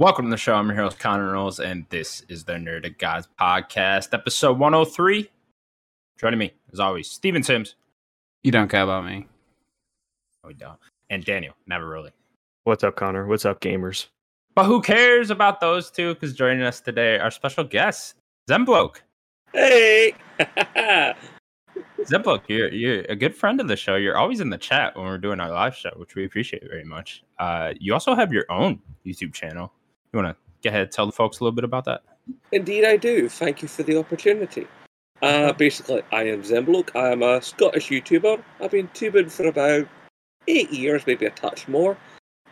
Welcome to the show. I'm your host, Connor Knowles, and this is the Nerd of Gods podcast, episode 103. Joining me, as always, Steven Sims. You don't care about me. Oh, we don't. And Daniel never really. What's up, Connor? What's up, gamers? But who cares about those two? Because joining us today, our special guest, Zembloke. Hey! Zembloke, you're, you're a good friend of the show. You're always in the chat when we're doing our live show, which we appreciate very much. Uh, you also have your own YouTube channel. You want to go ahead and tell the folks a little bit about that? Indeed, I do. Thank you for the opportunity. Uh, basically, I am Zembloke. I am a Scottish YouTuber. I've been tubing for about eight years, maybe a touch more.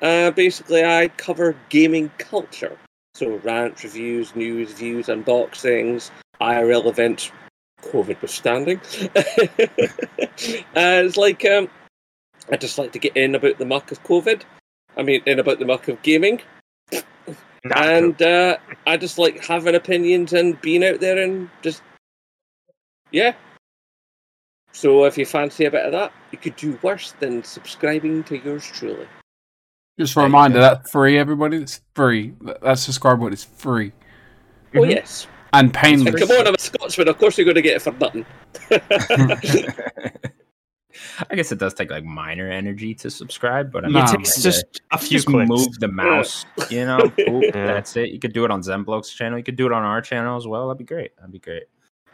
Uh, basically, I cover gaming culture. So, rants, reviews, news, views, unboxings, IRL events, COVID withstanding. uh, it's like, um, I just like to get in about the muck of COVID. I mean, in about the muck of gaming. And uh, I just like having opinions and being out there and just, yeah. So if you fancy a bit of that, you could do worse than subscribing to yours truly. Just a reminder that free, everybody. It's free. That subscribe button is free Oh yes. and And painless. come on, I'm a Scotsman. Of course, you're going to get it for nothing. I guess it does take like minor energy to subscribe, but I mean, It it's takes just just a few just clicks. move the mouse, you know. Boop, Yeah. That's it. You could do it on Zembloke's channel. You could do it on our channel as well. That'd be great. That'd be great.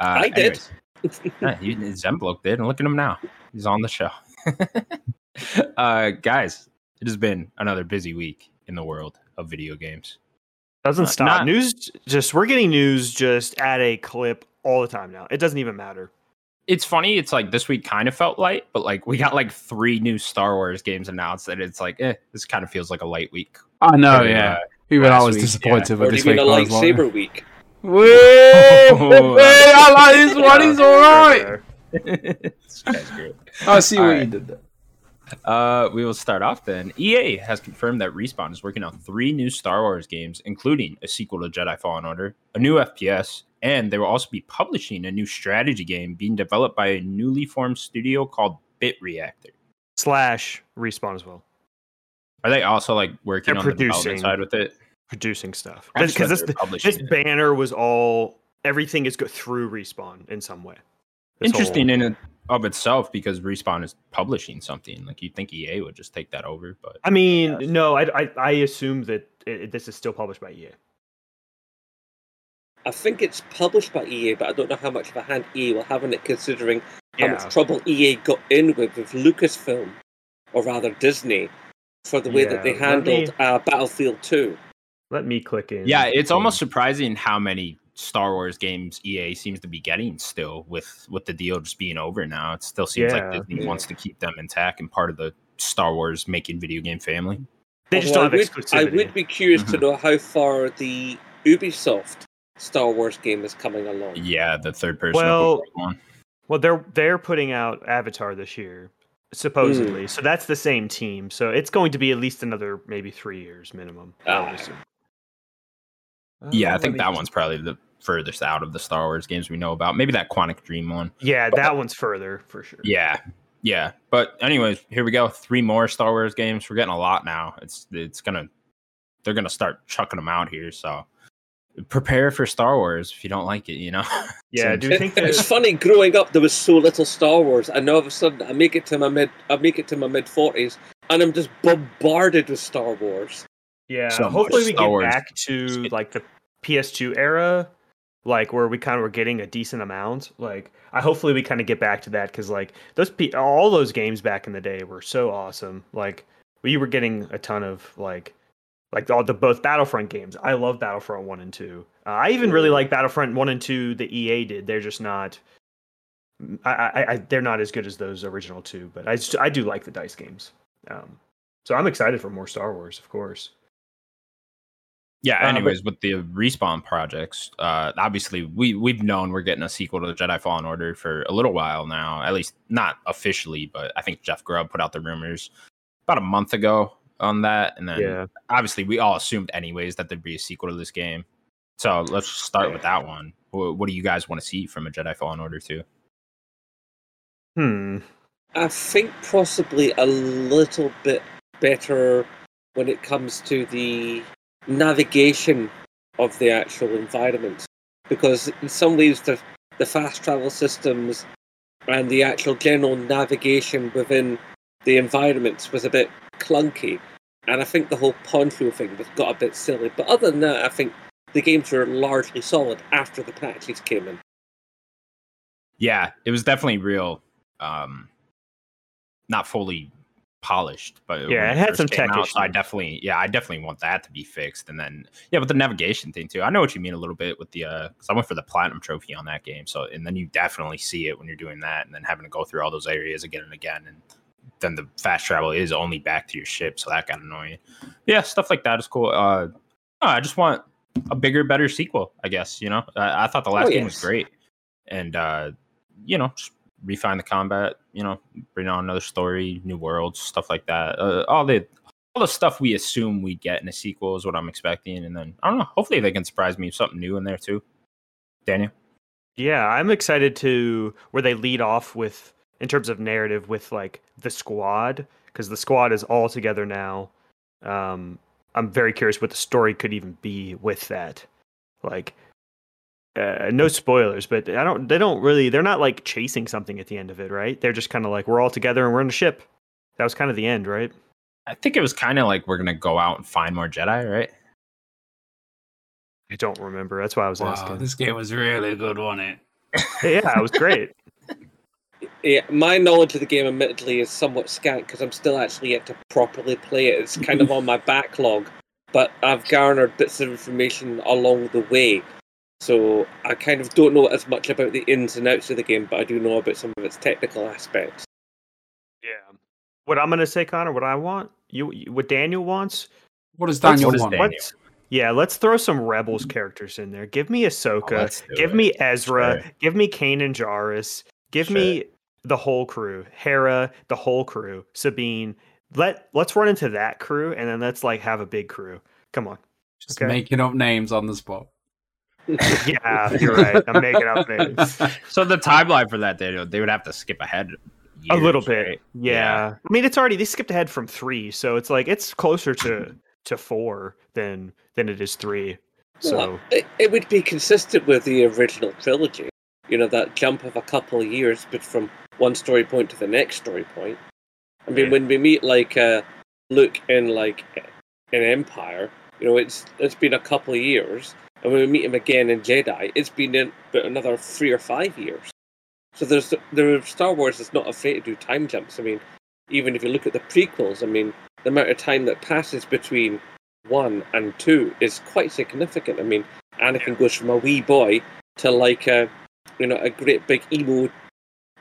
Uh, I did. anyways. yeah, you, Zembloke did, and look at him now. He's on the show. uh, guys, it has been another busy week in the world of video games. Doesn't Uh, stop. not- news just we're getting news just at a clip all the time now. It doesn't even matter. It's funny. It's like this week kind of felt light, but like we got like three new Star Wars games announced, that it's like, eh, this kind of feels like a light week. I know, Uh, yeah. Even I last was week, disappointed or with this week. a I was like, lightsaber week. Wait, Oh, wait, I like this one. He's all right. this guy's great. I see what All you did there. Uh, we will start off then. EA has confirmed that Respawn is working on three new Star Wars games, including a sequel to Jedi Fallen Order, a new FPS, and they will also be publishing a new strategy game being developed by a newly formed studio called Bit Reactor. Slash respawn as well. Are they also like working They're on the development producing. side with it? Producing stuff. Because read this this it. banner was all everything is go through respawn in some way. This whole- Interesting in and of itself because Respawn is publishing something. Like you'd think EA would just take that over, but I mean, Yes. no, I, I I assume that it, this is still published by EA. I think it's published by EA, but I don't know how much of a hand EA will have in it, considering how much trouble EA got in with with Lucasfilm, or rather Disney, for the way that they Yeah, let me- handled uh, Battlefield 2. Let me click in. Yeah, it's and- almost surprising how many Star Wars games EA seems to be getting still with with the deal just being over now. It still seems Yeah. like Disney Yeah. wants to keep them intact and part of the Star Wars making video game family. they just Although don't have I would, exclusivity. I would be curious to Mhm. know how far the Ubisoft Star Wars game is coming along. Yeah, the third person Well, one. Well, they're they're putting out Avatar this year, supposedly. So that's the same team. So it's going to be at least another maybe three years minimum. I would Ah. assume. Yeah, Uh, I think that just- one's probably the furthest out of the Star Wars games we know about. Maybe that Quantic Dream one. Yeah, that one's further for sure. Yeah. Yeah. But anyways, here we go. Three more Star Wars games. We're getting a lot now. It's it's gonna they're gonna start chucking them out here. So prepare for Star Wars if you don't like it, you know? Yeah, So- do you think that? It's funny growing up there was so little Star Wars, and now all of a sudden I make it to my mid I make it to my mid forties, and I'm just bombarded with Star Wars. Yeah, so hopefully we Star get Wars. back to like the PS2 era, like where we kind of were getting a decent amount. Like, I hopefully we kind of get back to that because like those P- all those games back in the day were so awesome. Like we were getting a ton of like like all the both Battlefront games. I love Battlefront one and two. Uh, I even really like Battlefront one and two. The EA did. They're just not. I, I, I they're not as good as those original two, but I just, I do like the dice games. Um, so I'm excited for more Star Wars, of course. Yeah, Uh, but- anyways, with the respawn projects, uh obviously we we've known we're getting a sequel to the Jedi Fallen Order for a little while now. At least not officially, but I think Jeff Grubb put out the rumors about a month ago on that. And then Yeah. obviously we all assumed anyways that there'd be a sequel to this game. So let's just start with that one. What, what do you guys want to see from a Jedi Fallen Order 2? Hmm. I think possibly a little bit better when it comes to the navigation of the actual environment. Because in some ways, the, the fast travel systems and the actual general navigation within the environments was a bit clunky. And I think the whole poncho thing was got a bit silly. But other than that, I think the games were largely solid after the patches came in. Yeah, it was definitely real. Um, not fully polished, but yeah, it, it had some tech out, so I definitely, yeah, I definitely want that to be fixed. And then, yeah, with the navigation thing too, I know what you mean a little bit with the, uh, cause I went for the platinum trophy on that game. So, and then you definitely see it when you're doing that and then having to go through all those areas again and again. And then the fast travel is only back to your ship. So that got annoying. Yeah, stuff like that is cool. Uh, I just want a bigger, better sequel, I guess, you know, I, I thought the last oh, yes. game was great. And, uh, you know, just refine the combat, you know, bring on another story, new worlds, stuff like that. Uh, all the all the stuff we assume we get in a sequel is what I'm expecting, and then I don't know. Hopefully, they can surprise me with something new in there too. Daniel. Yeah, I'm excited to where they lead off with in terms of narrative with like the squad because the squad is all together now. Um, I'm very curious what the story could even be with that. Like, uh, no spoilers, but I don't. They don't really. They're not like chasing something at the end of it, right? They're just kind of like we're all together and we're in a ship. That was kind of the end, right? I think it was kind of like we're gonna go out and find more Jedi, right? I don't remember. That's why I was wow, asking. This game was really good, wasn't it? yeah, it was great. Yeah, my knowledge of the game, admittedly, is somewhat scant because I'm still actually yet to properly play it. It's kind of on my backlog, but I've garnered bits of information along the way. So I kind of don't know as much about the ins and outs of the game, but I do know about some of its technical aspects. Yeah. What I'm gonna say, Connor, what I want, you, what Daniel wants. What does Daniel what want? Daniel? Yeah, let's throw some Rebels characters in there. Give me Ahsoka. Oh, give it. me Ezra. Sure. Give me Kanan Jarrus. Give sure. me the whole crew. Hera, the whole crew. Sabine. Let let's run into that crew and then let's like have a big crew. Come on. Just okay? making up names on the spot. yeah, you're right. I'm making up names. So the timeline for that, they they would have to skip ahead years, a little bit. Right? Yeah. yeah. I mean, it's already they skipped ahead from three, so it's like it's closer to to four than than it is three. So well, it, it would be consistent with the original trilogy. You know that jump of a couple of years, but from one story point to the next story point. I mean, yeah. when we meet like uh, Luke in like an Empire, you know, it's it's been a couple of years, and when we meet him again in Jedi, it's been in about another three or five years. So there's there Star Wars is not afraid to do time jumps. I mean, even if you look at the prequels, I mean, the amount of time that passes between one and two is quite significant. I mean, Anakin goes from a wee boy to like a you know a great big emo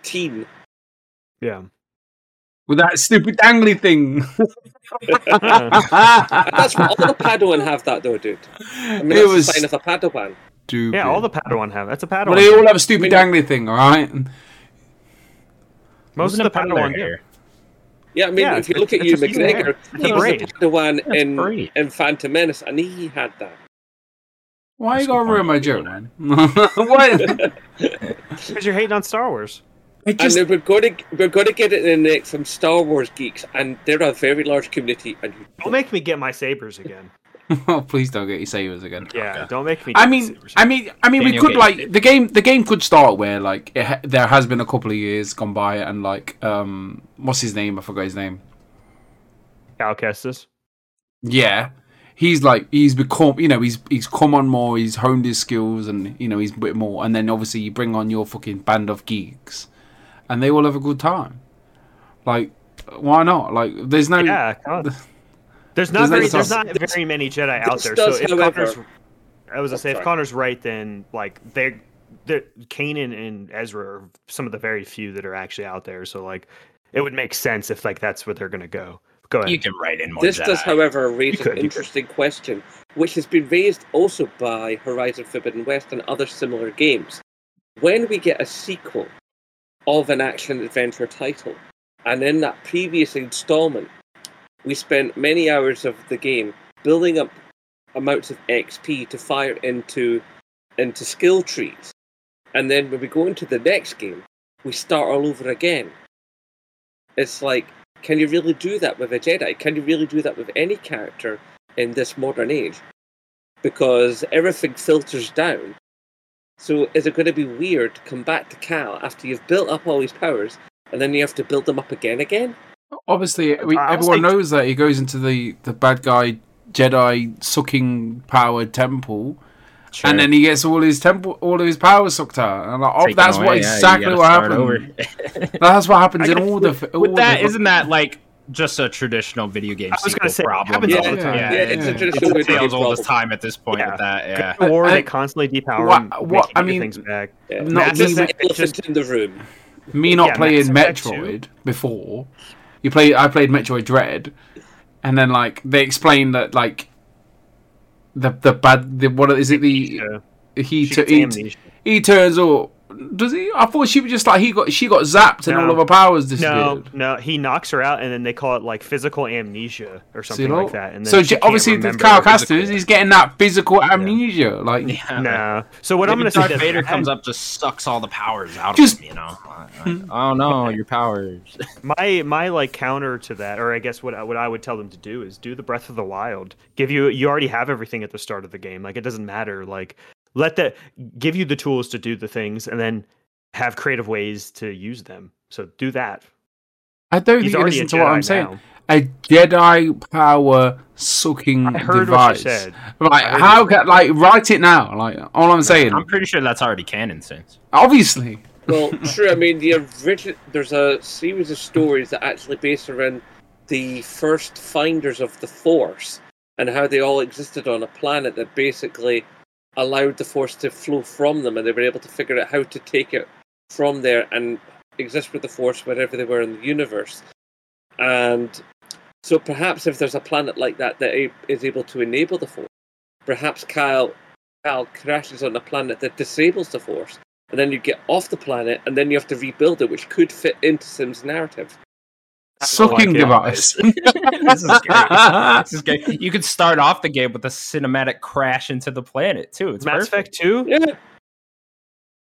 teen. Yeah with that stupid dangly thing. That's what all the Padawan have that though, dude. I mean, it was a sign of a Padawan. Stupid. Yeah, all the Padawan have. That's a Padawan. Well, they all have a stupid I mean, dangly thing, all right. Most of the Padawan here. Yeah, I mean, yeah, if you look at Ewan, McGregor, he was a Padawan in, in Phantom Menace, and he had that. Why are you going to ruin my joke, man? what? Because you're hating on Star Wars. Just... And we're going to we're going to get it in the next from Star Wars geeks, and they're a very large community. And don't make me get my sabers again. oh, please don't get your sabers again. Yeah, okay. don't make me. I mean, I mean, I mean, we could like the game. The game could start where like it, there has been a couple of years gone by, and like, um, what's his name? I forgot his name. Cal Kestis. Yeah, he's like he's become you know he's he's come on more he's honed his skills and you know he's a bit more and then obviously you bring on your fucking band of geeks and they will have a good time. Like, why not? Like, there's no. Yeah, there's not there's very, there's not very many Jedi out there. So if Connor's, I was gonna say, if Connor's right, then like they, the Kanan and Ezra are some of the very few that are actually out there. So like, it would make sense if like that's where they're gonna go. Go ahead. You can write in more. This Jedi. does, however, raise an interesting question, which has been raised also by Horizon Forbidden West and other similar games. When we get a sequel of an action adventure title. And in that previous installment, we spent many hours of the game building up amounts of XP to fire into into skill trees. And then when we go into the next game, we start all over again. It's like, can you really do that with a Jedi? Can you really do that with any character in this modern age? because everything filters down. So is it going to be weird to come back to Cal after you've built up all these powers and then you have to build them up again again? Obviously, we, everyone say- knows that he goes into the the bad guy Jedi sucking power temple, Sure. and then he gets all his temple, all of his powers sucked out. And like, oh, Taken that's what away, yeah, exactly gotta what start happened. That's what happens in guess all the. all With that, the, isn't that like just a traditional video game I was sequel gonna say, it problem? happens all the time. Yeah, Yeah, it's a traditional It's video tales game old as problem. time at this point Yeah. with that. Yeah. Or they constantly depower what- what- I mean- things back. Yeah. Not Mass me, Effect but- elephant in the room. me not Yeah, playing Mass Effect Metroid before. You play. I played Metroid Dread, and then like they explain that like the the bad the what is it the Yeah. he She t- gets he, he turns up. Does he? I thought she was just like he got she got zapped and No. all of her powers No, disappeared. no, no, he knocks her out, and then they call it like physical amnesia or See, something look? like that. And then so she j- can't obviously, with remember Cal Kestis, he's getting that physical amnesia. Like, Yeah. No. So what I'm gonna say Darth Vader comes up, just sucks all the powers out Just- of him. You know, Like, oh no, your powers. my my like counter to that, or I guess what I- what I would tell them to do is do the Breath of the Wild. Give you you already have everything at the start of the game. Like it doesn't matter. Like let that give you the tools to do the things, and then have creative ways to use them. So do that. I don't He's think you already listen to what I'm saying. A Jedi power sucking I heard device. what you said. Like, I heard how can like write it now? Like, all I'm saying, I'm pretty sure that's already canon since. obviously, Well, true. I mean, the original there's a series of stories that actually based around the first finders of the Force and how they all existed on a planet that basically allowed the Force to flow from them, and they were able to figure out how to take it from there and exist with the Force wherever they were in the universe. And so, perhaps if there's a planet like that that is able to enable the Force, perhaps Kyle Kyle crashes on a planet that disables the Force and then you get off the planet, and then you have to rebuild it, which could fit into Sim's narrative. Sucking like device. This is great. This is great. You could start off the game with a cinematic crash into the planet too. It's Mass perfect. Effect Two. Yeah,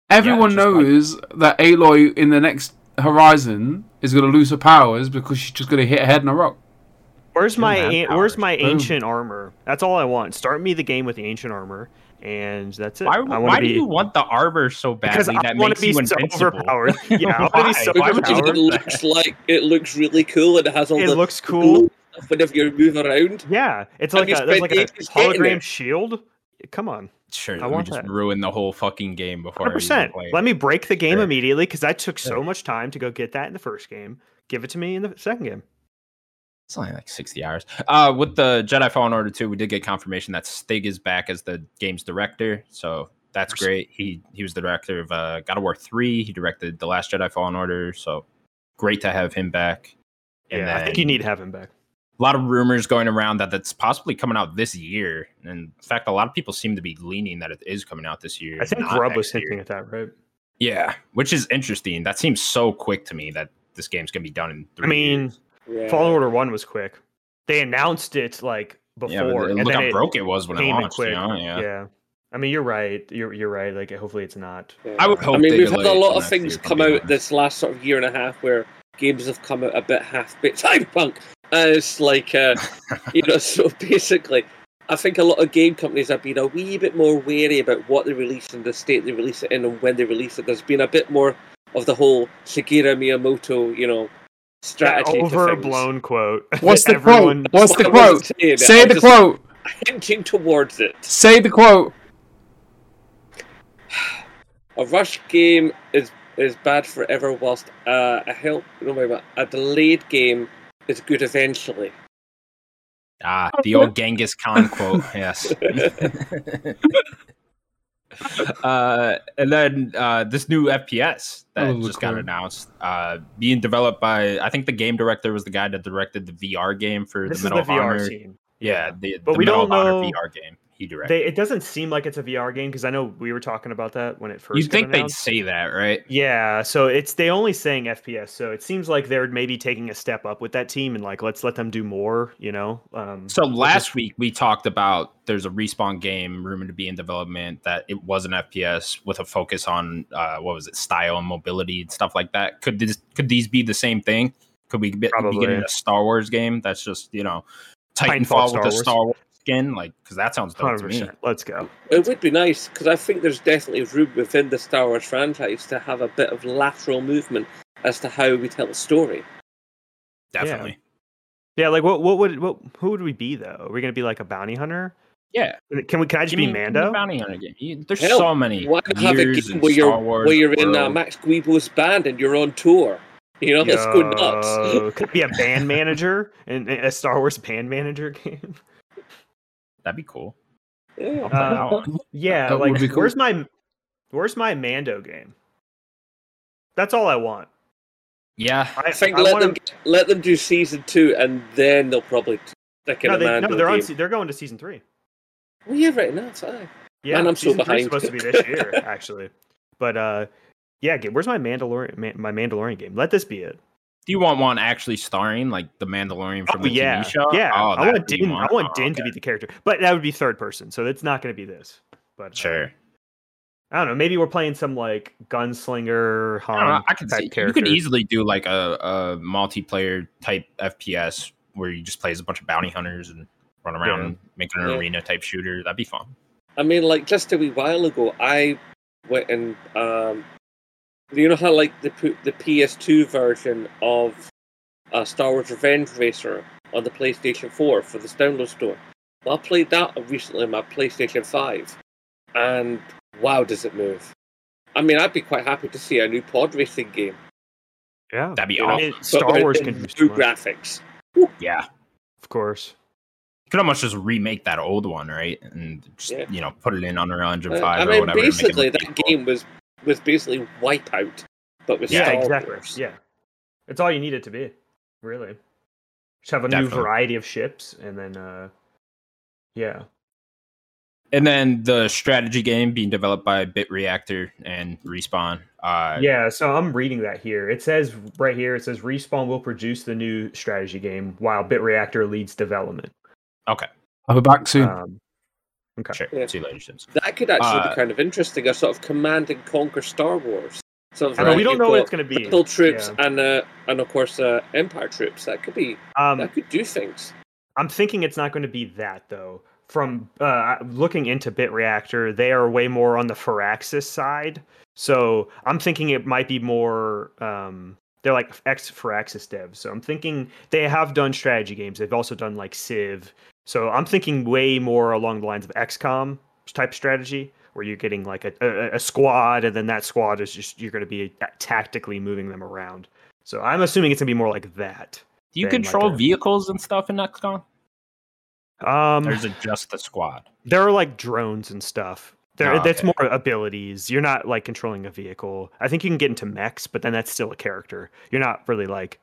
Everyone just like- knows that Aloy in the next Horizon is going to lose her powers because she's just going to hit her head in a rock. Where's my an- where's powers. my Boom. ancient armor? That's all I want. Start me the game with the ancient armor, and that's it. Why, I why want to do you want the armor so badly because I that want to be you so invincible? overpowered. Yeah, I want to be so Why? Why because it looks like it looks really cool, and it has all It the looks cool. stuff whenever you move around. Yeah, it's like a, there's like a hologram shield. Come on, Sure, I let me want just that. ruin the whole fucking game before. hundred I even percent. play it. Let me break the game Sure. immediately because I took so Sure. much time to go get that in the first game. Give it to me in the second game. It's only like 60 hours. Uh, with the Jedi Fallen Order 2, we did get confirmation that Stig is back as the game's director. So that's great. He he was the director of uh, God of War 3. He directed The Last Jedi Fallen Order. So great to have him back. And yeah, I think you need to have him back. A lot of rumors going around that that's possibly coming out this year. And in fact, a lot of people seem to be leaning that it is coming out this year. I think not Grubb was year. hinting at that, right? Yeah, which is interesting. That seems so quick to me that this game's going to be done in three I mean, years. Yeah. Fallen Order One was quick. They announced it like before, Yeah, and look then how it broke it was when it came in launched. You know? yeah. yeah. I mean, you're right. You're you're right. Like, hopefully, it's not. Yeah. I would hope I mean, we've had a lot of things come out this last sort of year and a half where games have come out a bit half bit cyberpunk. And it's like, uh, you know, so basically, I think a lot of game companies have been a wee bit more wary about what they release and the state they release it in and when they release it. There's been a bit more of the whole Shigeru Miyamoto, you know, That strategy. to things. overblown quote. What's that the quote? What's the quote? saying Say the quote. Hinting towards it. Say the quote. A rush game is is bad forever, whilst uh, a help no wait, a minute, a delayed game is good eventually. Ah, the old Genghis Khan quote. Yes. uh, and then uh, this new FPS that Oh, just got cool. announced, uh, being developed by I think the game director was the guy that directed the VR game for This the Medal the of VR Honor. Yeah, the, But the we Medal don't of Honor know- VR game he directed. They, it doesn't seem like it's a VR game because I know we were talking about that when it first. you think they'd say that, right? Yeah, so it's they only saying FPS, so it seems like they're maybe taking a step up with that team and like let's let them do more, you know. Um, So last is- week we talked about there's a respawn game rumored to be in development that it was an FPS with a focus on uh, what was it style and mobility and stuff like that. Could this could these be the same thing? Could we be, be getting a Star Wars game that's just you know Titanfall Titanfall Star with a Star Wars skin? Like, because that sounds dope Hundred to me. Let's go. It would be nice because I think there's definitely room within the Star Wars franchise to have a bit of lateral movement as to how we tell a story. Definitely. Yeah, like what? What would? What? Who would we be though? Are we gonna be like a bounty hunter? Yeah. Can we? Can I just Give be me- give me Mando? Bounty Hunter game. You- There's Hell, so many Why not have a years game in where you're Star Wars where you're in uh. Max Rebo's band and you're on tour? You know, let's go nuts. Could be a band manager in in a Star Wars band manager game. That'd be cool. Yeah. I'll play that Uh. Yeah, That like cool. where's my where's my Mando game? That's all I want. Yeah. I, I think I let wanna- them let them do season two and then they'll probably stick in No, a they, Mando no, they're on. game. se- They're going to season three. Oh, yeah, right now, fine. Yeah, Man, I'm so season three's behind. supposed to be this year, actually. But uh, yeah. Where's my Mandalorian? My Mandalorian game. Let this be it. Do you want one actually starring like the Mandalorian from Oh the yeah, TV show? yeah. Oh, I want what you Din. I want Oh, Din to be the character, but that would be third person, so it's not going to be this. But uh, Sure. I don't know. Maybe we're playing some like gunslinger I, know, Han I can type see you character. could easily do like a, a multiplayer type FPS where you just play as a bunch of bounty hunters and run around Yeah. and make an Yeah. arena type shooter. That'd be fun. I mean, like just a wee while ago, I went and um, you know how like the P- the PS2 version of uh, Star Wars Revenge Racer on the PlayStation 4 for this download store. Well, I played that recently on my PlayStation 5, and wow, does it move! I mean, I'd be quite happy to see a new pod racing game. yeah, That'd be I mean, awesome. Star but Wars can do new so graphics. Yeah. of course. You could almost just remake that old one, right? And just, Yeah. you know, put it in Unreal Engine Uh, 5 I or mean, whatever. to make basically, that cool. game was was basically Wipeout, but with Yeah, Star exactly. Wars. Yeah, it's all you need it to be, really. Just have a new variety of ships, and then uh, yeah, And then the strategy game being developed by Bit Reactor and Respawn. Uh, yeah. So I'm reading that here. It says right here. It says Respawn will produce the new strategy game while Bit Reactor leads development. Okay. I'll be back soon. Um, okay. Sure. Yeah. See you later, Sims. That could actually Uh, be kind of interesting. A sort of command and conquer Star Wars. Sort I know like we don't know what it's going to be. Rebel troops Yeah. and uh, and of course uh, Empire troops. That could be Um, that could do things. I'm thinking it's not going to be that though. From uh, looking into Bit Reactor, they are way more on the Firaxis side. So I'm thinking it might be more. Um, they're like ex Firaxis devs. So I'm thinking they have done strategy games. They've also done like Civ. So I'm thinking way more along the lines of XCOM type strategy, where you're getting like a, a, a squad, and then that squad is just you're going to be tactically moving them around. So I'm assuming it's going to be more like that. Do you Than like control a- vehicles and stuff in XCOM? Um, There's just the squad? there are like drones and stuff. There, Oh, that's more abilities. You're not like controlling a vehicle. I think you can get into mechs, but then that's still a character. You're not really like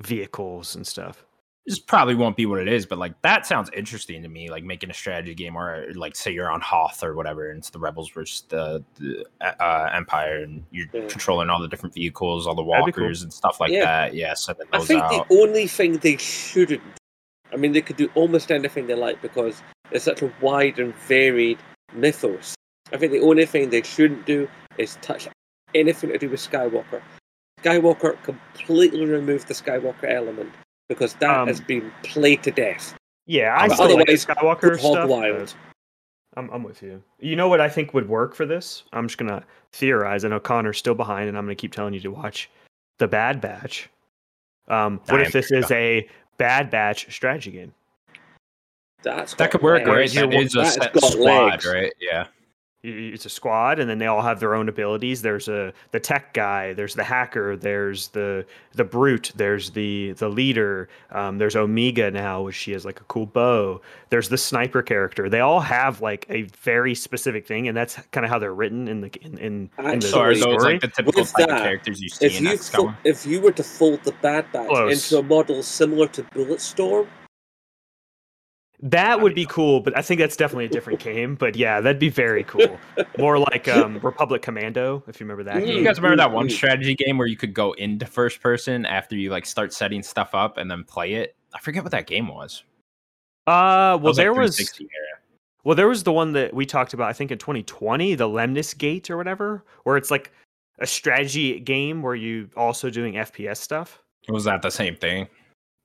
vehicles and stuff. This probably won't be what it is, but like that sounds interesting to me. Like making a strategy game, or like say you're on Hoth or whatever, and it's the rebels versus the, the uh, Empire, and you're Yeah. controlling all the different vehicles, all the That'd cool. walkers and stuff like Yeah. that. Yeah, I think out. the only thing they shouldn't. I mean, they could do almost anything they like because it's such a wide and varied mythos. I think the only thing they shouldn't do is touch anything to do with Skywalker. Skywalker completely removed the Skywalker element because that Um, has been played to death. Yeah, I But still like Skywalker stuff. wild. I'm, I'm with you. You know what I think would work for this? I'm just gonna theorize. I know Connor's still behind, and I'm gonna keep telling you to watch the Bad Batch. Um, what I if this is a Bad Batch strategy game? That's That could work, legs. right? you're- That is a that's set got squad, legs. right? Yeah. Y- it's a squad and then they all have their own abilities there's a the tech guy there's the hacker there's the the brute there's the the leader um, there's omega now which she has like a cool bow there's the sniper character they all have like a very specific thing and that's kind of how they're written in the in, in, in the So are those like the typical with type of characters you see If in you XCOM? fo- if you were to fold the Bad Batch Close. into a model similar to Bulletstorm, that would be cool but i think that's definitely a different game but yeah that'd be very cool more like um republic commando if you remember that you guys remember that one Mm. strategy game where you could go into first person after you like start setting stuff up and then play it? I forget what that game was. uh well like there was 360 era. Well, there was the one that we talked about, I think in 2020, the Lemnis Gate or whatever, where it's like a strategy game where you also doing FPS stuff. Was that the same thing?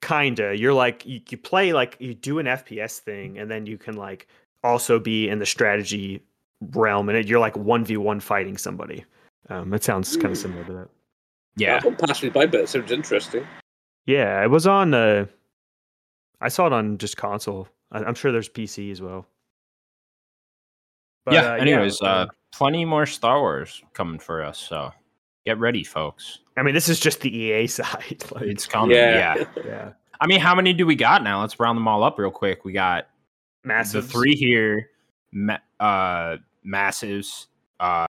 Kinda. You're like you, you play like you do an FPS thing, and then you can like also be in the strategy realm, and it, you're like one v one fighting somebody. Um, it sounds kind of similar to that. Yeah. That one passed me by, but it sounds interesting. Yeah, it was on. Uh, I saw it on just console. I, I'm sure there's PC as well. But, yeah. uh, Anyways, uh, uh, plenty more Star Wars coming for us. So get ready, folks. I mean, this is just the EA side. like, It's coming. Yeah. Yeah. yeah, I mean, how many do we got now? Let's round them all up real quick. We got massive. the three here, ma- uh, massives. Uh,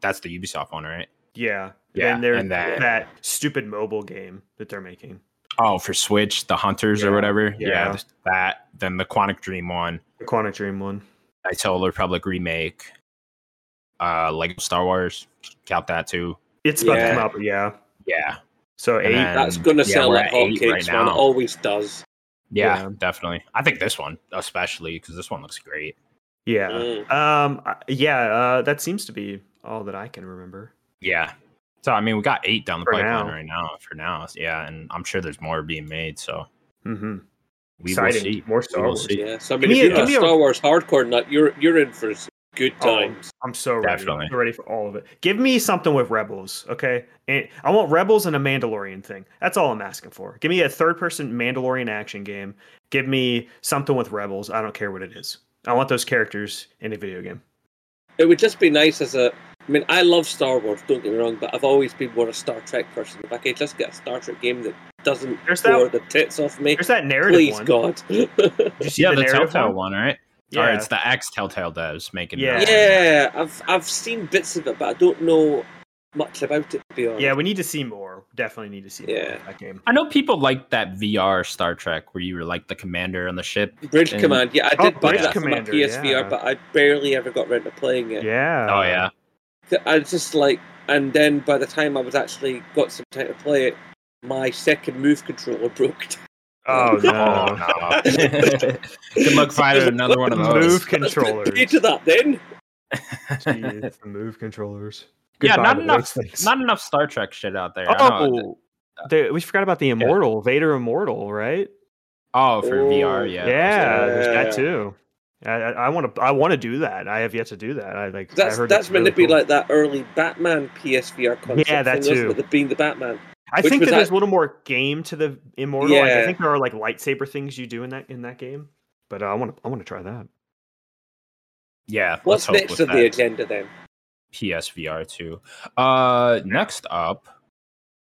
that's the Ubisoft one, right? Yeah, Yeah, And there's and then- that stupid mobile game that they're making. Oh, for Switch, the Hunters Yeah, or whatever. Yeah, yeah. that. Then the Quantic Dream one, The Quantic Dream one. I of the Republic remake. Uh, Lego Star Wars, count that too. It's about to come out, but yeah. Yeah, So eight. then- That's going to yeah, sell like at eight hotcakes, right man. It always does. yeah, Yeah. definitely. I think this one especially because this one looks great. yeah. Mm. Um. Yeah. Uh. That seems to be all that I can remember. Yeah. So I mean, we got eight down the For pipeline now. right now. For now, yeah, and I'm sure there's more being made. So Mm-hmm. we will Exciting. see. More Star Wars. Yeah. So I mean, Give if me a- you're give a me a- Star Wars hardcore nut, you're you're in for some good Oh, times. I'm so ready. Definitely. I'm ready for all of it. Give me something with Rebels, okay? And I want Rebels and a Mandalorian thing. That's all I'm asking for. Give me a third-person Mandalorian action game. Give me something with Rebels. I don't care what it is. I want those characters in a video game. It would just be nice as a. I mean, I love Star Wars. Don't get me wrong, but I've always been more a Star Trek person. If I could just get a Star Trek game that doesn't There's that- bore the tits off me, There's that narrative please one. God. Did you see Yeah, the, the, Telltale one? one, right? Or it's the ex Telltale devs making. Yeah. that. yeah, I've I've seen bits of it, but I don't know much about it to be honest. Yeah, we need to see more. Definitely need to see more Yeah. of that game. I know people like that VR Star Trek where you were like the commander on the ship. Bridge And- Command. Yeah, I Oh, did buy Bridge that Commander, for my PSVR, yeah. but I barely ever got around to playing it. Yeah. Oh yeah. I just like, and then by the time I was actually got some time to play it, my second move controller broke. Oh, oh no. Oh no. Good luck finding another one of those. Move controllers. Pay to that then. Jeez, the move controllers. Yeah, not enough. Not enough Star Trek shit out there. Oh, the, uh, we forgot about the Immortal, Vader Immortal, right? Oh, for Oh, VR, Yeah, yeah. there's that too. I want to. I want to do that. I have yet to do that. I like. I That's heard that's meant really to be cool. like that early Batman PSVR concept. Yeah, that thing, too. it? Being the Batman. I which think was that there's a little more game to the Immortal. Like, I think there are like lightsaber things you do in that in that game. But uh, I want to. I want to try that. Yeah. What's next with on the agenda then? PSVR 2. Uh, next up,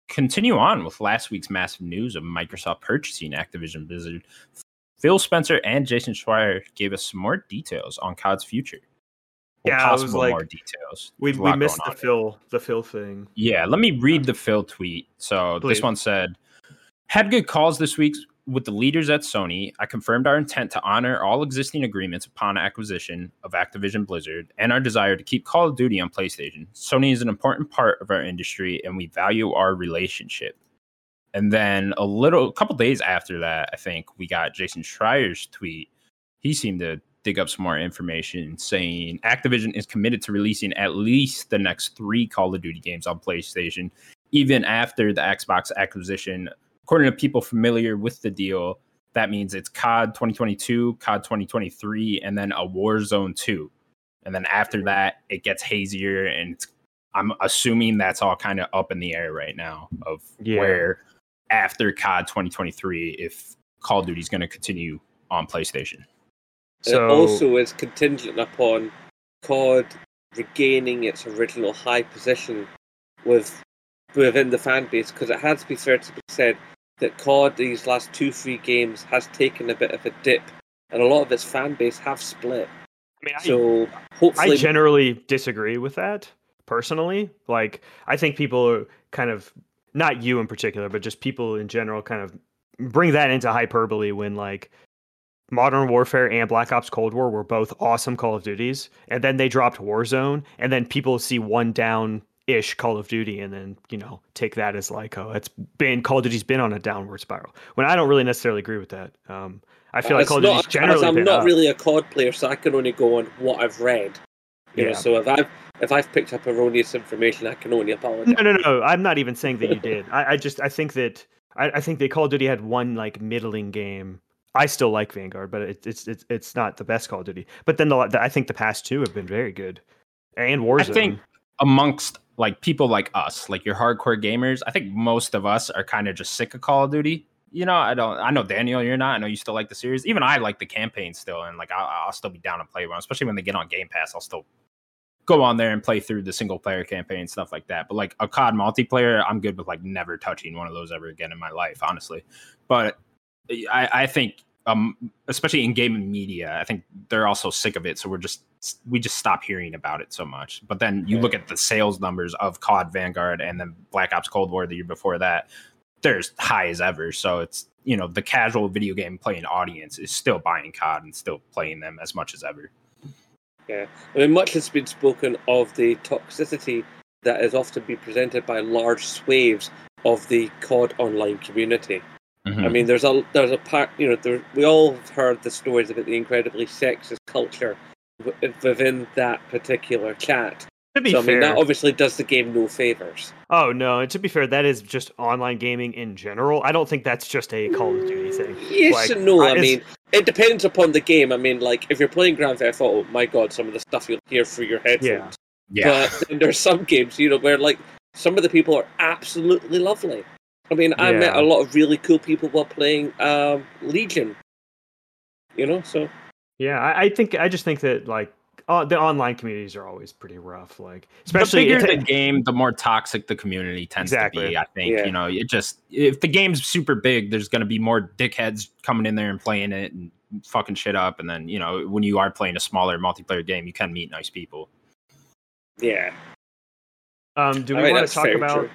continue on with last week's massive news of Microsoft purchasing Activision Blizzard. Phil Spencer and Jason Schreier gave us some more details on COD's future. Well, Yeah, I was possible like- more details. We we missed the. Phil the Phil thing. Yeah, let me read the Phil tweet. So Please. this one said, "Had good calls this week with the leaders at Sony. I confirmed our intent to honor all existing agreements upon acquisition of Activision Blizzard and our desire to keep Call of Duty on PlayStation. Sony is an important part of our industry, and we value our relationship." And then a little, a couple days after that, I think we got Jason Schreier's tweet. He seemed to dig up some more information saying Activision is committed to releasing at least the next three Call of Duty games on PlayStation, even after the Xbox acquisition. According to people familiar with the deal, that means it's COD 2022, COD 2023, and then a Warzone 2. And then after mm-hmm. that, it gets hazier, and it's, I'm assuming that's all kind of up in the air right now of Yeah. where after COD 2023, if Call of Duty is going to continue on PlayStation. So it also is contingent upon COD regaining its original high position with within the fan base because it has to be fair to be said that COD these last two three games has taken a bit of a dip and a lot of its fan base have split. I mean, I, So I hopefully, generally disagree with that personally. Like, I think people are kind of not you in particular, but just people in general kind of bring that into hyperbole when like Modern Warfare and Black Ops Cold War were both awesome Call of Duties, and then they dropped Warzone, and then people see one down ish Call of Duty and then, you know, take that as like, oh, it's been Call of Duty's been on a downward spiral. When I don't really necessarily agree with that. Um I feel like Call of Duty's generally I'm not up. really a COD player, so I can only go on what I've read. You know, Yeah. so if I've if I've picked up erroneous information, I can only apologize. No, no, no. I'm not even saying that you did. I, I just I think that I, I think the Call of Duty had one like middling game. I still like Vanguard, but it, it's it's it's not the best Call of Duty. But then the, the I think the past two have been very good, and Warzone. I think amongst like people like us, like your hardcore gamers, I think most of us are kind of just sick of Call of Duty. You know, I don't. I know Daniel, you're not. I know you still like the series. Even I like the campaign still, and like I'll, I'll still be down to play one, especially when they get on Game Pass. I'll still go on there and play through the single player campaign stuff like that. But like a COD multiplayer, I'm good with like never touching one of those ever again in my life, honestly. But I, I think um especially in gaming media, I think they're also sick of it. So we're just we just stop hearing about it so much. But then you look at the sales numbers of COD Vanguard and then Black Ops Cold War the year before that, they're as high as ever. So it's you know, the casual video game playing audience is still buying COD and still playing them as much as ever. Yeah, I mean, much has been spoken of the toxicity that is often been presented by large swathes of the COD online community. Mhm. I mean, there's a there's a part you know there, we all have heard the stories about the incredibly sexist culture w- within that particular chat. to be So I mean, fair, that obviously does the game no favors. oh no, and to be fair, that is just online gaming in general. I don't think that's just a Call of Duty thing. Yes Like, and no. I it's- mean, it depends upon the game. I mean, like if you're playing Grand Theft Auto, my God, some of the stuff you'll hear through your headphones. Yeah. Yeah. But then there's some games, you know, where like some of the people are absolutely lovely. I mean, I met a lot of really cool people while playing um, Legion. You know, so Yeah, I, I think I just think that like uh, the online communities are always pretty rough. Like especially the bigger the game, the more toxic the community tends to be. I think Yeah. you know it just if the game's super big, there's going to be more dickheads coming in there and playing it and fucking shit up. And then you know when you are playing a smaller multiplayer game, you can meet nice people. yeah. um, do I we mean, want to talk about true.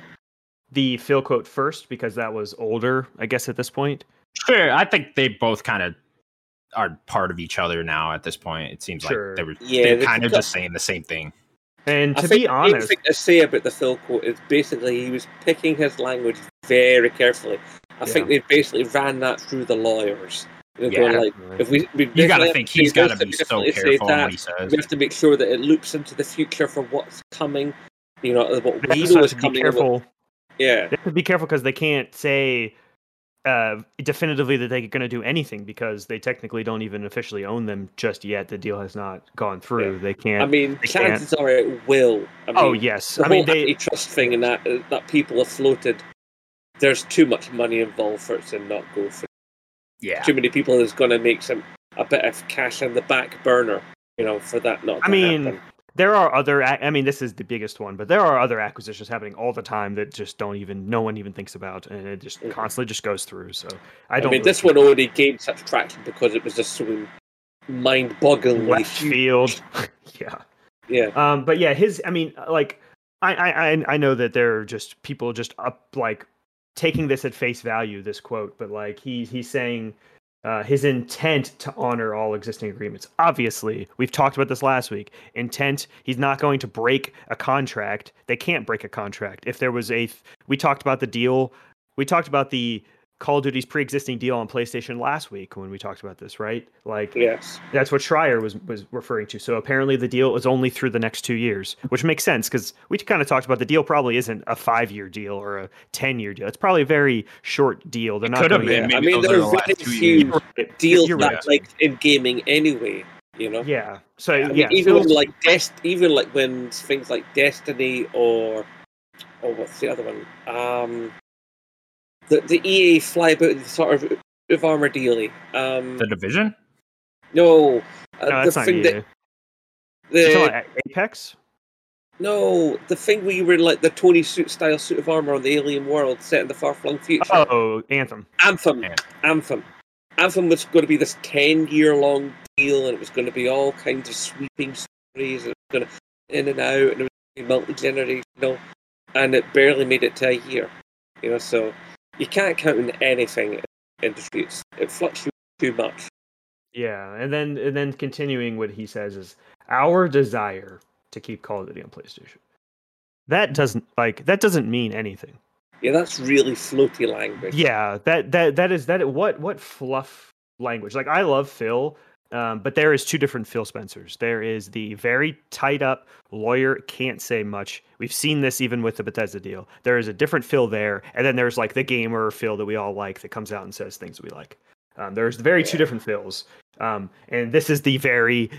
The Phil quote first because that was older, I guess, at this point. Sure, I think they both kind of are part of each other now. At this point, it seems Sure. like they were Yeah, they're they've kind of just saying the same thing. And to think be the honest, thing to say about the Phil quote is basically he was picking his language very carefully. I think they basically ran that through the lawyers. They're going Yeah. like, if we, we You got to think he's got to be so careful on that. what he says. We have to make sure that it loops into the future for what's coming. You know, what we know have is to be coming. and what- careful. Yeah, They have to be careful because they can't say uh, definitively that they're going to do anything because they technically don't even officially own them just yet. The deal has not gone through. They can't. I mean, can't. chances are it will. I mean, oh yes, the I mean whole they. antitrust thing and that uh, that people have floated. There's too much money involved for it to not go through. Yeah, Too many people is going to make some a bit of cash in the back burner. You know, for that not. I mean, happen. There are other i mean this is the biggest one but there are other acquisitions happening all the time that just don't even no one even thinks about and it just constantly just goes through so i don't i mean, really this one already gained such traction because it was just so mind-bogglingly left field. Yeah. Yeah, um but yeah his i mean like I, I i i know that there are just people just up like taking this at face value this quote but like he he's saying uh, his intent to honor all existing agreements. Obviously, we've talked about this last week. Intent, he's not going to break a contract. They can't break a contract. If there was a, we talked about the deal, we talked about the Call of Duty's pre-existing deal on PlayStation last week when we talked about this, right? Like yes. that's what Schreier was was referring to. So apparently the deal is only through the next two years, which makes sense because we kind of talked about the deal probably isn't a five year deal or a ten year deal. It's probably a very short deal. They're not could have going been. to I mean, those there are are the last very two few years. Right. deals You're that right. like in gaming anyway. You know. Yeah. So I mean, yeah, even Phil's- like Dest, even like when things like Destiny or or what's the other one? Um, the the EA fly about sort of of armor dealy. Um, the division. no, uh, no, the thing that the Apex. no the thing where you were in, like the Tony suit style suit of armor on the alien world set in the far flung future. Oh, Anthem. Anthem, Yeah. Anthem, Anthem was going to be this ten year long deal, and it was going to be all kinds of sweeping stories, and it was going to in and out, and it was multi generational, and it barely made it to a year. You know, so you can't count on anything in. It's, it fluctuates too much. Yeah, and then and then continuing what he says is our desire to keep Call of Duty on PlayStation. That doesn't like that doesn't mean anything. Yeah, that's really floaty language. Yeah, that that that is that what what fluff language. Like I love Phil, Um, but there is two different Phil Spencers. There is the very tight up lawyer, can't say much. We've seen this even with the Bethesda deal. There is a different Phil there, and then there's like the gamer Phil that we all like that comes out and says things we like. Um, there's very two different Phils, um, and this is the very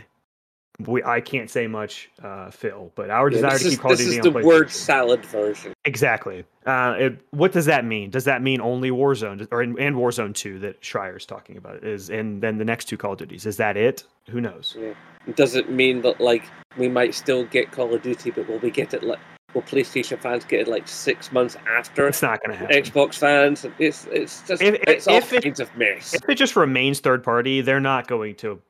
we, I can't say much, uh, Phil, but our Yeah, desire to is, keep Call of this Duty is on the word salad version. Exactly. Uh, it, what does that mean? Does that mean only Warzone or and Warzone Two that Schreier's talking about is, and then the next two Call of Duties? Is that it? Who knows? Does it mean that like we might still get Call of Duty, but will we get it like will PlayStation fans get it like six months after It's not going to happen. Xbox fans? It's it's just If- it's all if it- kinds of mess. If it just remains third party, they're not going to.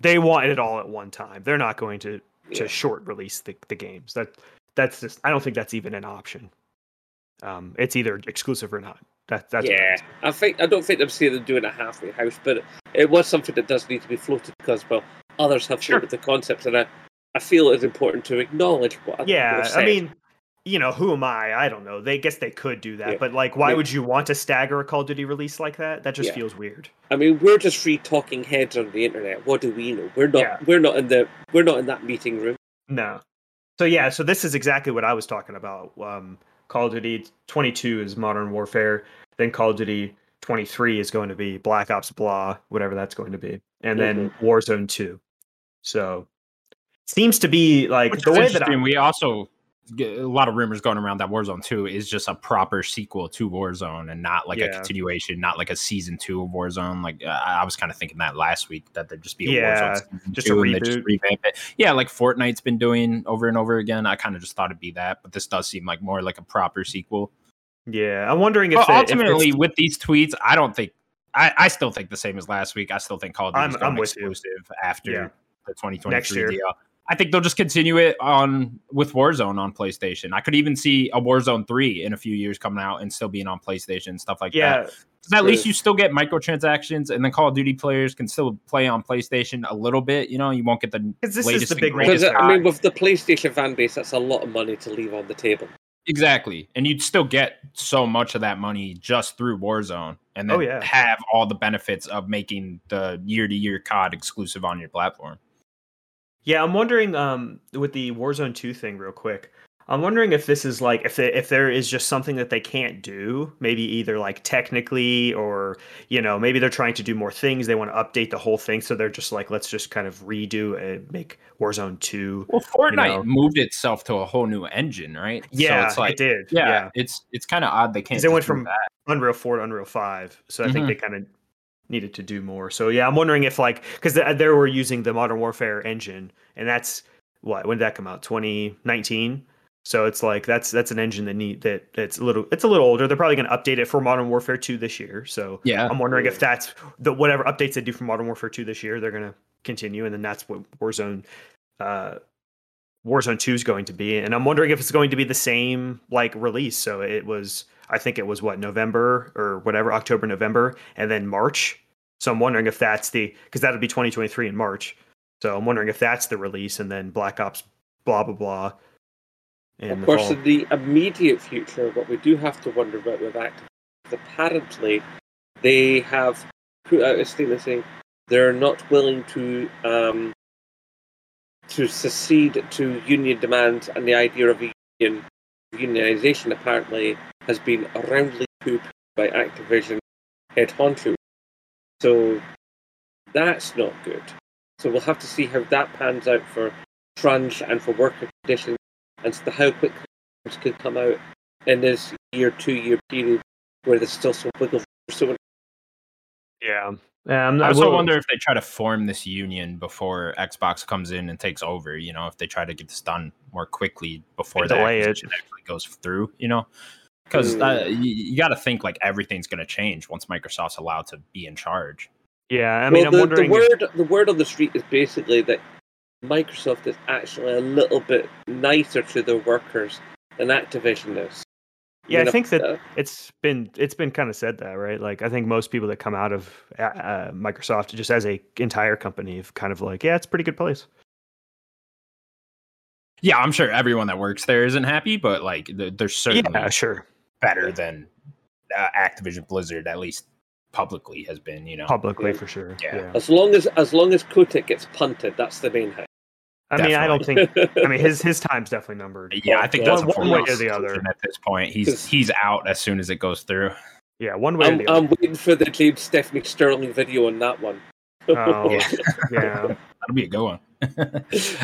They want it all at one time. They're not going to to Yeah. short release the, the games. That that's just. I don't think that's even an option. Um, it's either exclusive or not. That that's yeah. I think I don't think they'll seeing they're doing a halfway house, but it was something that does need to be floated because well, others have Sure. floated the concept, and I, I feel it's important to acknowledge what. Yeah, I mean, you know, who am I? I don't know. They guess they could do that, Yeah. but like, why Maybe- would you want to stagger a Call of Duty release like that? That just Yeah. feels weird. I mean, we're just free talking heads on the internet. What do we know? We're not. Yeah. We're not in the. We're not in that meeting room. No. So yeah, so this is exactly what I was talking about. Um, Call of Duty 22 is Modern Warfare. Then Call of Duty 23 is going to be Black Ops Blah, whatever that's going to be, and then Warzone 2. So seems to be like Which the way that interesting. I, we also get a lot of rumors going around that Warzone 2 is just a proper sequel to Warzone and not like a continuation, not like a season two of Warzone. Like uh, I was kind of thinking that last week that there'd just be a Yeah, Warzone just a they'd just revamp it. Yeah, like Fortnite's been doing over and over again. I kind of just thought it'd be that, but this does seem like more like a proper sequel. yeah, I'm wondering if it- if ultimately, with these tweets, I don't think I, I still think the same as last week. I still think Call of I'm- Duty's I'm going with you. exclusive after Yeah. the 2023 Next year. deal. I think they'll just continue it on with Warzone on PlayStation. I could even see a Warzone 3 in a few years coming out and still being on PlayStation, and stuff like that. yeah, 'Cause at least you still get microtransactions, and then Call of Duty players can still play on PlayStation a little bit. You know, you won't get the because this latest is the big greatest Because. I mean, with the PlayStation fan base, that's a lot of money to leave on the table. Exactly. And you'd still get so much of that money just through Warzone and oh, then Oh, yeah. have all the benefits of making the year to year COD exclusive on your platform. Yeah, I'm wondering um with the Warzone 2 thing real quick. I'm wondering if this is like if they, if there is just something that they can't do, maybe either like technically or you know, maybe they're trying to do more things, they want to update the whole thing so they're just like let's just kind of redo and make Warzone 2. Well, Fortnite know. moved itself to a whole new engine, right? Yeah, so it's like it did. yeah, Yeah. it's it's kind of odd they can't. they went from that. Unreal 4 to Unreal 5. So I think Mhm. they kind of needed to do more. So yeah, I'm wondering if like cuz they, they were using the Modern Warfare engine and that's what when did that come out? 2019. So it's like that's that's an engine that need that it's a little it's a little older. They're probably going to update it for Modern Warfare 2 this year. So yeah. I'm wondering if that's the whatever updates they do for Modern Warfare 2 this year, they're going to continue and then that's what Warzone uh Warzone 2 is going to be. And I'm wondering if it's going to be the same like release. So it was I think it was what November or whatever, October, November, and then March. So I'm wondering if that's the because that'll be 2023 in March. So I'm wondering if that's the release and then Black Ops blah blah blah. of course, in the immediate future, what we do have to wonder about with is apparently they have put out a statement saying they're not willing to um, to secede to union demands, and the idea of a union unionization apparently has been roundly pooped by Activision head honcho. So that's not good. So we'll have to see how that pans out for trans and for worker conditions and how quickly things could come out in this year, two year period where there's still some wiggle room. So yeah. Um, I also will- wonder if they try to form this union before Xbox comes in and takes over. You know, if they try to get this done more quickly before the delay it. actually goes through. You know, because uh, Mm. you, you got to think like everything's going to change once Microsoft's allowed to be in charge. Yeah, I mean, well, I'm the, wondering. the if- word the word on the street is basically that Microsoft is actually a little bit nicer to their workers than Activision is. Yeah, I think that uh, it's been it's been kind of said that right. Like, I think most people that come out of uh, uh, Microsoft just as a entire company have kind of like, yeah, it's a pretty good place. Yeah, I'm sure everyone that works there isn't happy, but like th- they're certainly Yeah, sure. better than uh, Activision Blizzard, at least publicly has been. You know, publicly Yeah. for sure. Yeah. Yeah. As long as as long as Kotick gets punted, that's the main thing. I mean, I don't think. I mean, his his time's definitely numbered. Yeah, I think One- that's a one way or the other. At this point, he's 'Cause- he's out as soon as it goes through. Yeah, one way I'm, the. I'm waiting for the James Stephanie Sterling video on that one. Oh, Yeah. yeah. That'll be a good one.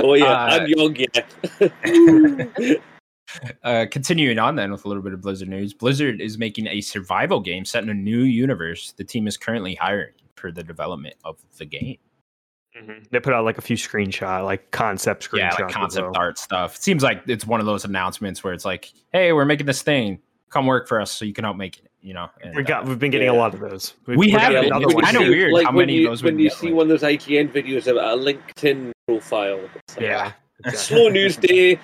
oh yeah, Uh, I'm young yeah. Uh, continuing on then with a little bit of Blizzard news, Blizzard is making a survival game set in a new universe. The team is currently hiring for the development of the game. Mhm. They put out like a few screenshot, like concept screenshots. yeah, like concept art stuff. It seems like it's one of those announcements where it's like, "Hey, we're making this thing. Come work for us, so you can help make it." You know, and, We got, uh, we've been getting a lot of those. We've, We we're have getting another It's one. kinda weird like how when many you, of those when you get, see like- one of those IGN videos about a LinkedIn profile. Like, Yeah. Slow news day.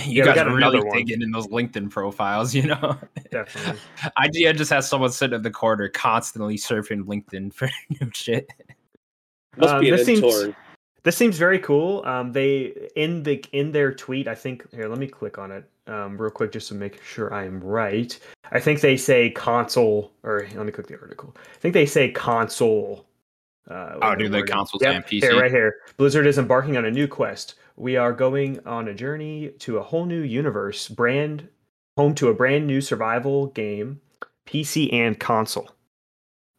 It's like- you Yeah, guys got are really another one. digging in those LinkedIn profiles. You know, Definitely. IGN just has someone sitting in the corner constantly surfing LinkedIn for new shit. Must Um, be an this seems- This seems very cool. Um, they in the in their tweet, I think here. Let me click on it um, real quick just to make sure I am right. I think they say console, or let me click the article. I think they say console. Uh, Oh, with do the the wording. Yep, and PC? Here, right here. Blizzard is embarking on a new quest. We are going on a journey to a whole new universe, brand home to a brand new survival game, PC and console.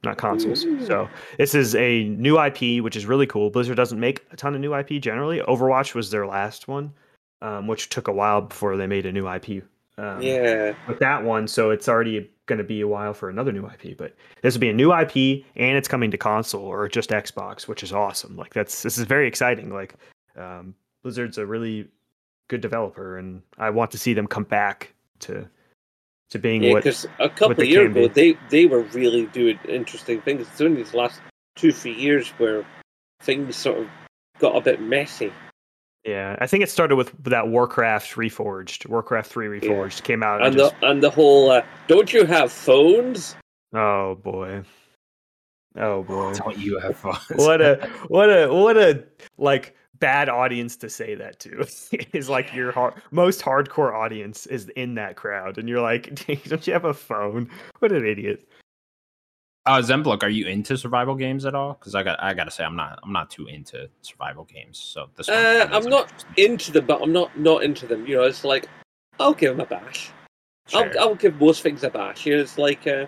Not consoles. Ooh. So this is a new IP, which is really cool. Blizzard doesn't make a ton of new IP generally. Overwatch was their last one, um, which took a while before they made a new IP. Um, Yeah. with that one, so it's already going to be a while for another new IP. But this will be a new IP, and it's coming to console or just Xbox, which is awesome. Like that's this is very exciting. Like um, Blizzard's a really good developer, and I want to see them come back to to being Yeah, what because a couple of years ago, be. they they were really doing interesting things. It's only these last two three years where things sort of got a bit messy. Yeah, I think it started with that Warcraft Reforged. Warcraft Three Reforged came out. And And just, the and the whole uh, don't you have phones? oh boy, oh boy. Don't you have fun? what a what a what a like bad audience to say that to is like your har most hardcore audience is in that crowd and you're like don't you have a phone what an idiot Uh, Zemblok, are you into survival games at all? Because I got, I gotta say, I'm not, I'm not too into survival games. So this, Uh, I'm doesn't not interest me. into them, but I'm not not into them. You know, it's like I'll give them a bash. Sure. I'll, I'll give most things a bash. You know, it's like uh,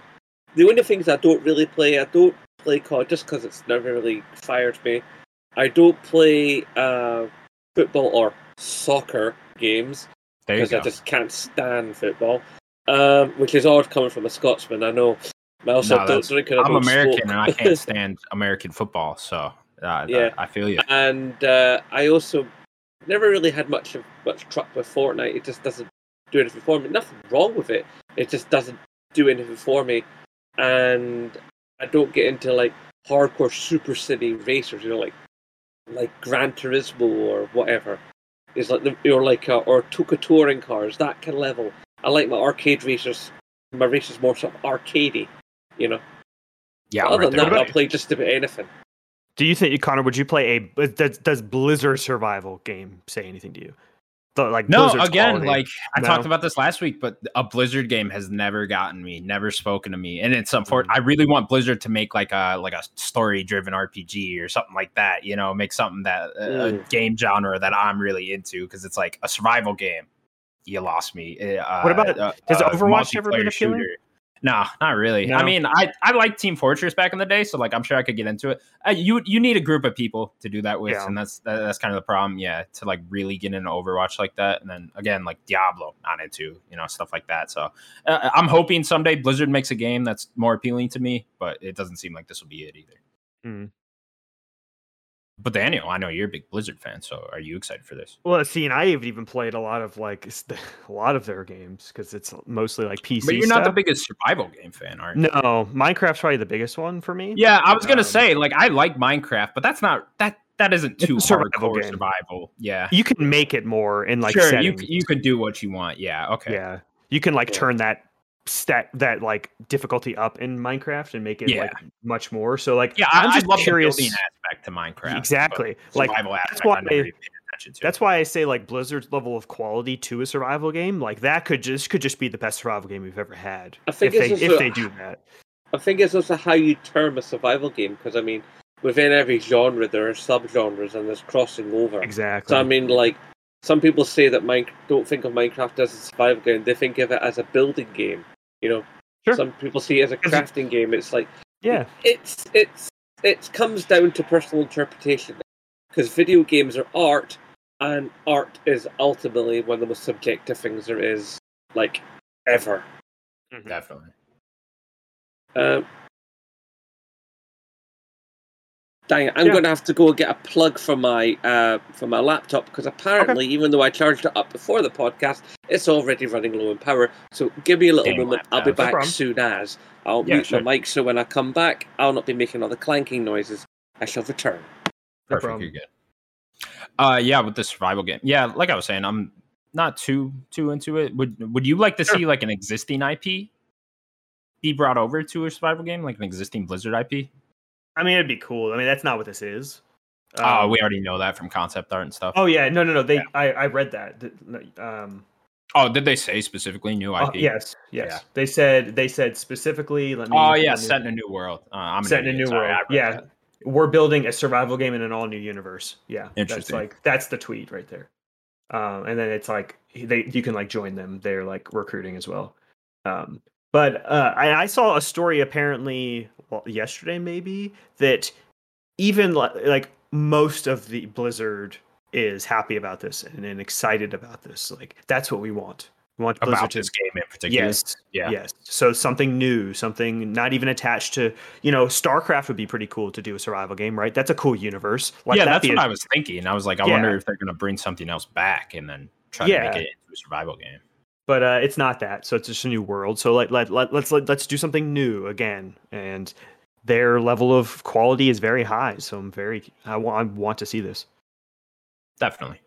the only things I don't really play. I don't play COD just because it's never really fired me. I don't play uh, football or soccer games because I just can't stand football. Um, which is odd coming from a Scotsman. I know. I also no, don't drink I'm American smoke. and I can't stand American football. So uh, Yeah. I feel you. and uh, I also never really had much of much truck with Fortnite. It just doesn't do anything for me. Nothing wrong with it. It just doesn't do anything for me, and I don't get into like hardcore super city racers. You know, like like Gran Turismo or whatever. Is like the or like uh, or TOCA touring cars that kind of level. I like my arcade racers. My races more sort of arcadey. You know. Yeah, Other right than that, I'll play just about anything. do you think connor would you play a does, does blizzard survival game say anything to you the, like No, again, quality. like I No. talked about this last week, but a Blizzard game has never gotten me, never spoken to me, and it's Mm. unfortunate. I really want Blizzard to make like a like a story driven RPG or something like that. You know, make something that a, a Mm. game genre that I'm really into because it's like a survival game. You lost me. Uh, What about- uh, has uh, Overwatch ever been appealing? shooter. No, not really. I mean, I I liked Team Fortress back in the day, so like I'm sure I could get into it. Uh, you you need a group of people to do that with, Yeah. and that's that, that's kind of the problem. Yeah, to like really get into Overwatch like that, and then again like Diablo, not into you know stuff like that. So uh, I'm hoping someday Blizzard makes a game that's more appealing to me, but it doesn't seem like this will be it either. Hmm. But Daniel, I know you're a big Blizzard fan, so are you excited for this? well see and i have even played a lot of like a lot of their games because it's mostly like pc But you're not the biggest survival game fan, are you? no minecraft's probably the biggest one for me Yeah, I was gonna Um, say like I like Minecraft, but that's not that that isn't too survival game. survival. Yeah, you can make it more in like sure, you settings. c- you could do what you want. Yeah, okay. Yeah, you can like Yeah. turn that stat that like difficulty up in Minecraft and make it Yeah. like much more. So like, Yeah, I, I'm I just love curious. the aspect to Minecraft. Exactly. Like, survival aspect. why- I never even paid attach it to. That's why I say like Blizzard's level of quality to a survival game, like that could just could just be the best survival game we've ever had. I think if they also- if they do that. I think it's also how you term a survival game because I mean, within every genre there are subgenres and there's crossing over. Exactly. So I mean, like some people say that Mine don't think of Minecraft as a survival game; they think of it as a building game. You know, Sure. some people see it as a Is it- crafting game. It's like yeah. it's it's it comes down to personal interpretation because video games are art, and art is ultimately one of the most subjective things there is, like ever. definitely. Um, dang it! I'm Yeah. going to have to go get a plug for my uh, for my laptop because apparently, even though I charged it up before the podcast, it's already running low in power. So give me a little Dang, moment. wow. I'll be back problem. soon as I'll Yeah, mute sure. my mic. So when I come back, I'll not be making all the clanking noises. I shall return. No Perfect. problem. You're good. Uh, yeah, with the survival game. Yeah, like I was saying, I'm not too too into it. Would Would you like to Sure. see like an existing IP be brought over to a survival game, like an existing Blizzard IP? I mean, it'd be cool. I mean, that's not what this is. Oh, Um, we already know that from concept art and stuff. Oh yeah, no, no, no. They, I, I read that. Um, Oh, did they say specifically new IP? oh, yes, yes. Yeah. They said, they said specifically. Let me. Oh yeah, set in a new world. Uh, I'm set in a new sorry, world. Yeah, that. we're building a survival game in an all new universe. Yeah, that's Interesting. like that's the tweet right there. Um, and then it's like they you can like join them. They're like recruiting as well. Um, but uh, I, I saw a story apparently well, yesterday maybe that even li- like most of the Blizzard is happy about this and, and excited about this. Like that's what we want. We want Blizzard About to this game in particular. Yes. Yeah. Yes. So something new, something not even attached to, you know, StarCraft would be pretty cool to do a survival game, right? That's a cool universe. Let yeah, that's what a- I was thinking. I was like, I Yeah. wonder if they're gonna bring something else back and then try Yeah. to make it into a survival game. But uh, it's not that. So it's just a new world. So let let, let let's let, let's do something new again. And their level of quality is very high. So I'm very I want I want to see this. Definitely.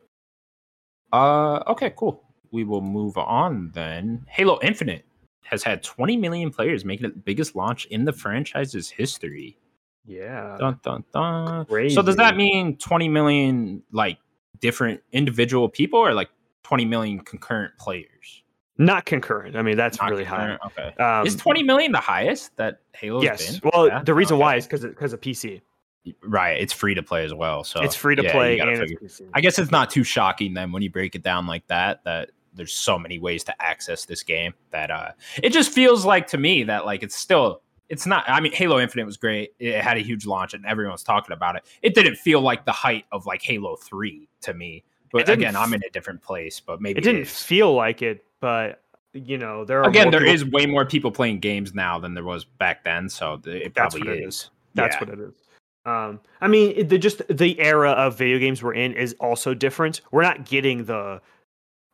Uh, okay, cool. We will move on then. Halo Infinite has had 20 million players, making it the biggest launch in the franchise's history. Yeah. Dun dun dun. So does that mean 20 million like different individual people or like 20 million concurrent players? Not concurrent. I mean, that's Not really concurrent, Okay. high. Um, is 20 million the highest that Halo? Yes. been? Well, Yeah? the reason Okay. why is because because of PC. Right, it's free to play as well. So it's free to yeah, play and it's PC. I guess it's not too shocking then when you break it down like that that there's so many ways to access this game that uh it just feels like to me that like it's still it's not I mean Halo Infinite was great. It had a huge launch and everyone was talking about it. It didn't feel like the height of like Halo 3 to me. But again, I'm in a different place, but maybe it didn't is. feel like it, but you know, there are Again, there people- is way more people playing games now than there was back then, so it That's probably what it is. is. That's Yeah. what it is. Um, I mean, the just the era of video games we're in is also different. We're not getting the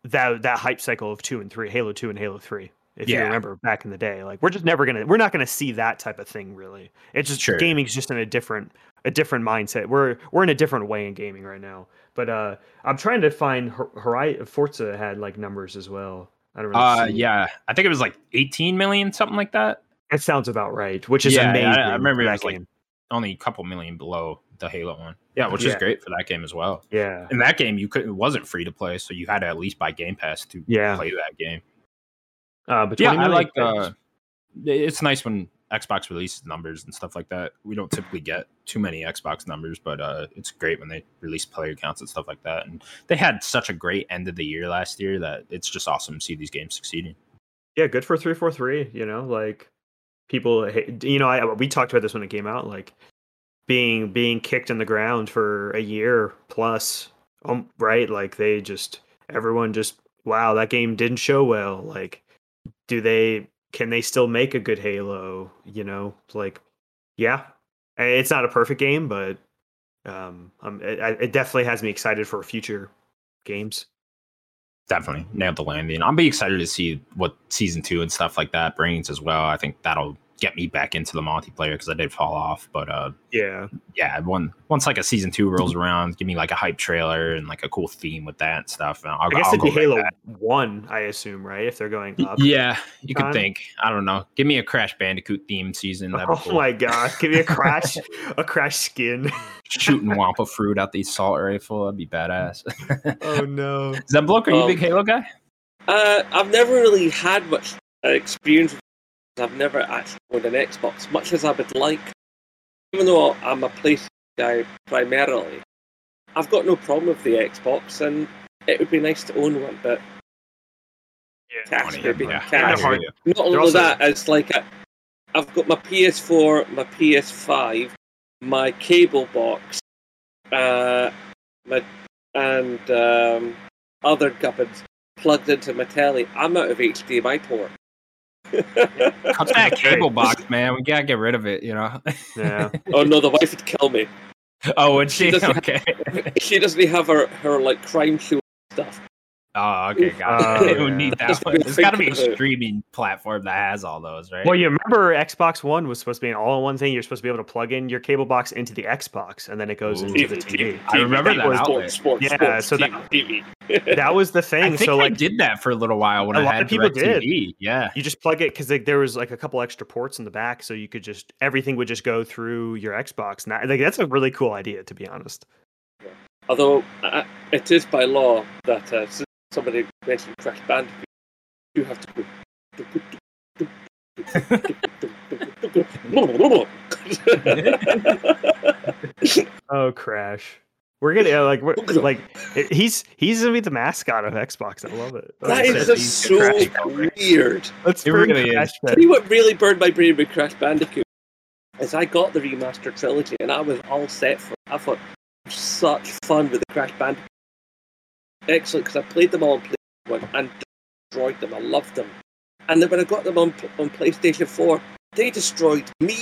that that hype cycle of two and three, Halo two and Halo three. If you remember back in the day, like we're just never gonna we're not gonna see that type of thing really. It's just Sure. gaming's just in a different a different mindset. We're we're in a different way in gaming right now. But uh, I'm trying to find Hor- Horizon Forza had like numbers as well. I don't really Uh yeah, I think it was like 18 million something like that. It sounds about right, which is Yeah, I- amazing. I remember it that was, like, game. Only a couple million below the Halo one. Yeah, which is great for that game as well. yeah, In that game, you couldn't it wasn't free to play, so you had to at least buy Game Pass to yeah. play that game. Uh, but Yeah, I like uh It's nice when Xbox releases numbers and stuff like that. We don't typically get too many Xbox numbers, but uh, it's great when they release player counts and stuff like that. And they had such a great end of the year last year that it's just awesome to see these games succeeding. yeah, good for three four three. You know, like people, you know, I we talked about this when it came out, like being being kicked in the ground for a year plus, um, right? Like they just everyone just wow, that game didn't show well. Like, do they can they still make a good Halo? You know, like yeah, it's not a perfect game, but um, um it, it definitely has me excited for future games. Definitely nailed the landing. I'll be excited to see what season two and stuff like that brings as well. I think that'll get me back into the multiplayer because I did fall off. But uh, Yeah. yeah, one once like a season two rolls around, give me like a hype trailer and like a cool theme with that and stuff. And I'll, I guess I'll it'd be go right Halo back. One, I assume, right? If they're going up. Yeah, you could think. I don't know. Give me a Crash Bandicoot themed season. Oh cool. my god! Give me a crash, a crash skin. Shooting Wumpa fruit out the assault rifle. That'd be badass. Oh no! Zemblook, are you a Um, big Halo guy? Uh, I've never really had much uh, experience. with I've never actually owned an Xbox, much as I would like. Even though I'm a PlayStation guy primarily, I've got no problem with the Xbox, and it would be nice to own one. But Yeah. cash, Funny, baby, yeah. cash. I. Not only also- that, it's like a, I've got my PS4, my PS5, my cable box, uh, my and um, other gubbins plugged into my telly. I'm out of HDMI port. Cut that cable box, man. We gotta get rid of it. You know. Yeah. oh no, the wife would kill me. oh, would She she? doesn't- Okay. She doesn't have her her like crime show stuff. Oh, okay. Got it. we yeah. need that That's one. the There's got to be a streaming platform that has all those, right? Well, you remember Xbox One was supposed to be an all-in-one thing. You're supposed to be able to plug in your cable box into the Xbox, and then it goes Ooh. into the TV. I remember that sports, outlet. sports, Yeah, sports, so that- TV. That was the I thing. think So I like, did that for a little while when A I lot had of people DirecTV. Yeah. you just plug it because like, there was like a couple extra ports in the back, so you could just everything would just go through your Xbox. And that, like that's a really cool idea, to be honest. Although uh, it is by law that uh, since somebody mentioned Crash Bandicoot, you have to go. Oh, Crash. We're gonna uh, like we're, like it- he's he's gonna be the mascot of Xbox. I love it. that is said, just he's so a Crash Bandicoot. weird. Let's It bring really is. Crash back. See what really burned my brain with Crash Bandicoot is I got the remastered trilogy and I was all set for it. I thought such fun with the Crash Bandicoot. Excellent because I played them all on PlayStation 1 and destroyed them. I loved them. And then when I got them on on PlayStation 4, they destroyed me.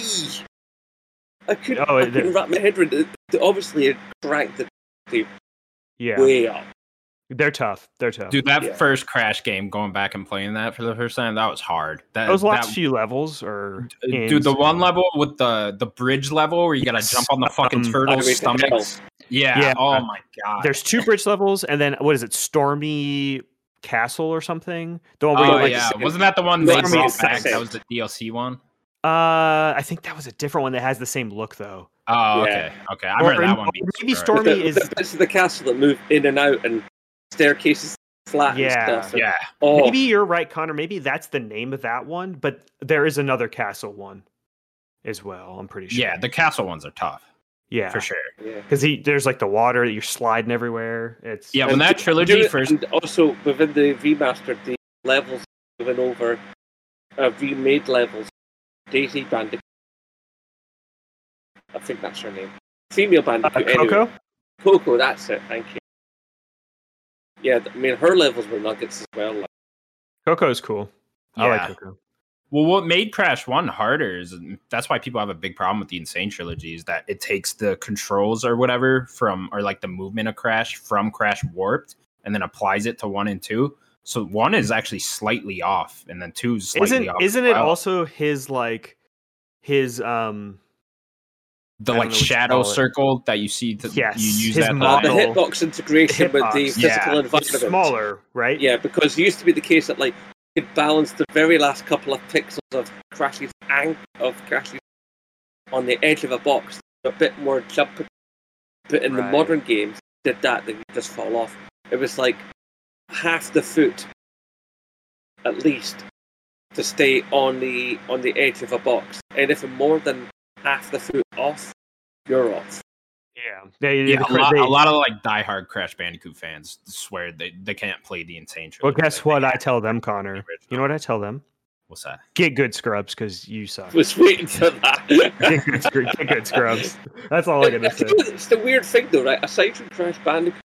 I couldn't, Oh, I couldn't wrap my head around it. Obviously, it cranked the Yeah, way up. They're tough. They're tough. Dude, that Yeah. first Crash game, going back and playing that for the first time, that was hard. That, Those last that- few levels or Dude, the one insane. level with the the bridge level where you gotta Yes. jump on the fucking Um, turtle's Highway to stomachs. Yeah. Yeah. Oh my god. There's two bridge levels, and then what is it? Stormy Castle or something? The one where Oh you like. yeah, wasn't that the one No, they brought back? same. That was the DLC one. Uh, I think that was a different one that has the same look though. Oh, Yeah. okay, okay. I Or- remember that one. maybe super Storm- hard. Stormy the, is- the bits of the castle that move in and out and staircases flat Yeah. and stuff. Yeah, Oh, Maybe you're right, Connor. Maybe that's the name of that one, but there is another castle one as well. I'm pretty sure. yeah. The castle ones are tough yeah, for sure. yeah. Because there's like the water that you're sliding everywhere. It's Yeah, when that trilogy it- first. and also within the remastered, the levels given over uh, remade levels. Daisy Bandicoot. I think that's her name. Female uh, Bandicoot. anyway. Coco. Coco, that's it. Thank you. Yeah, I mean her levels were nuggets as well. Like, Coco's cool. I Yeah. like Coco. Well, what made Crash One harder is that's why people have a big problem with the N. Sane trilogy is that it takes the controls or whatever from or like the movement of Crash from Crash Warped and then applies it to one and two. So one is actually slightly off, and then two is slightly Isn't off. isn't as it also his like his um the I like know what you shadow circle that you see? To, Yes, you use his that model. the like- hitbox integration with the physical yeah. environment. it's smaller, right? Yeah, because it used to be the case that like you could balance the very last couple of pixels of Crash's ang of Crash's on the edge of a box, a bit more jump. But in the modern games, did that, then you just fall off. It was like half the foot, at least, to stay on the on the edge of a box. Anything more than half the foot off, you're off. Yeah. They, yeah, the- a lot, they- a lot of like diehard Crash Bandicoot fans swear they, they can't play the N. Sane well, guess Like, what they I tell them, play the Connor. You know what I tell them? What's that? Get good scrubs because you suck. I was waiting for that. Get good, get good scrubs. That's all I'm gonna say. It's the weird thing, though, right? Aside from Crash Bandicoot,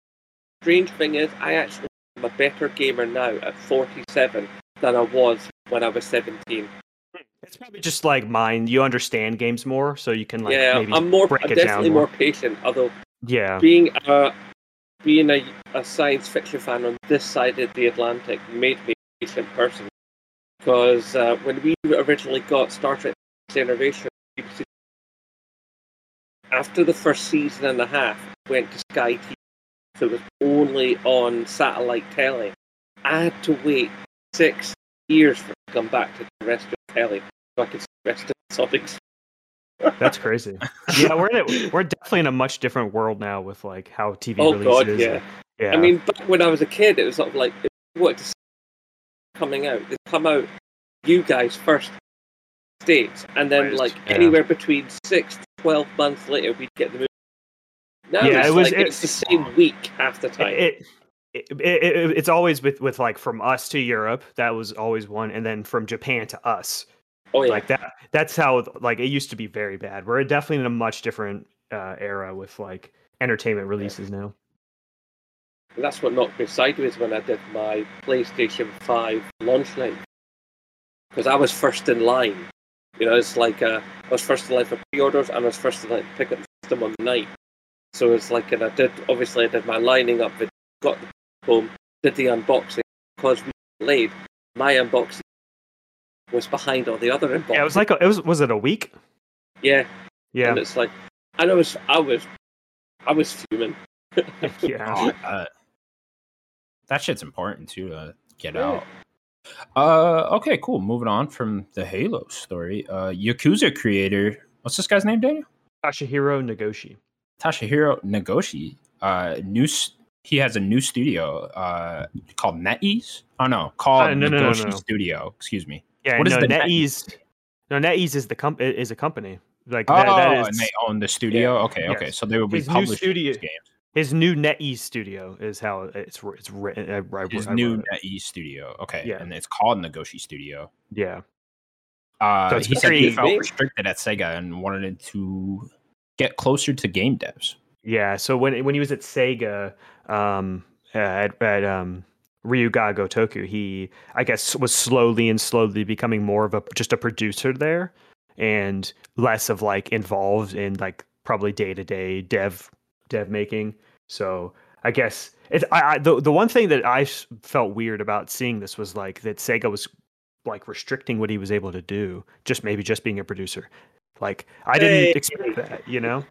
strange thing is, I actually am a better gamer now at 47 than I was when I was 17. It's probably just like mine. You understand games more, so you can like yeah, maybe I'm more, break I'm definitely more. more patient. Although yeah. being a being a, a science fiction fan on this side of the Atlantic made me a patient person. Because uh, when we originally got Star Trek generation. After the first season and a half, it went to Sky TV, so it was only on satellite telly. I had to wait six years for it to come back to the rest of telly so I could see the rest of Sonic. That's crazy. yeah, we're in a, we're definitely in a much different world now with like how TV Oh releases. god, yeah. yeah. I mean, back when I was a kid, it was sort of like if you wanted to see coming out. They come out, you guys first, states, and then Right, like yeah. anywhere between six to twelve months later, we'd get the movie. Now Yeah, it's it was- like it- it's the same week half the time. it, it, it, it it's always with with like from us to Europe. That was always one, and then from Japan to us. oh yeah, Like that. That's how like it used to be very bad. We're definitely in a much different uh, era with like entertainment releases now. that's what knocked me sideways when I did my PlayStation Five launch night because I was first in line. You know, it's like uh, I was first in line for pre-orders, and I was first in line to pick up the system on the night. So it's like, and I did obviously I did my lining up, got home, did the unboxing because we were delayed. My unboxing was behind all the other unboxings. Yeah, it was like a, it was was it a week? yeah, Yeah, and it's like, and I was, I was, I was fuming. yeah. Oh, uh, that shit's important too to get Yeah. out. Uh, okay, cool. Moving on from the Halo story. Uh, Yakuza creator, what's this guy's name, Daniel? Toshihiro Nagoshi. Tashihiro Nagoshi. Uh, new. He has a new studio. Uh, called NetEase. Oh no, called Uh, no, no, no. Studio. Excuse me. Yeah, What is the NetEase. No, NetEase is the comp is a company. Like Oh, that, that and they own the studio. Okay, okay. Yes. So they will be His publishing studio- games. his new NetEase studio is how it's it's written. I, I, His I new. NetEase studio. Okay, Yeah. and it's called Nagoshi Studio. yeah. Uh, So he said he felt restricted at Sega and wanted to get closer to game devs. Yeah, so when when he was at Sega, um, at, at um, Ryu Ga Gotoku, he I guess was slowly and slowly becoming more of a just a producer there, and less of like involved in like probably day to day dev dev making. So I guess it's I, I the the one thing that I felt weird about seeing this was like that Sega was like restricting what he was able to do, just maybe just being a producer. Like I didn't Hey. expect that, you know.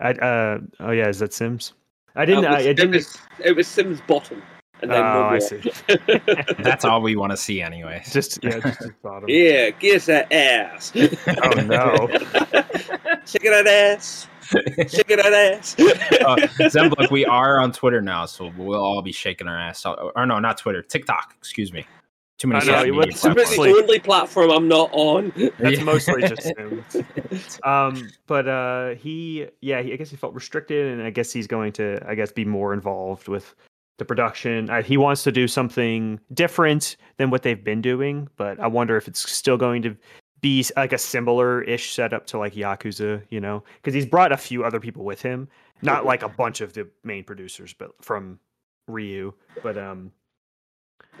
I uh oh yeah, is that Sims? I didn't. It I, was, I it didn't. was, it was Sims bottom, and then Oh, I see. That's all we want to see, anyway. just yeah, just his bottom. yeah, give that ass. Oh no. Shake that ass. Shake that ass. uh, Zembluk, we are on Twitter now, so we'll all be shaking our ass. Or, or no, not Twitter, TikTok. Excuse me. Too many I know, it was- It's platforms. the only platform I'm not on. That's Yeah. mostly just him. Um, but uh, he, yeah, he, I guess he felt restricted, and I guess he's going to, I guess, be more involved with the production. Uh, he wants to do something different than what they've been doing, but I wonder if it's still going to be like a similar-ish setup to like Yakuza, you know, because he's brought a few other people with him, not like a bunch of the main producers, but from Ryu. But um,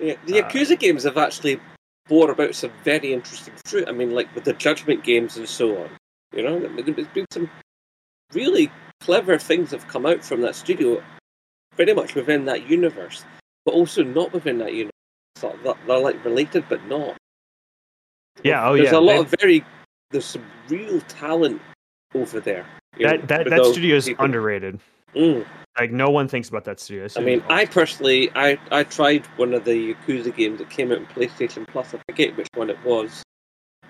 Yeah, the Uh, games have actually brought about some very interesting fruit. I mean, like with the Judgment games and so on. You know, there's been some really clever things have come out from that studio, pretty much within that universe, but also not within that universe. So they're, like related, but not. Yeah, oh, there's yeah, There's a lot of very, there's some real talent over there. you know, that that for that those studio is people. underrated. Mm. Like no one thinks about that seriously. I mean, I personally, I, I tried one of the Yakuza games that came out on PlayStation Plus. I forget which one it was.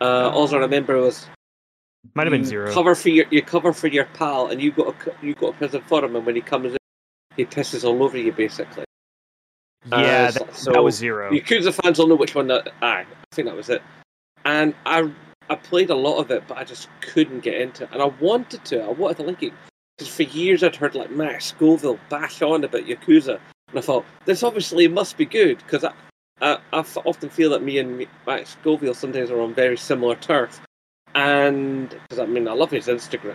Uh, all I remember was might have been zero. Cover for your, you cover for your pal, and you got a, you got a present for him, and when he comes in, he pisses all over you, basically. yeah, uh, that, so that was zero. Yakuza fans will know which one that. Aye, I think that was it. And I I played a lot of it, but I just couldn't get into it. And I wanted to. I wanted to like it because for years I'd heard like Max Scoville bash on about Yakuza, and I thought this obviously must be good because I I often feel that me and Max Scoville sometimes are on very similar turf. And because I mean I love his Instagram,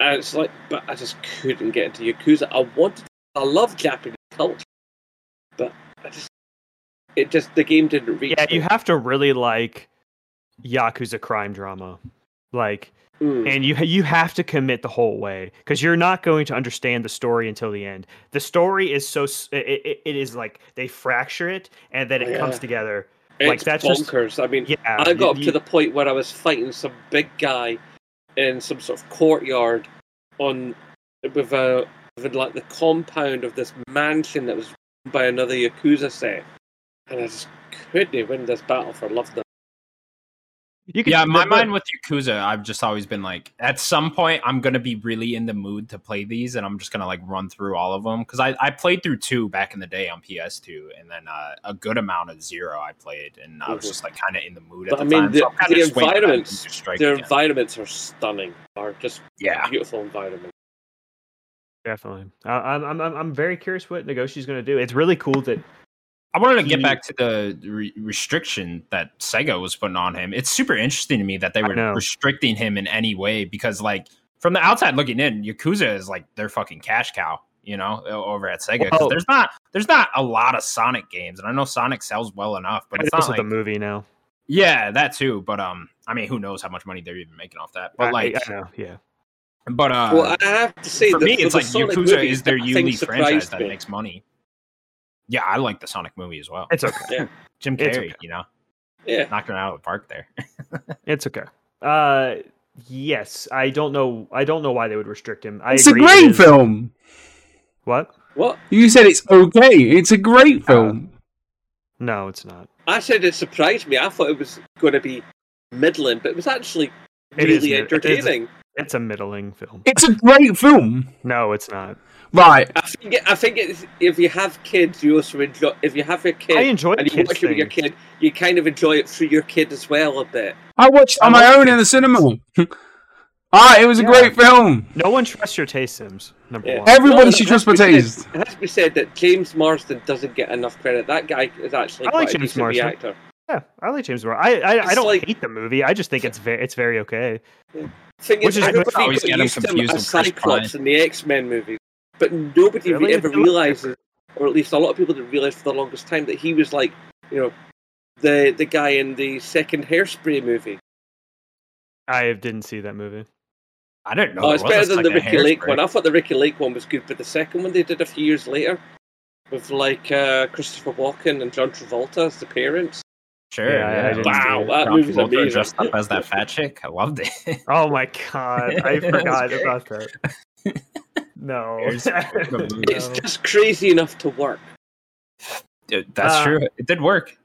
and it's like, but I just couldn't get into Yakuza. I wanted. I love Japanese culture, but I just it just the game didn't reach. Yeah, me. you have to really like Yakuza crime drama, like, Mm. and you you have to commit the whole way because you're not going to understand the story until the end. The story is so it, it, it is like they fracture it and then it comes together It's Like, that's just- bonkers. I mean, Yeah, I got up you- to the point where I was fighting some big guy in some sort of courtyard on with a with like the compound of this mansion that was by another Yakuza set, and I just couldn't win this battle for love. Nor- you could- Yeah, my but- mind with Yakuza, I've just always been like, at some point, I'm gonna be really in the mood to play these, and I'm just gonna like run through all of them because I, I played through two back in the day on PS2, and then uh, a good amount of zero I played, and I was Mhm. just like kind of in the mood. But at I mean, time, the- so the environments- Their again. environments are stunning. Are just yeah, beautiful environments. Definitely. I, I'm, I'm, I'm I'm very curious what Nagoshi's going to do. It's really cool that I wanted to get back to the re- restriction that Sega was putting on him. It's super interesting to me that they were restricting him in any way because, like, from the outside looking in, Yakuza is like their fucking cash cow, you know, over at Sega. 'Cause Well- there's not there's not a lot of Sonic games, and I know Sonic sells well enough, but it's it's not like the movie now. yeah, that too. But um, I mean, who knows how much money they're even making off that? But I- like, I, know, yeah. but uh, well, I have to say, for that me, it's the like Sonic Yakuza movies, is their that thing unique franchise surprised that makes money. Yeah, I like the Sonic movie as well. It's okay. Jim it's Carrey, okay. you know, Yeah, knocked it out of the park there. It's okay. Uh, yes, I don't know. I don't know why they would restrict him. I It's a agree, it great is- film. What? what? You said it's okay. It's a great film. No, it's not. I said it surprised me. I thought it was going to be middling, but it was actually really it is- entertaining. It's a middling film. it's a great film. No, it's not. Right. I think, it, I think it's, if you have kids, you also enjoy. If you have your kid I enjoy and you kids watch it with your kid, you kind of enjoy it through your kid as well a bit. I watched on I my love own in the cinema. ah, it was a great film. No one trusts your taste, Sims. Number Yeah. one. Everybody Well, should trust has my taste. said- It has to be said that James Marsden doesn't get enough credit. That guy is actually I quite like a James decent Marsden. actor. Yeah, I like James Bond. I I, I don't like- hate the movie. I just think it's very it's very okay. Thing Which is, is- everybody I always got get him used him confused as with Chris Cyclops Pine. in the X Men movies, but nobody Really? ever It's a lot realizes, or at least a lot of people didn't realize for the longest time that he was like, you know, the the guy in the second Hairspray movie. I didn't see that movie. I don't know. oh, it's was a better than the second Ricki Lake Hairspray. one. I thought the Ricki Lake one was good, but the second one they did a few years later, with like uh, Christopher Walken and John Travolta as the parents. Sure. Yeah, I- I Yeah, didn't Wow, that John movie's Travolta amazing. dressed up as that fat chick. I loved it. Oh my god, I forgot about that. No, It's a good movie. It's just crazy enough to work. Dude, That's Uh, true. It did work.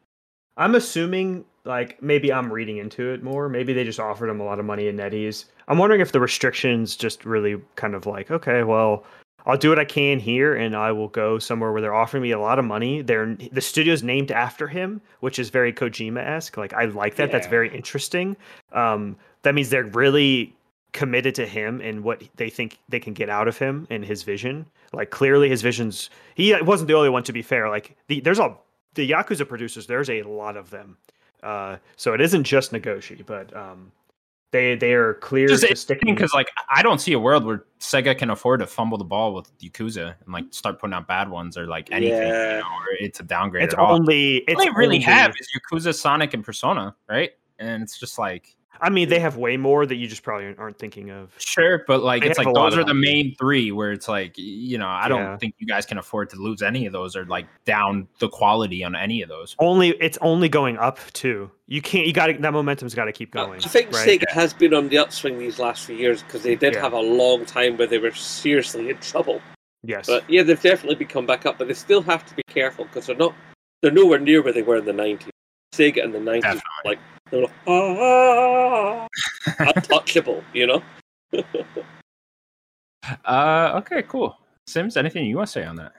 I'm assuming like maybe I'm reading into it more. Maybe they just offered him a lot of money in NetEase. I'm wondering if the restrictions just really kind of like, okay, well, I'll do what I can here, and I will go somewhere where they're offering me a lot of money. They're the studio's named after him, which is very Kojima esque. Like I like that. That's very interesting. Um, that means they're really committed to him and what they think they can get out of him and his vision. Like clearly, his vision's he wasn't the only one. To be fair, like the, there's a the Yakuza producers. There's a lot of them. Uh, so it isn't just Nagoshi, but um, they they are clear Just to sticking. because, like, I don't see a world where Sega can afford to fumble the ball with Yakuza and like start putting out bad ones or like anything. you know, or it's a downgrade it's at all. only it's all they really only- have is Yakuza, Sonic, and Persona, right? And it's just like I mean, they have way more that you just probably aren't thinking of. sure, but like They it's like those are the main three where it's like you know I don't Yeah. think you guys can afford to lose any of those or like down the quality on any of those. Only it's only going up too. You can't. You got that momentum's got to keep going. I think right? Sega has been on the upswing these last few years because they did Yeah. have a long time where they were seriously in trouble. Yes. But yeah, they've definitely been come back up, but they still have to be careful because they're not they're nowhere near where they were in the nineties. Sega in the nineties, like they were like, ah, untouchable, you know. Uh, okay, cool. Sims, anything you want to say on that?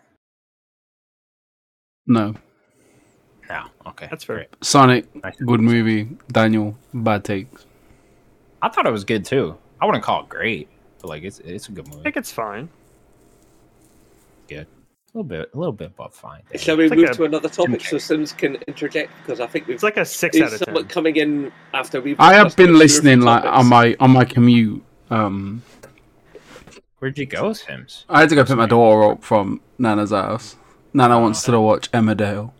No. No. Okay, That's fair. great. Sonic, Nice. good movie. Daniel, bad takes. I thought it was good too. I wouldn't call it great, but like it's it's a good movie. I think it's fine. A little bit, a little bit above fine. Shall we It's like move a- to another topic so Sims can interject because I think we've It's like a six there's out of someone ten. coming in after we've. I have been two or three listening like topics. on my on my commute. Um, Where'd you go, Sims? I had to go pick my daughter up from Nana's house. Nana wants to watch Emmerdale.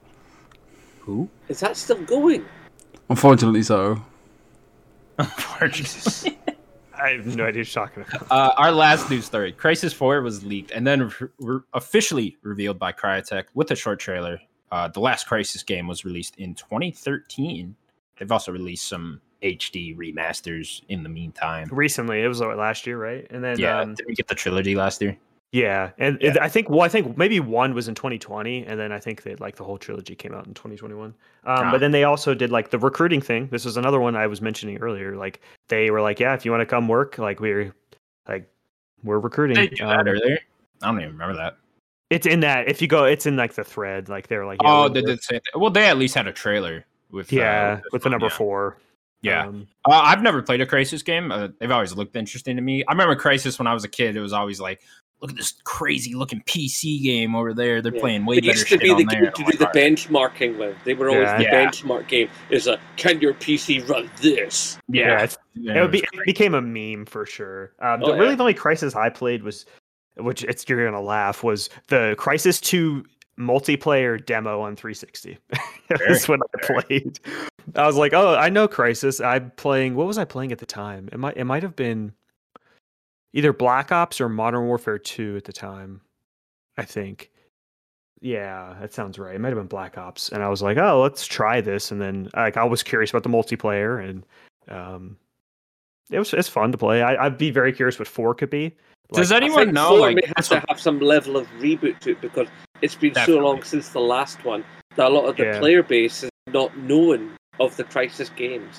Who? Is that still going? Unfortunately, so. Unfortunately. I have no idea what you're talking about. Uh, our last news story: Crysis Four was leaked and then re- re- officially revealed by Crytek with a short trailer Uh, the last Crysis game was released in 2013. They've also released some HD remasters in the meantime. Recently, it was last year, right? And then Yeah, um, did we get the trilogy last year? Yeah, and it- I think well, I think maybe one was in 2020, and then I think that like the whole trilogy came out in 2021. Um, Ah. But then they also did like the recruiting thing. This was another one I was mentioning earlier. Like they were like, yeah, if you want to come work, like we're like we're recruiting. Did they do that Um, earlier? I don't even remember that. It's in that. If you go, it's in like the thread. Like they're like, yeah, oh, they did say that. Well, they at least had a trailer with uh, yeah, this with the number yeah. four. Yeah, Um, uh, I've never played a Crysis game. Uh, they've always looked interesting to me. I remember Crysis when I was a kid. It was always like, look at this crazy looking PC game over there. They're Yeah. playing way It better used to shit be the game And to do the "All right." benchmarking with. They were always Yeah. the Yeah. benchmark game. Is a can your PC run this? yeah, Yeah, it's, yeah, it, would be, it became a meme for sure. Um, Oh, the, really, the only Crysis I played was, which it's you're gonna laugh, was the Crysis Two multiplayer demo on 360. That's what I played. I was like, oh, I know Crysis. I'm playing. What was I playing at the time? It might it might have been either Black Ops or Modern Warfare Two at the time. I think. Yeah, that sounds right. It might have been Black Ops, and I was like, "Oh, let's try this." And then, like, I was curious about the multiplayer, and um, it was it's fun to play. I, I'd be very curious what four could be. Does Like, I anyone think know? four Like, may have that's to have some level of reboot to it because it's been so long since the last one that a lot of the Yeah. player base is not known of the Crysis games.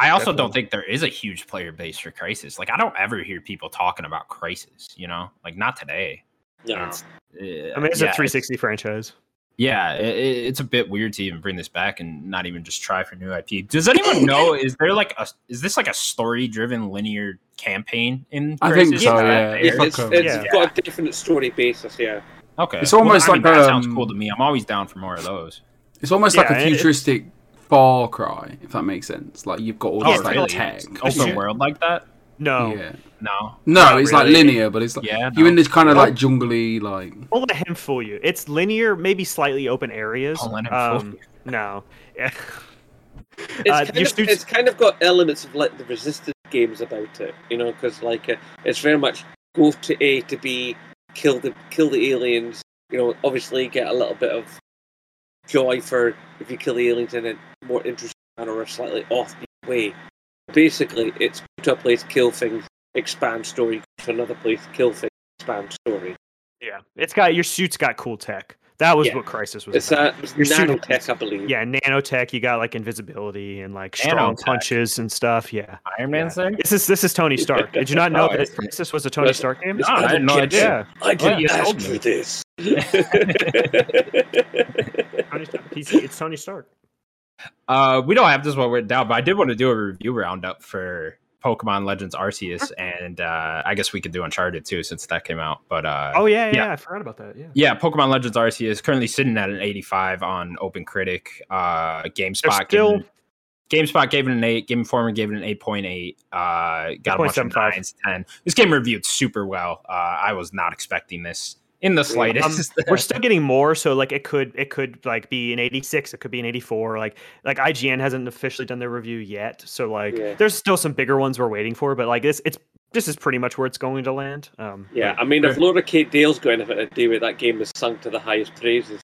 I also don't think there is a huge player base for Crysis. Like, I don't ever hear people talking about Crysis. You know, like not today. Yeah, it's- uh, I mean, it's yeah, a 360 franchise. Yeah, it, it- it's a bit weird to even bring this back and not even just try for new IP. Does anyone know? Is there like a is this like a story driven linear campaign in? I think so, yeah. there? yeah, it's, it's Yeah. got a definite story basis. Yeah, Okay, It's almost I mean, like, that sounds um, cool to me. I'm always down for more of those. It's almost like Yeah, a it- futuristic Far Cry, if that makes sense. Like you've got all Oh, this like really? tech. Open Yeah. world like that? No, Yeah. No. No, Not it's like linear, but it's like Yeah, you're in this kind of like jungly like. don't let him fool you. It's linear, maybe slightly open areas. Don't let him fool Um, you. no, Yeah. it's, Uh, kind of, suits- it's kind of got elements of like the resistance games about it, you know, because like uh, it's very much go to A to B, kill the kill the aliens. You know, obviously get a little bit of joy for if you kill the aliens and a more interesting manner or a slightly offbeat way. Basically, it's go to a place, kill things, expand story. Go to another place, kill things, expand story. yeah, it's got your suit's got cool tech. That was Yeah. what Crysis was. It's about. uh, it's Your suit nanotech, is- I believe. yeah, nanotech. You got like invisibility and like strong Nanotech. punches and stuff. Yeah, Iron Man's yeah. there. This is this is Tony Stark. Did you not know Oh, that Crysis was a Tony Stark game? It's No, I had no Kitchen. idea. Yeah, I didn't you ask for this. Tony Stark. He's- it's Tony Stark. Uh, we don't have this one written down, but I did want to do a review roundup for Pokemon Legends Arceus, and uh, I guess we could do Uncharted too since that came out. But uh, Oh yeah, yeah, yeah. I forgot about that. Yeah, yeah, Pokemon Legends Arceus currently sitting at an 85 on Open Critic. Uh, GameSpot They're still- gave it, GameSpot gave it an eight. Game Informer gave it an 8.8. Uh, got a bunch of 8.75. nines, 10. This game reviewed super well. Uh, I was not expecting this in the Um, slightest. we're still getting more, so like it could it could like be an 86, it could be an 84. Like like IGN hasn't officially done their review yet, so like Yeah. there's still some bigger ones we're waiting for, but like this it's this is pretty much where it's going to land. Um, Yeah, but- I mean, if Laura Kate Dale's got anything to do with it, that game is sunk to the highest praises.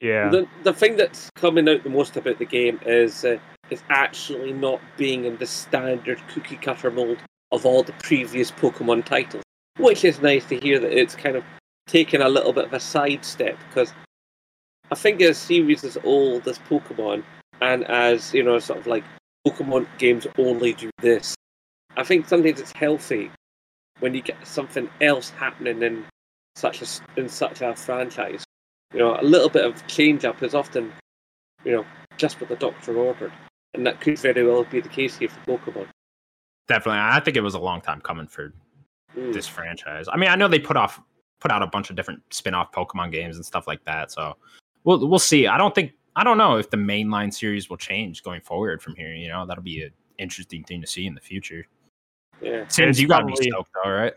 yeah, The the thing that's coming out the most about the game is uh, it's actually not being in the standard cookie cutter mold of all the previous Pokemon titles, which is nice to hear that it's kind of taken a little bit of a sidestep because I think a series as old as Pokemon and as you know, sort of like Pokemon games only do this. I think sometimes it's healthy when you get something else happening in such a in such a franchise. You know, a little bit of change up is often, you know, just what the doctor ordered, and that could very well be the case here for Pokemon. Definitely. I think it was a long time coming for Mm. this franchise. I mean, I know they put off put out a bunch of different spin-off Pokemon games and stuff like that. So we'll we'll see. I don't think I don't know if the mainline series will change going forward from here. You know, that'll be an interesting thing to see in the future. Yeah, Sims, it's you gotta be stoked, all right?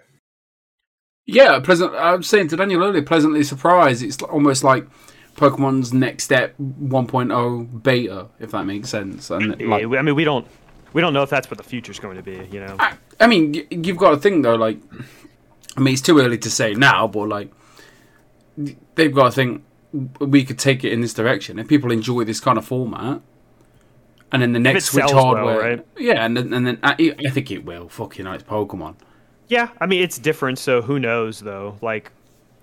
Yeah, pleasant. I'm saying to Daniel earlier, pleasantly surprised. It's almost like Pokemon's next step 1.0 beta, if that makes sense. And Yeah, like, we- I mean we don't we don't know if that's what the future's going to be. You know, I, I mean, you've got to think though. Like, I mean, it's too early to say now, but like, they've got to think we could take it in this direction. If people enjoy this kind of format, and then the next Switch sells well, right? yeah, and then, and then I, I think it will. Fucking, know, it's Pokemon. Yeah, I mean it's different, so who knows though? Like,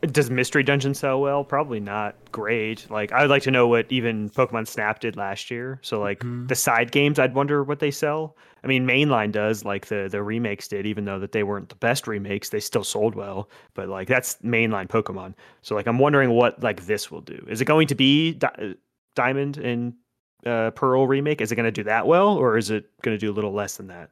does Mystery Dungeon sell well? Probably not great. Like, I'd like to know what even Pokemon Snap did last year. So like Mm-hmm. the side games, I'd wonder what they sell. I mean, mainline does, like the the remakes did, even though that they weren't the best remakes, they still sold well. But like that's mainline Pokemon. So like I'm wondering what like this will do. Is it going to be Di- Diamond and uh, Pearl remake? Is it going to do that well, or is it going to do a little less than that?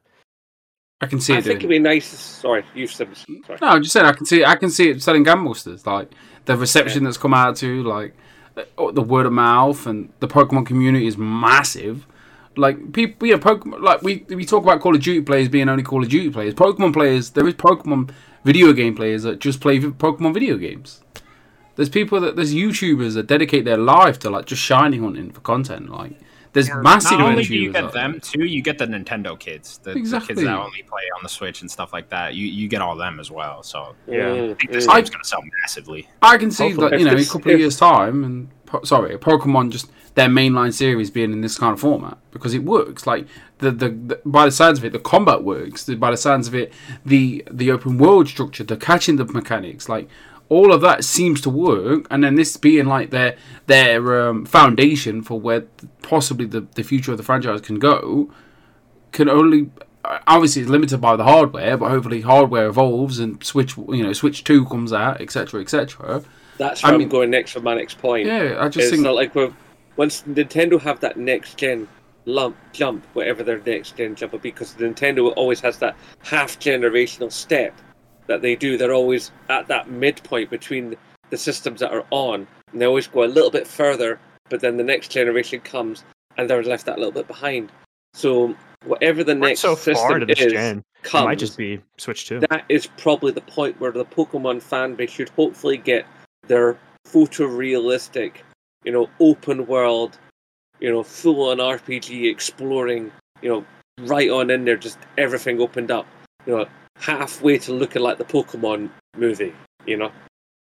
I can see I it think it'd be nice. Sorry, you said. Sorry. No, I'm just saying I can see I can see it selling Gunbusters. Like the reception that's come out to, like uh, the word of mouth and the Pokemon community is massive. Like people, yeah, Pokemon. Like we we talk about Call of Duty players being only Call of Duty players. Pokemon players, there is Pokemon video game players that just play Pokemon video games. There's people that there's YouTubers that dedicate their life to like just shiny hunting for content. Like there's massive Not only do you get out them too, you get the Nintendo kids, the, the kids that only play on the Switch and stuff like that. You you get all them as well. So Yeah. Mm, I think this mm. game's gonna sell massively. I can see Hopefully. that you know in a couple of years' time, and sorry, Pokemon just their mainline series being in this kind of format because it works. Like the, the the by the sounds of it, the combat works. The, by the sounds of it, the the open world structure, the catching the mechanics, like all of that seems to work. And then this being like their their um, foundation for where possibly the the future of the franchise can go, can only obviously it's limited by the hardware, but hopefully hardware evolves and Switch you know Switch Two comes out, etc. etc. That's where I mean- am going next for my next point. Yeah, I just It's think not like we're, once Nintendo have that next gen lump jump, whatever their next gen jump will be, because Nintendo always has that half generational step that they do. They're always at that midpoint between the systems that are on, and they always go a little bit further. But then the next generation comes, and they're left that little bit behind. So whatever the next so system far into this is, gen. It comes, might just be Switch Two. that is probably the point where the Pokemon fan base should hopefully get their photorealistic, you know, open world, you know, full on RPG exploring, you know, right on in there, just everything opened up, you know, halfway to looking like the Pokemon movie, you know,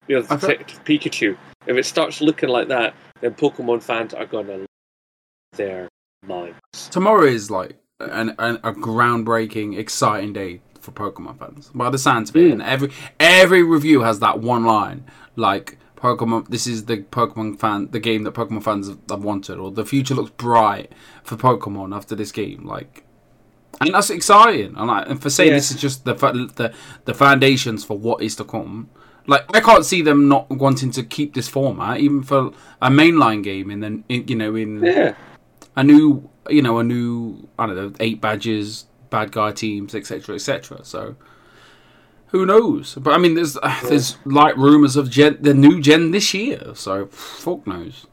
you know, Detective Pikachu. If it starts looking like that, then Pokemon fans are gonna lose their minds. tomorrow is like an, an a groundbreaking, exciting day for Pokemon fans. By the sounds of it, Mm. and every every review has that one line like Pokemon. This is the Pokemon fan, the game that Pokemon fans have wanted, or the future looks bright for Pokemon after this game. Like. And that's exciting, and, like, and for saying Yeah. this is just the, the the foundations for what is to come. Like I can't see them not wanting to keep this format, even for a mainline game, and then in, you know in Yeah. a new you know a new i don't know eight badges bad guy teams etc etc so who knows but i mean there's there's like rumors of gen, the new gen this year so fuck knows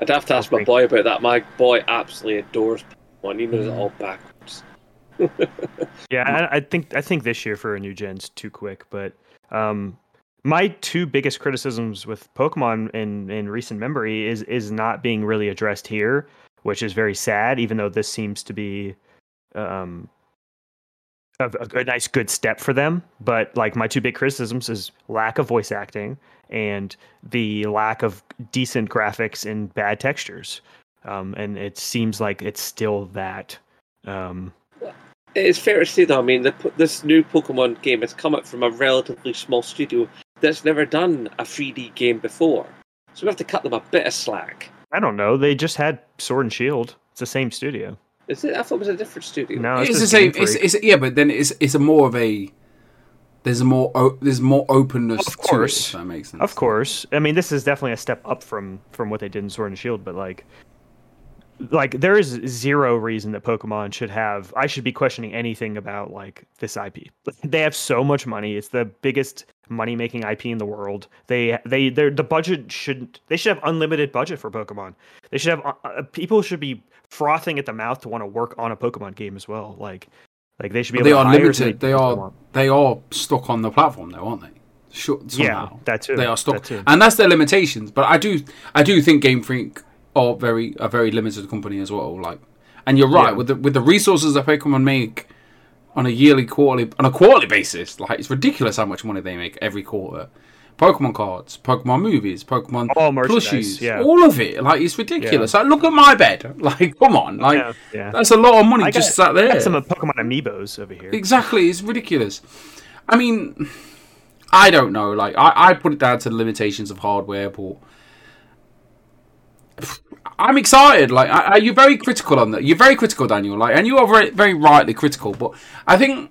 I'd have to ask my boy about that. My boy absolutely adores Pokemon. He knows Mm. it all backwards. Yeah, I, I think I think this year for a new gen's too quick. But um, my two biggest criticisms with Pokemon in in recent memory is is not being really addressed here, which is very sad. Even though this seems to be um, a, a, nice good step for them, but like my two big criticisms is lack of voice acting and the lack of decent graphics and bad textures. Um, and it seems like it's still that. Um, It's fair to say, though, I mean, the, this new Pokemon game has come out from a relatively small studio that's never done a 3D game before. So we have to cut them a bit of slack. I don't know. They just had Sword and Shield. It's the same studio. Is it? I thought it was a different studio. No, it's it's, the same it's, it's yeah but then it's it's a more of a there's a more o- there's more openness Of to it, course. if that makes sense Of course. I mean, this is definitely a step up from from what they did in Sword and Shield, but like like there is zero reason that Pokemon should have I should be questioning anything about like this IP. They have so much money. It's the biggest money-making IP in the world. They they they the budget should they should have unlimited budget for Pokemon. They should have uh, uh, people should be frothing at the mouth to want to work on a Pokemon game as well. Like like they should be able they to are hire as many limited they are they are stuck on the platform though aren't they sure Yeah, somehow. that too. they are That stuck too. and that's their limitations but i do i do think game freak are very a very limited company as well like and you're right Yeah. with the with the resources that pokemon make on a yearly quarterly on a quarterly basis like it's ridiculous how much money they make every quarter Pokemon cards, Pokemon movies, Pokemon All plushies, yeah. all of it. Like it's ridiculous. Like look at my bed. Like come on, like Yeah, yeah. that's a lot of money I just got- sat I there. got some uh, Pokemon amiibos over here. Exactly, it's ridiculous. I mean, I don't know. Like, I, I put it down to the limitations of hardware, but I'm excited. Like, I, I, you're very critical on that. You're very critical, Daniel. Like, and you are very, very rightly critical. But I think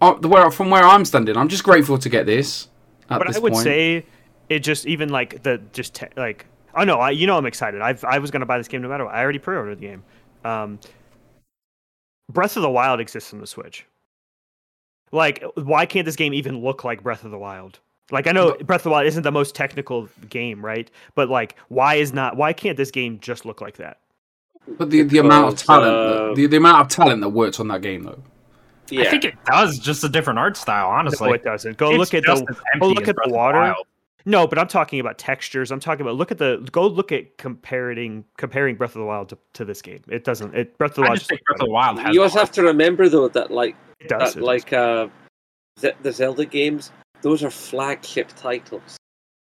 uh, the where from where I'm standing, I'm just grateful to get this. At but this I would point. say it just even like the just te- like oh no, I you know I'm excited. I I was gonna buy this game no matter what. I already pre-ordered the game. Um, Breath of the Wild exists on the Switch. Like, why can't this game even look like Breath of the Wild? Like, I know Breath of the Wild isn't the most technical game, right? But like, why is not? Why can't this game just look like that? but the, the amount of talent, uh, the, the amount of talent that works on that game, though. Yeah. I think it does, just a different art style. Honestly, no, it doesn't. Go It's look at the as go look at the water. Wild. No, but I'm talking about textures. I'm talking about look at the go look at comparing comparing Breath of the Wild to, to this game. It doesn't. It Breath of the I Wild. just think Breath of the Wild has. you also art have to remember though that like It does. that it like uh, Ze- the Zelda games, those are flagship titles.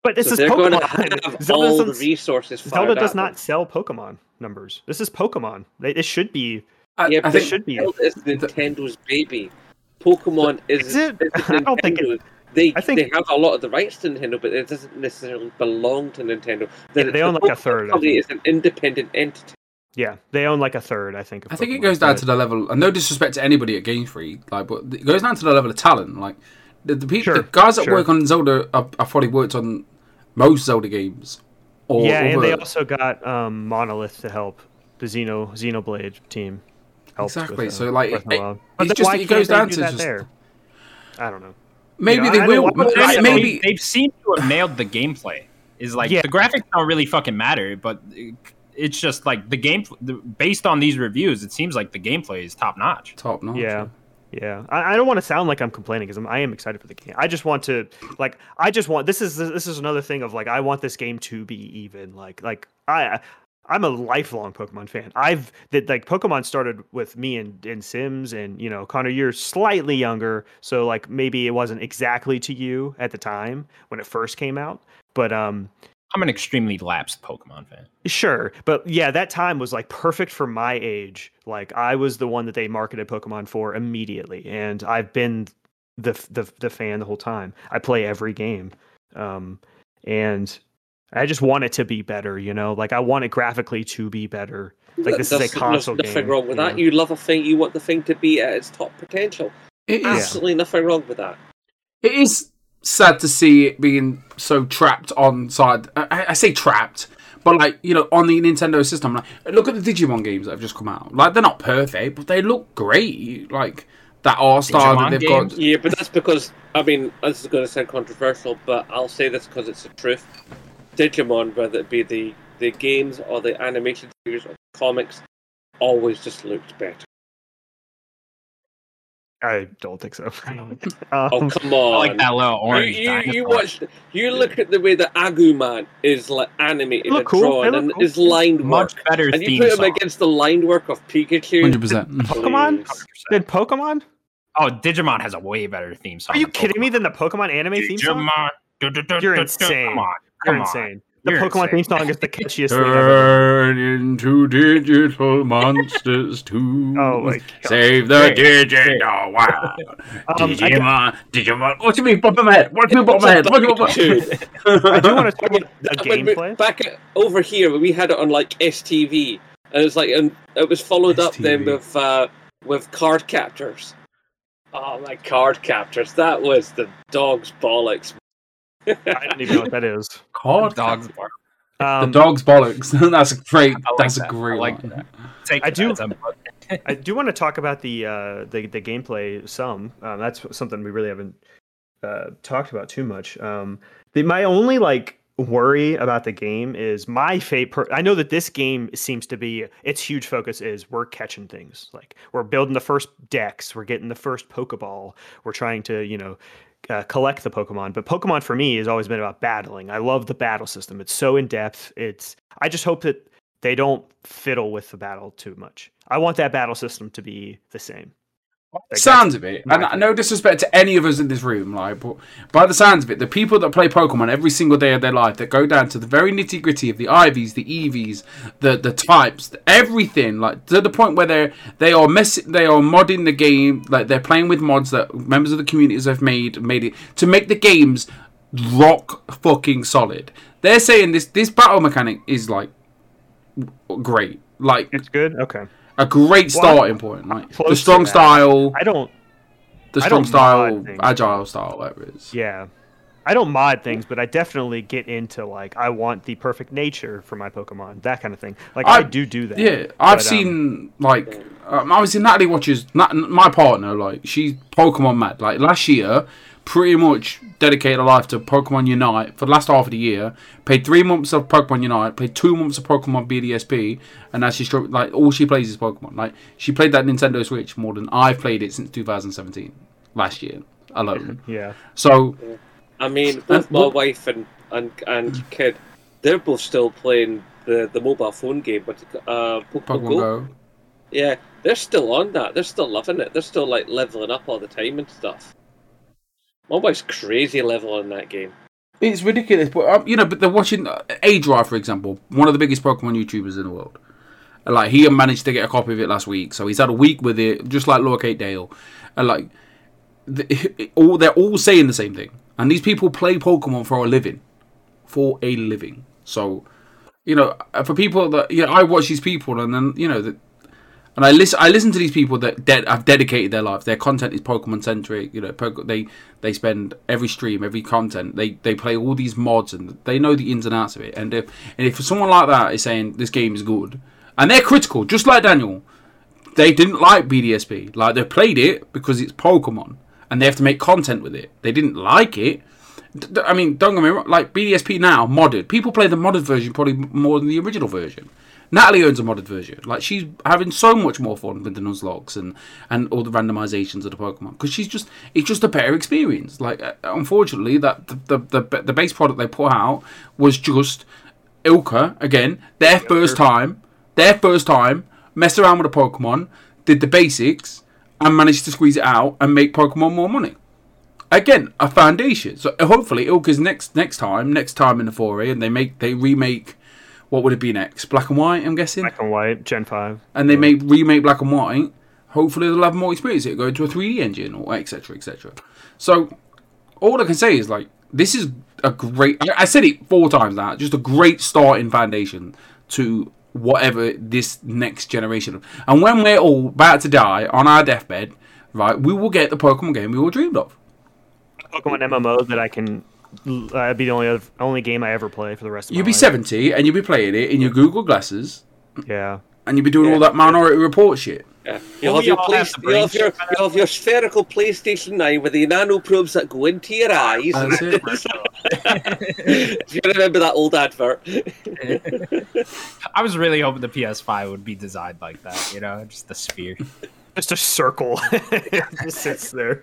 but this so is they're going to Pokemon. have Zelda, all the doesn't- resources. Zelda does at not them. sell Pokemon numbers. This is Pokemon. They- It should be. I, Yeah, I but think it should be. Zelda is Nintendo's baby. Pokemon is. Is it? is I don't think it- They, I think- they have a lot of the rights to Nintendo, but it doesn't necessarily belong to Nintendo. The, Yeah, they own the like a third, I Company is an independent entity. Yeah, they own like a third. I think. Of I think it goes down but- to the level, and no disrespect to anybody at Game Freak, like, but it goes down to the level of talent. Like the the, people, Sure, the guys that sure. work on Zelda, have, have probably worked on most Zelda games. Or yeah, and they also got um, Monolith to help the Xeno Xenoblade team. Exactly, with, uh, so, like, Breath of the it- Wild. it's just- why it goes down do to that just- there. I don't know. maybe you know, they I will. don't- but I like, don't- maybe they, have seemed to have nailed the gameplay. Is like Yeah. the graphics don't really fucking matter, but it's just like the game. The, based on these reviews, it seems like the gameplay is top notch. top notch. Yeah. Yeah, I, I don't want to sound like I'm complaining because I am excited for the game. I just want to, like, I just want this is this is another thing of like I want this game to be even. Like, like I I'm a lifelong Pokemon fan. I've that like Pokemon started with me and and Sims, and you know Connor, you're slightly younger, so like maybe it wasn't exactly to you at the time when it first came out, but um I'm an extremely lapsed Pokemon fan. Sure, but yeah, that time was like perfect for my age. Like I was the one that they marketed Pokemon for immediately, and I've been the the the fan the whole time. I play every game, um, and I just want it to be better. You know, like I want it graphically to be better. Like this is a There's- console There's nothing game. wrong with you that. know? You love a thing. You want the thing to be at its top potential. It is. Absolutely nothing wrong with that. It is sad to see it being so trapped on side. I, I say trapped, but like you know, on the Nintendo system. Like, look at the Digimon games that have just come out. Like they're not perfect, but they look great. Like that art style that they've games? got. Yeah, but that's because I mean this is going to sound controversial, but I'll say this because it's the truth. Digimon, whether it be the the games or the animation series or the comics, always just looked better. I don't think so. Oh um, come I on! like that little You, orange. you, you dinosaur. watch. You look at the way that Agumon is like animated and cool, drawn, and cool. lined line work, much better and you theme put him song. against the line work of Pikachu. Hundred percent. Pokemon? Please. Then Pokemon? Oh, Digimon has a way better theme song. Are you than kidding me? Than the Pokemon anime theme song? Digimon. You're du- du- insane. Come on. You're Come on. insane. The You're Pokemon insane. theme song is the catchiest thing ever. Turn into digital monsters to Oh my god. save the Great, digital world. Um, I Digimon, Digimon. What do you mean, pop my head? What do you mean, pop my head? What do you mean, I do want to talk about the That when we- gameplay. Back over here, we had it on like STV, and it was like, and it was followed up then with uh, with card captors. Oh my card captors! That was the dog's bollocks. I don't even know what that is. Card Dogs. captor. Um, the dog's bollocks. that's a great. Like that's that. a great I like line. that. Take I do- as a- I do want to talk about the uh, the the gameplay some. Um, that's something we really haven't uh, talked about too much. Um, the, my only like worry about the game is my favorite. I know that this game seems to be its huge focus is we're catching things. Like we're building the first decks, we're getting the first Pokeball, we're trying to you know. Uh, collect the Pokemon, but Pokemon for me has always been about battling. I love the battle system; it's so in depth. It's. I just hope that they don't fiddle with the battle too much. I want that battle system to be the same. Like, sounds of it, and I no disrespect to any of us in this room, like, but by the sounds of it, the people that play Pokemon every single day of their life, that go down to the very nitty gritty of the IVs, the EVs, the the types, everything, like to the point where they're they are mess they are modding the game, like they're playing with mods that members of the communities have made made it to make the games rock fucking solid. They're saying this this battle mechanic is like great, like It's good. Okay. A great Well, starting point, like the strong style I don't. the strong don't style, agile style, whatever it is. Yeah. I don't mod things, but I definitely get into like I want the perfect nature for my Pokemon, that kind of thing. Like I, I- do do that. Yeah, I've But, um, seen like um, obviously Natalie watches Nat, my partner. Like she's Pokemon mad. Like last year, pretty much dedicated her life to Pokemon Unite for the last half of the year. Played three months of Pokemon Unite. Played two months of Pokemon BDSP, and now she's like all she plays is Pokemon. Like she played that Nintendo Switch more than I've played it since 2017 last year alone. Yeah. So I mean, both my wife and, and and kid, they're both still playing the, the mobile phone game, but uh, Pokemon, Pokemon Go. Go. Yeah, they're still on that. They're still loving it. They're still like leveling up all the time and stuff. My wife's crazy leveling that game. It's ridiculous, but um, you know, but they're watching uh, Adra, for example, one of the biggest Pokemon YouTubers in the world. And, Like he managed to get a copy of it last week, so he's had a week with it, just like Laura Kate Dale, and like the, all they're all saying the same thing. And these people play Pokemon for a living, for a living. So, you know, uh, for people that you know, I watch these people, and then you know that. And I listen. I listen to these people that de- have dedicated their lives. Their content is Pokemon centric. You know, they they spend every stream, every content. They they play all these mods, and they know the ins and outs of it. And if and if someone like that is saying this game is good, and they're critical, just like Daniel, they didn't like BDSP. Like they played it because it's Pokemon, and they have to make content with it. They didn't like it. I mean, don't get me wrong. Like BDSP now, modded. People play the modded version probably more than the original version. Natalie owns a modded version. Like she's having so much more fun with the Nuzlockes and and all the randomizations of the Pokemon because she's just it's just a better experience. Like uh, unfortunately, that the the the, the base product they put out was just ILCA again their first time, their first time messed around with a Pokemon, did the basics, and managed to squeeze it out and make Pokemon more money again a foundation. So hopefully ILCA's next next time, next time in the foray, and they make they remake what would it be next? Black and white, I'm guessing, Black and white, Gen five. and they make remake Black and white. Hopefully they'll have more experience. It'll go into a 3D engine or etc. etc. So all I can say is like this is a great. I I said it four times now. Just a great starting foundation to whatever this next generation. And when we're all about to die on our deathbed, right, we will get the Pokemon game we all dreamed of. Pokemon MMO that I can. That'd be the only other, only game I ever play for the rest of my You'll be life. 70 and you'd be playing it in your Google glasses Yeah. and you'd be doing all that Minority Report shit. Yeah. You'll, Well, have your play- have the you'll, have your, you'll have your spherical PlayStation 9 with the nano probes that go into your eyes. That's it. if you remember that old advert. I was really hoping the PS5 would be designed like that, you know, just the sphere. Just a circle. it just sits there.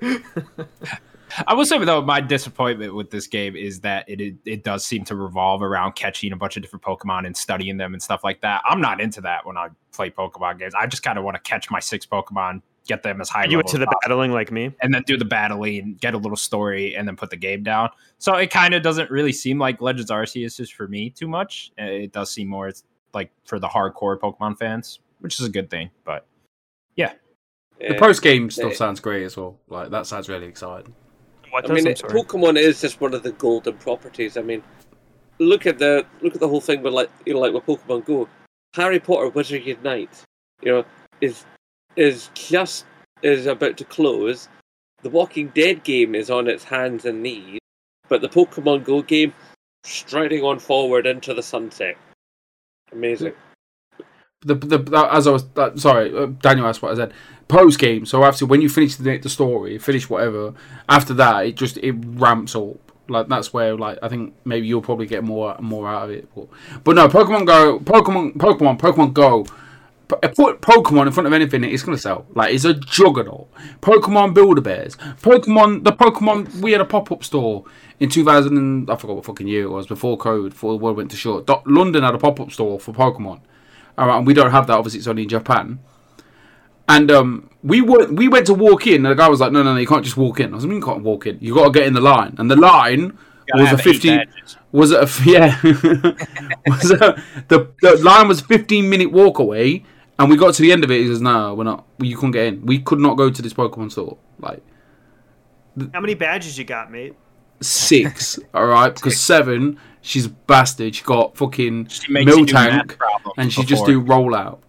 I will say though, my disappointment with this game is that it, it it does seem to revolve around catching a bunch of different Pokemon and studying them and stuff like that. I'm not into that when I play Pokemon games. I just kind of want to catch my six Pokemon, get them as high You level went to as the possible, battling like me. and then do the battling, get a little story, and then put the game down. So it kind of doesn't really seem like Legends Arceus is for me too much. Uh, It does seem more it's like for the hardcore Pokemon fans, which is a good thing. But yeah, The post game stuff sounds great as well. Like that sounds really exciting. What I mean, I'm it, sorry. Pokemon is just one of the golden properties. I mean, look at the look at the whole thing with like you know like with Pokemon Go, Harry Potter Wizard Unite, you know, is is just is about to close. The Walking Dead game is on its hands and knees, but the Pokemon Go game striding on forward into the sunset. Amazing. The, the, the as I was uh, sorry, uh, Daniel asked what I said. Post game. So after when you finish the, the story, finish whatever. After that, it just it ramps up. Like that's where like I think maybe you'll probably get more more out of it. But, but no, Pokemon Go, Pokemon, Pokemon, Pokemon Go. Put Pokemon in front of anything, it's gonna sell. Like it's a juggernaut. Pokemon Builder Bears, Pokemon. The Pokemon we had a pop up store in 2000. And, I forgot what fucking year it was before COVID, before the world went to short. London had a pop up store for Pokemon. All right, and we don't have that. Obviously, it's only in Japan. And um, we went we went to walk in, and the guy was like, "No, no, no, you can't just walk in." I was like, "You can't walk in. You got to get in the line." And the line was a have eight fifteen. badges. Was it a yeah? was a, the the line was fifteen minute walk away, and we got to the end of it. He says, "No, we're not. You can't get in. We could not go to this Pokemon store." Like How many badges you got, mate? six, all right, because seven, she's a bastard. She got fucking She makes you do math Miltank, problems and she just do rollout.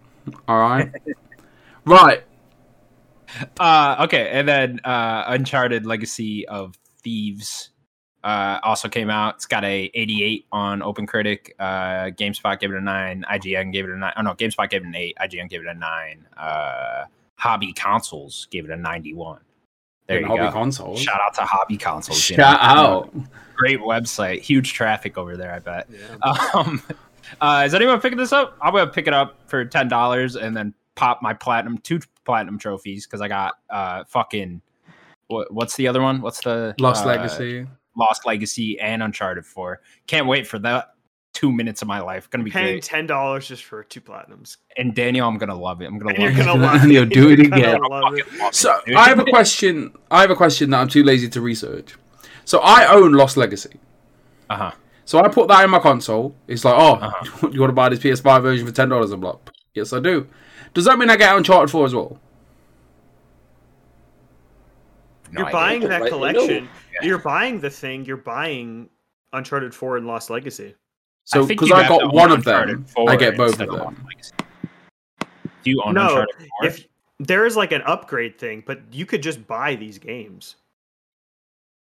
All right, right. Uh, okay, and then uh, Uncharted Legacy of Thieves uh, also came out. It's got a 88 on OpenCritic. Uh, GameSpot gave it a nine. IGN gave it a nine. Oh no, GameSpot gave it an eight. IGN gave it a nine. Uh, Hobby Consoles gave it a 91. There you hobby go. console. Shout out to Hobby Consoles. you Shout know. out. Great website. Huge traffic over there. I bet. Um, uh, is anyone picking this up? I'm gonna pick it up for ten dollars and then pop my platinum two platinum trophies because I got uh fucking what, what's the other one? What's the Lost uh, Legacy. Lost Legacy and Uncharted Four. Can't wait for that two minutes of my life. Gonna be Paying great. ten dollars just for two platinums. And Daniel, I'm gonna love it. I'm gonna And love you're it. gonna love it. You'll do it again. it. Fucking it, So. I have a question. I have a question that I'm too lazy to research. So I own Lost Legacy. uh-huh. So I put that in my console. It's like, oh, Uh-huh. you want to buy this PS5 version for ten dollars? I'm like, yes, I do. Does that mean I get Uncharted 4 as well? No You're idea. buying that you collection. Yeah. You're buying the thing. You're buying Uncharted Four and Lost Legacy. So because you I got one of them, I get both of them. Do you own no, Uncharted 4? if there is like an upgrade thing, but you could just buy these games.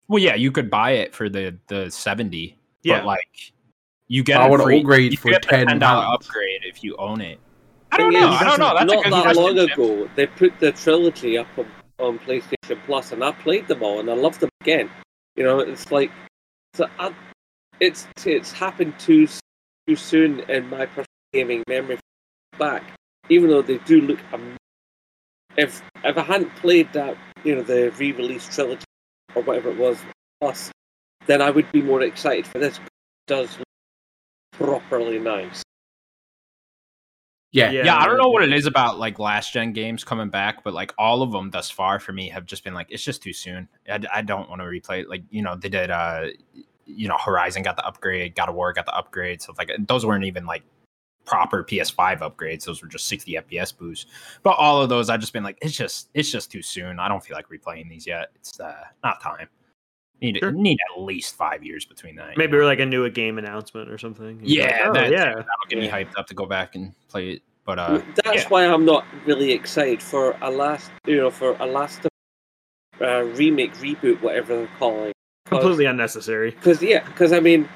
Well, yeah, you could buy it for the the seventy. Yeah. but like you get I a wanna free- upgrade you for get $10. $10 upgrade if you own it. I don't know. is, I don't know. That's a not that question. long ago, they put the trilogy up on, on PlayStation Plus, and I played them all, and I loved them again. You know, it's like so I, it's it's happened too too soon in my personal gaming memory back. Even though they do look, am- if if I hadn't played that, you know, the re-release trilogy or whatever it was plus, then I would be more excited for this. It does look properly nice. Yeah. Yeah. Yeah, I don't know what it is about like last gen games coming back, but like all of them thus far for me have just been like it's just too soon. I, I don't want to replay. it. Like you know they did, uh you know Horizon got the upgrade, God of War got the upgrade, stuff like those weren't even like proper PS5 upgrades. Those were just 60 FPS boosts. But all of those, I've just been like, it's just it's just too soon. I don't feel like replaying these yet. It's uh not time. Need Sure. need at least five years between that. Maybe know? we're like a new game announcement or something. Yeah, like, oh, that- yeah. that'll get me hyped up to go back and play it. But uh, That's yeah. why I'm not really excited for a last, you know, for a last uh, remake, reboot, whatever they're calling. Completely unnecessary. Because yeah, because I mean,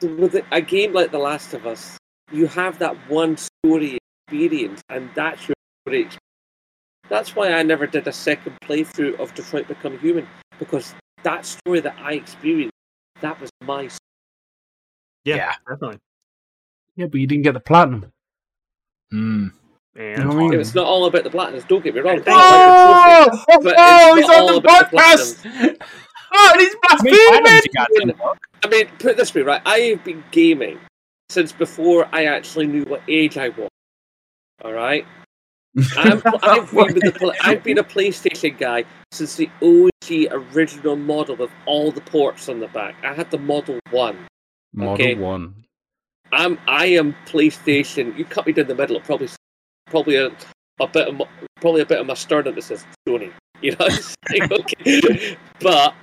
with a- a game like The Last of Us, you have that one story experience, and that's your story. experience. That's why I never did a second playthrough of Detroit Become Human because that story that I experienced, that was my. story. Yeah, Yeah. definitely. Yeah, but you didn't get the platinum. mm, And You know what I mean? It's not all about the platinums. Don't get me wrong. I like trophy. Oh, oh, he's on the about the podcast. Oh, and he's how blaspheming. you got? I mean, put it this way, right? I have been gaming since before I actually knew what age I was. All right. I'm, I've, been with the, I've been a PlayStation guy since the OG original model with all the ports on the back. I had the Model One. Model Okay. one. I'm I am PlayStation. You cut me down the middle. Probably probably a, a bit of probably a bit of my sternum that says Sony. You know, like, okay. but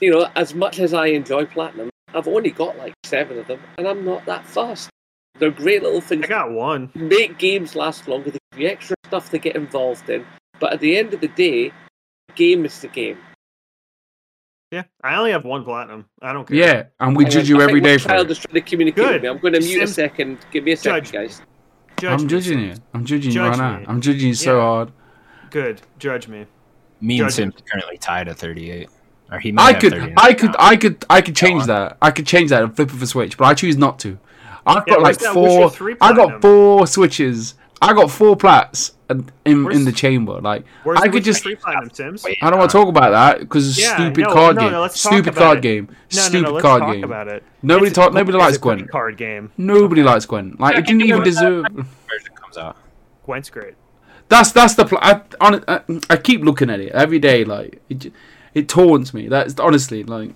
you know, as much as I enjoy platinum, I've only got like seven of them, and I'm not that fussed. They're great little things. I got one. make games last longer. They give you extra stuff to get involved in. But at the end of the day, the game is the game. Yeah, I only have one platinum. I don't care. Yeah, and we And judge I you think every my day for child it. is trying to communicate with Good. me. I'm going to mute a second. Give me a second, Judge. guys. Judge I'm judging Sim. you. I'm judging you Judge right now. I'm judging you so Yeah. hard. Good. Judge me. Me and Judge- Sim's currently tied at 38. Or he might I have could, 39 I could. I could, I could change that. I could change that and flip of a switch, but I choose not to. I've Yeah, got like where's that Witcher four. 3 I got four switches. I got four plats in in, Where's- in the chamber. Like I could just. platinum I don't want to talk about that because it's a Yeah, stupid no, card no, game. no, stupid card it. game. Stupid card game. about it. Nobody It's- talk. Nobody likes Gwent. Card game. Nobody likes Gwent. Like it didn't even deserve. version comes out. Gwent's great. That's that's the. Pl- I, on, I, I keep looking at it every day. Like it, it taunts me. That's honestly like.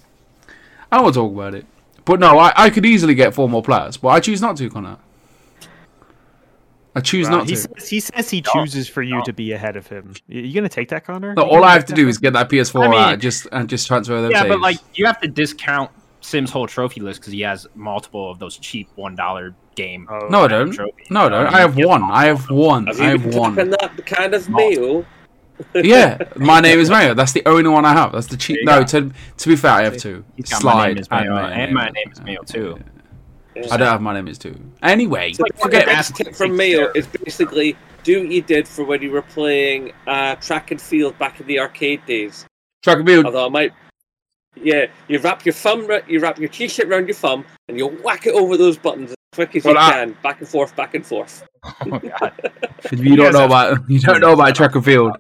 I don't want to talk about it, but no, I, I could easily get four more players, but I choose not to, Connor. I choose Wow, not he to. says he says he chooses for you to be ahead of him. Y- You gonna take that, Connor? No, all I have to do is get that PS4 I mean- out, just and just transfer them. Yeah, but like you have to discount Sim's whole trophy list because he has multiple of those cheap one dollar game. Oh, no, I don't. trophy. No, I don't. I have one. I have one. I have one. tapping that kind of mail? yeah, my name is Mayo. That's the only one I have. That's the cheap. There you No, to to be fair, I have two. He's got Slide my name is and Mayo, my and my name is Mayo too. I don't have my name is two. Anyway, So Like, the forget next that. tip from Mayo is basically do what you did for when you were playing uh, track and field back in the arcade days. track and field. Although I might, yeah, you wrap your thumb, you wrap your t-shirt around your thumb, and you whack it over those buttons as quick as Well, you I- can, back and forth, back and forth. Oh god. You don't know about you don't know about track and field.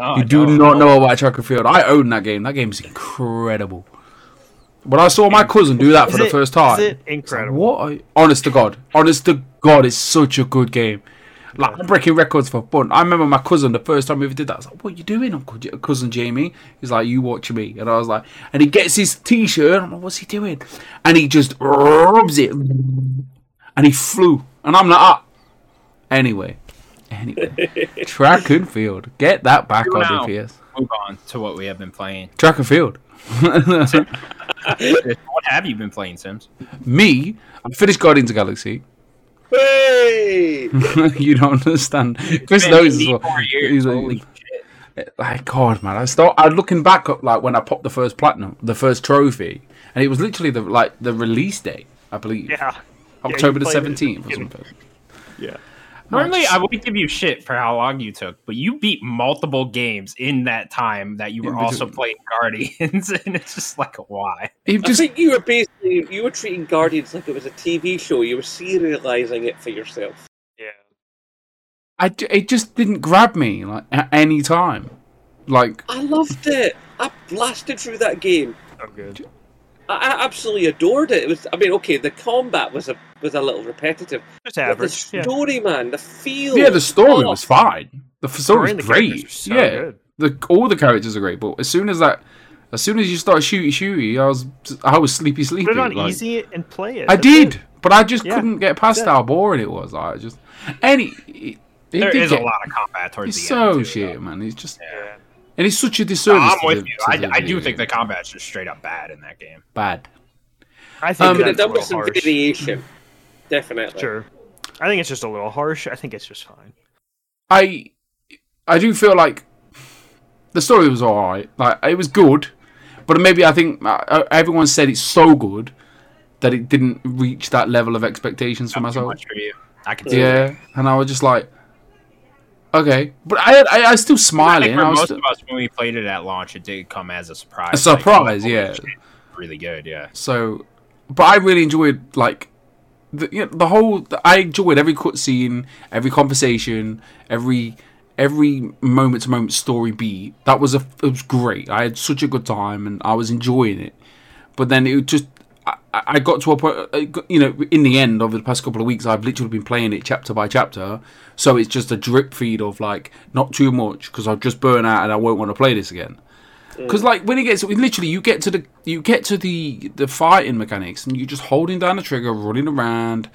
Oh, You do no, not no. know about track and field. I own that game. That game is incredible. When I saw my cousin do that for Is the first time, Is it it's incredible? what? Are you- Honest to God, honest to God, it's such a good game. Like I'm breaking records for fun. I remember my cousin the first time we ever did that. I was like, "What are you doing, Uncle J- cousin Jamie?" He's like, "You watch me," and I was like, and he gets his T-shirt. I'm like, "What's he doing?" And he just rubs it, and he flew, and I'm like, "Ah." Anyway, anyway, track and field. Get that back on now. DPS. Move on to what we have been playing. Track and field. what have you been playing, Sims? Me, I finished Guardians of the Galaxy. Hey! you don't understand. Chris Been knows as well. years. He's like- Holy shit. like God, man. I start. I looking back up like when I popped the first platinum, the first trophy, and it was literally the like the release date, I believe, Yeah. October the played it at the seventeenth or something. Yeah. Normally, I would give you shit for how long you took, but you beat multiple games in that time that you were also playing Guardians, and it's just like, why? He I think you were basically you were treating Guardians like it was a TV show. You were serializing it for yourself. Yeah. I it just didn't grab me like at any time. Like I loved it. I blasted through that game. So good. I, I absolutely adored it. It was. I mean, okay, the combat was a was a little repetitive. Just But the average. Yeah. story, man, the feel. yeah, the story oh, was fine. The f- story and was great. are so yeah, good. the all the characters are great. But as soon as that, as soon as you start shooty shooty, I was I was sleepy sleepy. Put it on like- easy and play it. I That's did, it. but I just Yeah, couldn't get past how boring it was. I just any. It, it There did is get- a lot of combat towards the so end. so shit, though. man. It's just Yeah. And it's such a No, disservice. I'm with the- you. I, I do think the game. combat's just straight up bad in that game. bad. I think Um, Could that's have a done with some harsh. variation. Definitely. Sure. I think it's just a little harsh. I think it's just fine. I I do feel like the story was alright. Like it was good, but maybe I think uh, everyone said it's so good that it didn't reach that level of expectations for Not myself. much for you. I can see Yeah, that. and I was just like, okay, but I I, I still smiling. for I was most still, of us, when we played it at launch, it did come as a surprise. a surprise, Like, yeah. really good, yeah. So, but I really enjoyed like the you know, the whole. I enjoyed every cutscene, every conversation, every every moment to moment story beat. That was a it was great. I had such a good time and I was enjoying it. But then it just. I- got to a point, uh, you know, in the end over the past couple of weeks, I've literally been playing it chapter by chapter. So it's just a drip feed of like not too much because I'll just burn out and I won't want to play this again. Because like when it gets literally, you get to the you get to the the fighting mechanics, and you're just holding down the trigger, running around,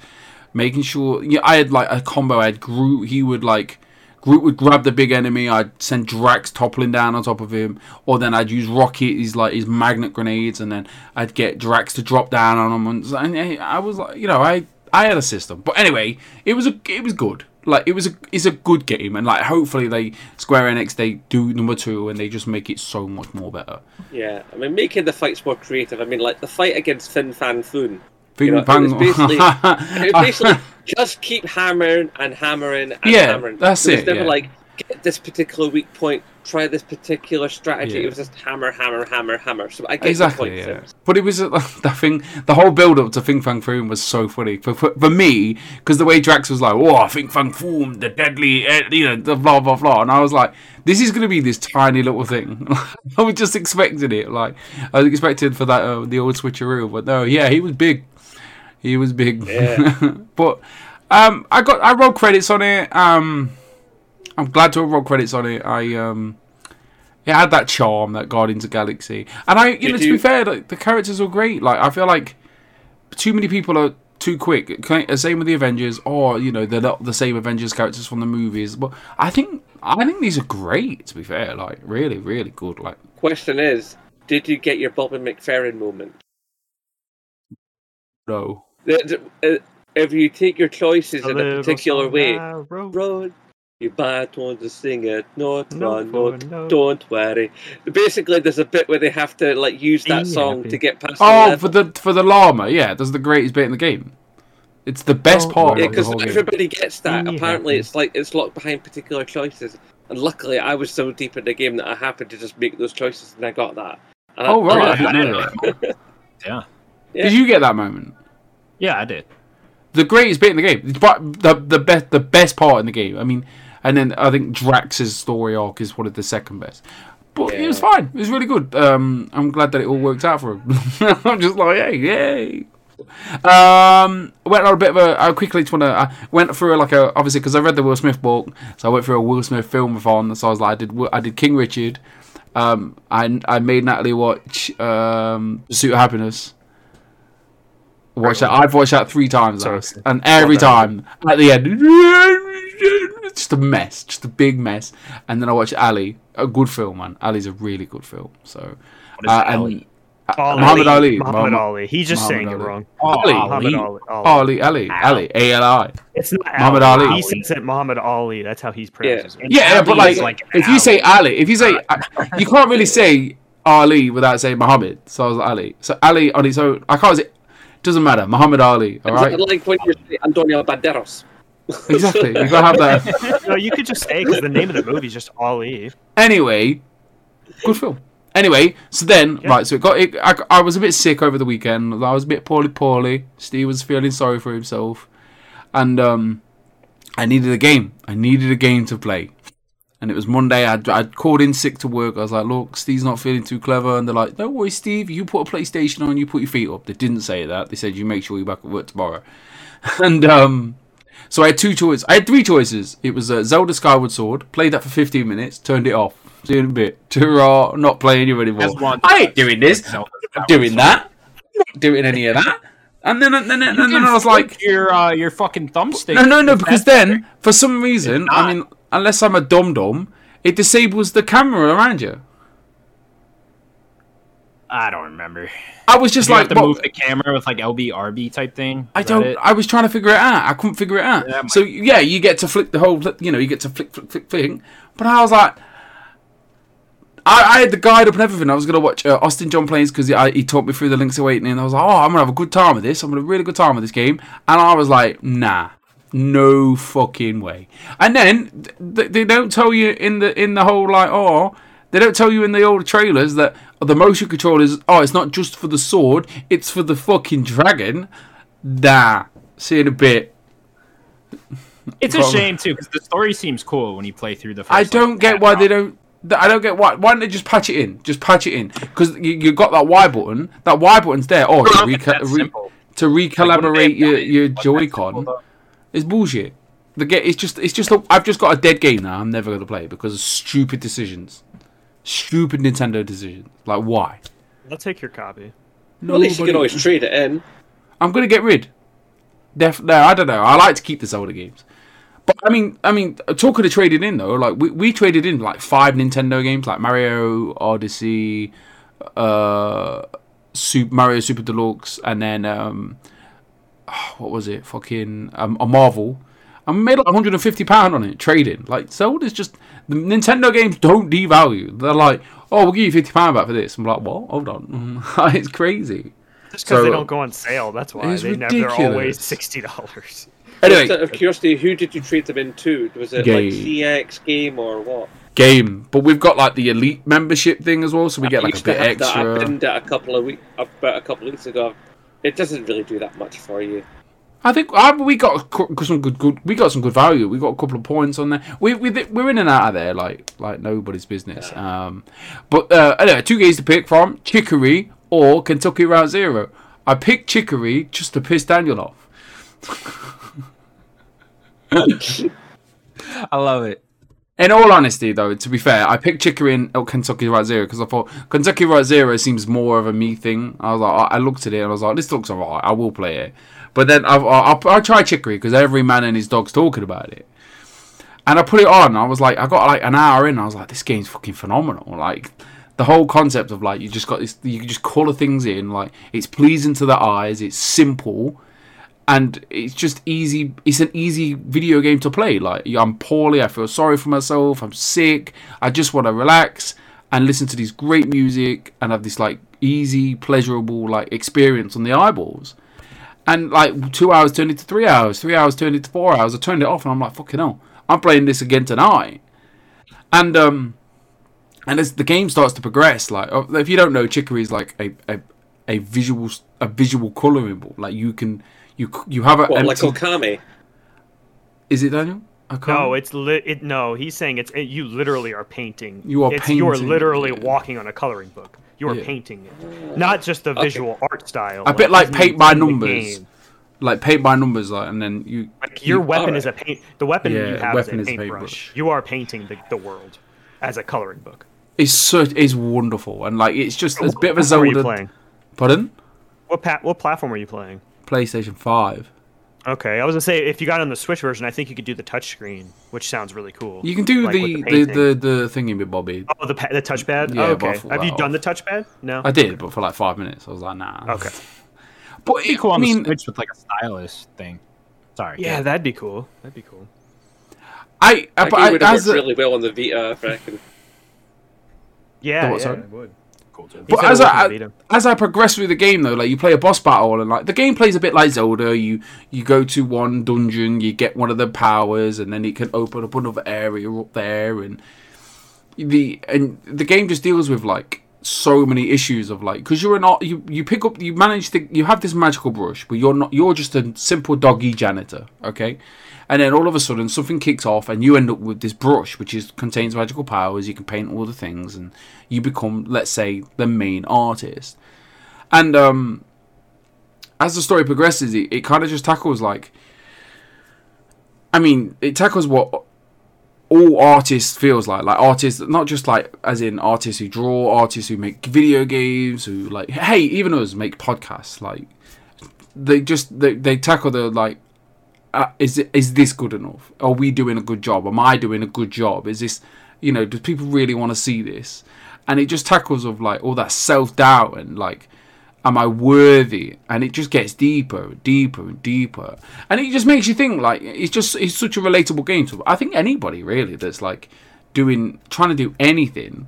making sure. Yeah, I had like a combo. I had Groot. He would like Groot would grab the big enemy. I'd send Drax toppling down on top of him, or then I'd use Rocket, his like his magnet grenades, and then I'd get Drax to drop down on him. And, and eh, I was like, you know, I I had a system. But anyway, it was a it was good. Like it was a it's a good game, and like hopefully they Square Enix they do number two and they just make it so much more better. Yeah, I mean, making the fights more creative. I mean, like the fight against Fing Fang Foom. Bing You know, it was basically- basically just keep hammering and hammering and Yeah, hammering. that's It was never yeah. like get this particular weak point, try this particular strategy. Yeah. It was just hammer, hammer, hammer, hammer. So I get exactly. the Yeah. But it was uh, that thing. The whole build up to Fing Fang Foom was so funny for for, for me because the way Drax was like, "Oh, Fing Fang Foom, the deadly," eh, you know, the blah blah blah, and I was like, "This is gonna be this tiny little thing." I was just expecting it. Like I was expecting for that uh, the old switcheroo, but no, yeah, he was big. He was big. Yeah. but um, I got I rolled credits on it. Um, I'm glad to have roll credits on it. I um, it had that charm that Guardians of the Galaxy, and I, you Did know, to you- be fair, like, the characters are great. Like I feel like too many people are too quick. Same with the Avengers, or you know, they're not the same Avengers characters from the movies. But I think I think these are great. To be fair, like really, really good. Like Question is, did you get your Bobby McFerrin moment? no, Uh, if you take your choices in a particular way, narrow run, you might want to sing it, not No run, not, no. don't worry. Basically, there's a bit where they have to like use that Be song happy. to get past oh, the oh level. for the for the llama, yeah, that's the greatest bit in the game. It's the best Oh, part Yeah, because whole game. everybody gets that. Be Apparently, happy. it's like it's locked behind particular choices. And luckily, I was so deep in the game that I happened to just make those choices, and I got that. And Oh, I, right. I I didn't know that. Yeah. Yeah. Did you get that moment? Yeah, I did. the greatest bit in the game, but the the best the best part in the game. I mean, and then I think Drax's story arc is one of the second best. But it was fine. It was really good. Um, I'm glad that it all worked out for him. I'm just like, hey, yay. Um, went on a bit of a. I quickly just want to. I went through like a obviously because I read the Will Smith book, so I went through a Will Smith filmathon. So I was like, I did I did King Richard. Um, I I made Natalie watch um, Pursuit of Happiness. Watch that. I've watched that three times, now, and every time at the end, it's just a mess, just a big mess. And then I watched Ali, a good film, man. Ali's a really good film. So, uh, Ali? and uh, Ali. Muhammad Ali, Muhammad Muhammad- Ali. He's just Muhammad saying Ali. it wrong. Ali. Muhammad Ali. Ali. Ali. Ali, Ali, Ali, A L I. It's not Muhammad Ali. He says it Muhammad Ali. That's how he's pronounced. And Yeah, yeah, but like, is if you say Ali. Ali, if you say you can't really say Ali without saying Muhammad. So I was like Ali. So Ali on its own, I can't say. Doesn't matter. Muhammad Ali. All It's right. like when you say Antonio Banderas. Exactly. You gotta have that. no, you could just say because the name of the movie is just Ali. Anyway, good film. Anyway, so then Yeah. right, so it got. It, I, I was a bit sick over the weekend. I was a bit poorly, poorly. Steve was feeling sorry for himself, and um, I needed a game. I needed a game to play. And it was Monday. I'd, I'd called in sick to work. I was like, "Look, Steve's not feeling too clever." And they're like, "Don't worry, Steve. You put a PlayStation on. You put your feet up." They didn't say that. They said, "You make sure you're back at work tomorrow." and um, so I had two choices. I had three choices. It was uh, Zelda Skyward Sword. Played that for 15 minutes. Turned it off. See you in a bit. Ta-ra, not playing you anymore. I ain't doing this. Zelda Not doing that. Not doing any of that. And then, and then, and then I was like, your uh, your fucking thumbstick. no, no, no, because then for some reason, I mean, unless I'm a dum dum, it disables the camera around you. I don't remember. I was just you like, have to what- move the camera with like LB RB type thing. I Is that don't. I was trying to figure it out. I couldn't figure it out. Yeah, so yeah, you get to flick the whole. You know, you get to flick, flick, flick, flick. But I was like, I, I had the guide up and everything. I was gonna watch uh, Austin John plays because he, I- he taught me through the Link's Awakening. And I was like, oh, I'm gonna have a good time with this. I'm gonna have a really good time with this game. And I was like, nah. No fucking way. And then th- they don't tell you in the in the whole like oh they don't tell you in the old trailers that the motion control is oh it's not just for the sword it's for the fucking dragon. Nah. See in a bit. It's a shame too because the story seems cool when you play through the. First, I don't get why they don't. I don't get why. Why don't they just patch it in? Just patch it in because you, you got that Y button. That Y button's there. Oh, to, reca- re- to Like, recalibrate your your Joy-Con. Though? It's bullshit. The get it's just it's just a, I've just got a dead game now. I'm never gonna play it because of stupid decisions, stupid Nintendo decisions. Like why? I'll take your copy. Well, at least you can always trade it in. I'm gonna get rid. Def no, I don't know. I like to keep the Zelda games. But I mean, I mean, talking of trading in though, like we, we traded in like five Nintendo games, like Mario Odyssey, uh, Super Mario Super Deluxe, and then um, what was it? Fucking um, a Marvel. I made like 150 pound on it trading. Like Zelda's just the Nintendo games don't devalue. They're like, oh, we'll give you 50 pound back for this. I'm like, what? Hold on, it's crazy. Just because So- they don't go on sale, that's why It's they never. Ridiculous. always sixty dollars. Anyway, Just out of curiosity, who did you trade them into? Was it Game. like CX game or what? game, but we've got like the elite membership thing as well, so we get like a bit have that. I extra. binned it a couple of weeks, about a couple of weeks ago. It doesn't really do that much for you. I think I, we got some good, good. We got some good value. We got a couple of points on there. We we we're in and out of there like like nobody's business. Um, but uh, anyway, two games to pick from: Chicory or Kentucky Route Zero. I picked Chicory just to piss Daniel off. I love it. In all honesty, though, to be fair, I picked Chicory and Kentucky Route Zero because I thought Kentucky Route Zero seems more of a me thing. I was like, I looked at it and I was like, this looks alright. I will play it. But then I'll, I'll try Chicory because every man and his dog's talking about it. And I put it on. I was like, I got like an hour in. I was like, this game's fucking phenomenal. Like the whole concept of like you just got this, you can just color things in. Like it's pleasing to the eyes. It's simple and it's just easy it's an easy video game to play. Like i'm poorly i feel sorry for myself i'm sick i just want to relax and listen to this great music and have this like easy pleasurable like experience on the eyeballs. And like two hours turned into three hours three hours turned into four hours i turned it off and i'm like fucking hell i'm playing this again tonight. And um and as the game starts to progress like uh, if you don't know chicory is like a, a a visual a visual coloring board like you can you you have a What, like empty- Okami? Is it Daniel? I. No, it's lit. It, no, he's saying it's it, you literally are painting. You are it's, You are literally yeah. walking on a coloring book. You are Yeah. painting it, not just the visual art style. A bit like paint by numbers. like paint by numbers, like, and then you. Like your you- weapon alright. is a paint. The weapon Yeah, you have weapon is is a a paintbrush. paintbrush. You are painting the, the world as a coloring book. It's so it's wonderful, and like it's just it's a bit of a What are you Zelda. playing? Pardon? What pa- What platform are you playing? PlayStation Five. Okay, I was gonna say if you got on the Switch version, I think you could do the touchscreen, which sounds really cool. You can do Like the, with the, the the thingy with Bobby. Oh, the pa- the touchpad. Yeah, oh, but okay. Have you that done off. the touchpad? No. I did, but for like five minutes, I was like, nah. Okay. But It'd be it, cool I on mean, the Switch with like a stylus thing. Sorry. Yeah, that'd be cool. That'd be cool. I, I, That but game I, would have worked a, really well on the Vita, uh, I reckon. Yeah, The what, yeah, sorry? it would. Cool too. But as worked I, on the Vita. as I progress through the game though, like you play a boss battle and like the game plays a bit like Zelda. You you go to one dungeon, you get one of the powers, and then it can open up another area up there, and the and the game just deals with like so many issues of like because you're not you you pick up you manage to you have this magical brush but you're not you're just a simple doggy janitor okay and then all of a sudden something kicks off and you end up with this brush which is contains magical powers. You can paint all the things and you become let's say the main artist. And um as the story progresses it, it kind of just tackles like i mean it tackles what all artists feels like. Like artists not just like as in artists who draw artists who make video games who like hey even us make podcasts. Like they just they, they tackle the like uh, is is this good enough are we doing a good job am i doing a good job is this you know do people really want to see this and it just tackles of like all that self-doubt and like am I worthy? And it just gets deeper, and deeper, and deeper, and it just makes you think. Like it's just it's such a relatable game to I think anybody really that's like doing trying to do anything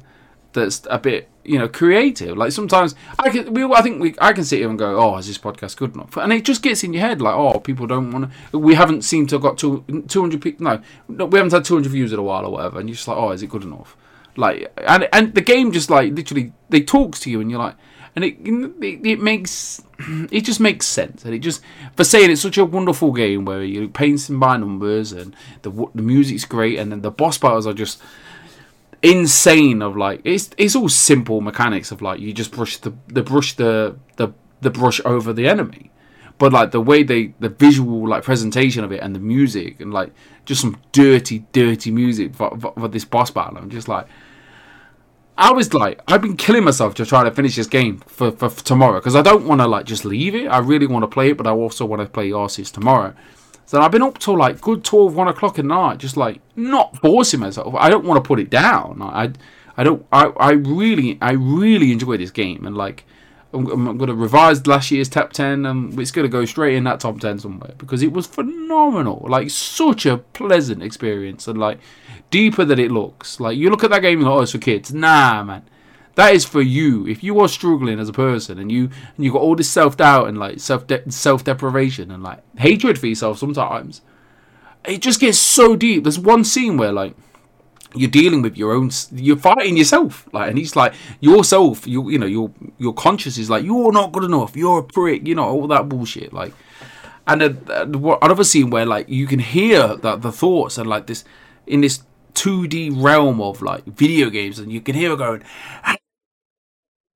that's a bit you know creative. Like sometimes I can we I think we I can sit here and go, oh, is this podcast good enough? And it just gets in your head like, oh, people don't want to. We haven't seemed to have got two two hundred people. No, no, we haven't had two hundred views in a while or whatever. And you're just like, oh, is it good enough? Like and and the game just like literally they talks to you and you're like and it, it it makes it just makes sense and it just for saying it's such a wonderful game where you're painting by numbers and the the music's great and then the boss battles are just insane of like it's it's all simple mechanics of like you just brush the the brush the the the brush over the enemy but like the way they the visual like presentation of it and the music and like just some dirty dirty music for, for, for this boss battle i'm just like I was like, I've been killing myself to try to finish this game for, for, for tomorrow because I don't want to like just leave it. I really want to play it, but I also want to play Arceus tomorrow. So I've been up till like good 12, 1 o'clock at night, just like not forcing myself. I don't want to put it down. I, I don't. I, I really, I really enjoy this game, and like, I'm, I'm going to revise last year's top 10, and it's going to go straight in that top 10 somewhere because it was phenomenal. Like, such a pleasant experience, and like deeper than it looks. Like you look at that game and like, oh, it's for kids. Nah, man. That is for you. If you are struggling as a person and you and you got all this self doubt and like self self deprivation and like hatred for yourself sometimes, it just gets so deep. There's one scene where like you're dealing with your own, you're fighting yourself, like, and he's like yourself. You you know your your conscious is like you're not good enough. You're a prick. You know all that bullshit. Like, and uh, another scene where like you can hear that the thoughts and like this in this 2D realm of like video games, and you can hear it going.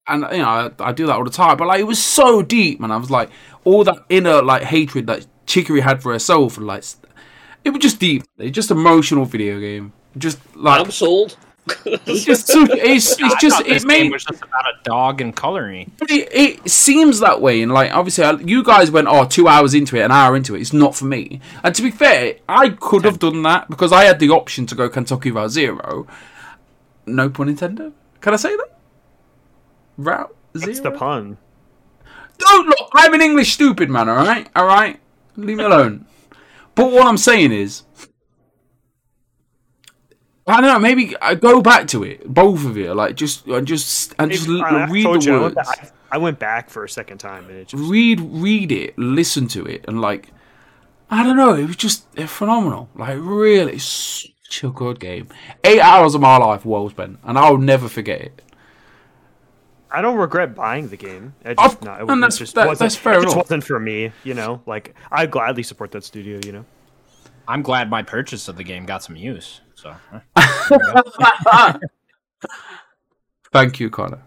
And you know, I, I do that all the time, but like it was so deep, man. I was like, all that inner like hatred that Chicory had for herself, and like, it was just deep. It's just emotional video game. Just like I'm sold. it's just too, it's, I it's just thought it made was just about a dog and coloring. But it, it seems that way, and like obviously, I- you guys went oh two hours into it, an hour into it. It's not for me. And to be fair, I could have done that because I had the option to go Kentucky Route Zero. No pun intended. Can I say that? Route Zero. It's the pun. Don't look. I'm an English stupid man. All right. All right. Leave me alone. but what I'm saying is, I don't know. Maybe I go back to it, both of you. Like just, and just, and just l- I, I read the you, I went, words. I went back for a second time, and it just read read it, listen to it, and like I don't know, it was just eh, phenomenal. Like really, such a good game. Eight hours of my life well spent, and I'll never forget it. I don't regret buying the game. It Of- just, no, it, and that's- just that- wasn't, that's fair it just enough. wasn't for me. You know, like I gladly support that studio. You know, I'm glad my purchase of the game got some use. So Thank you, Connor.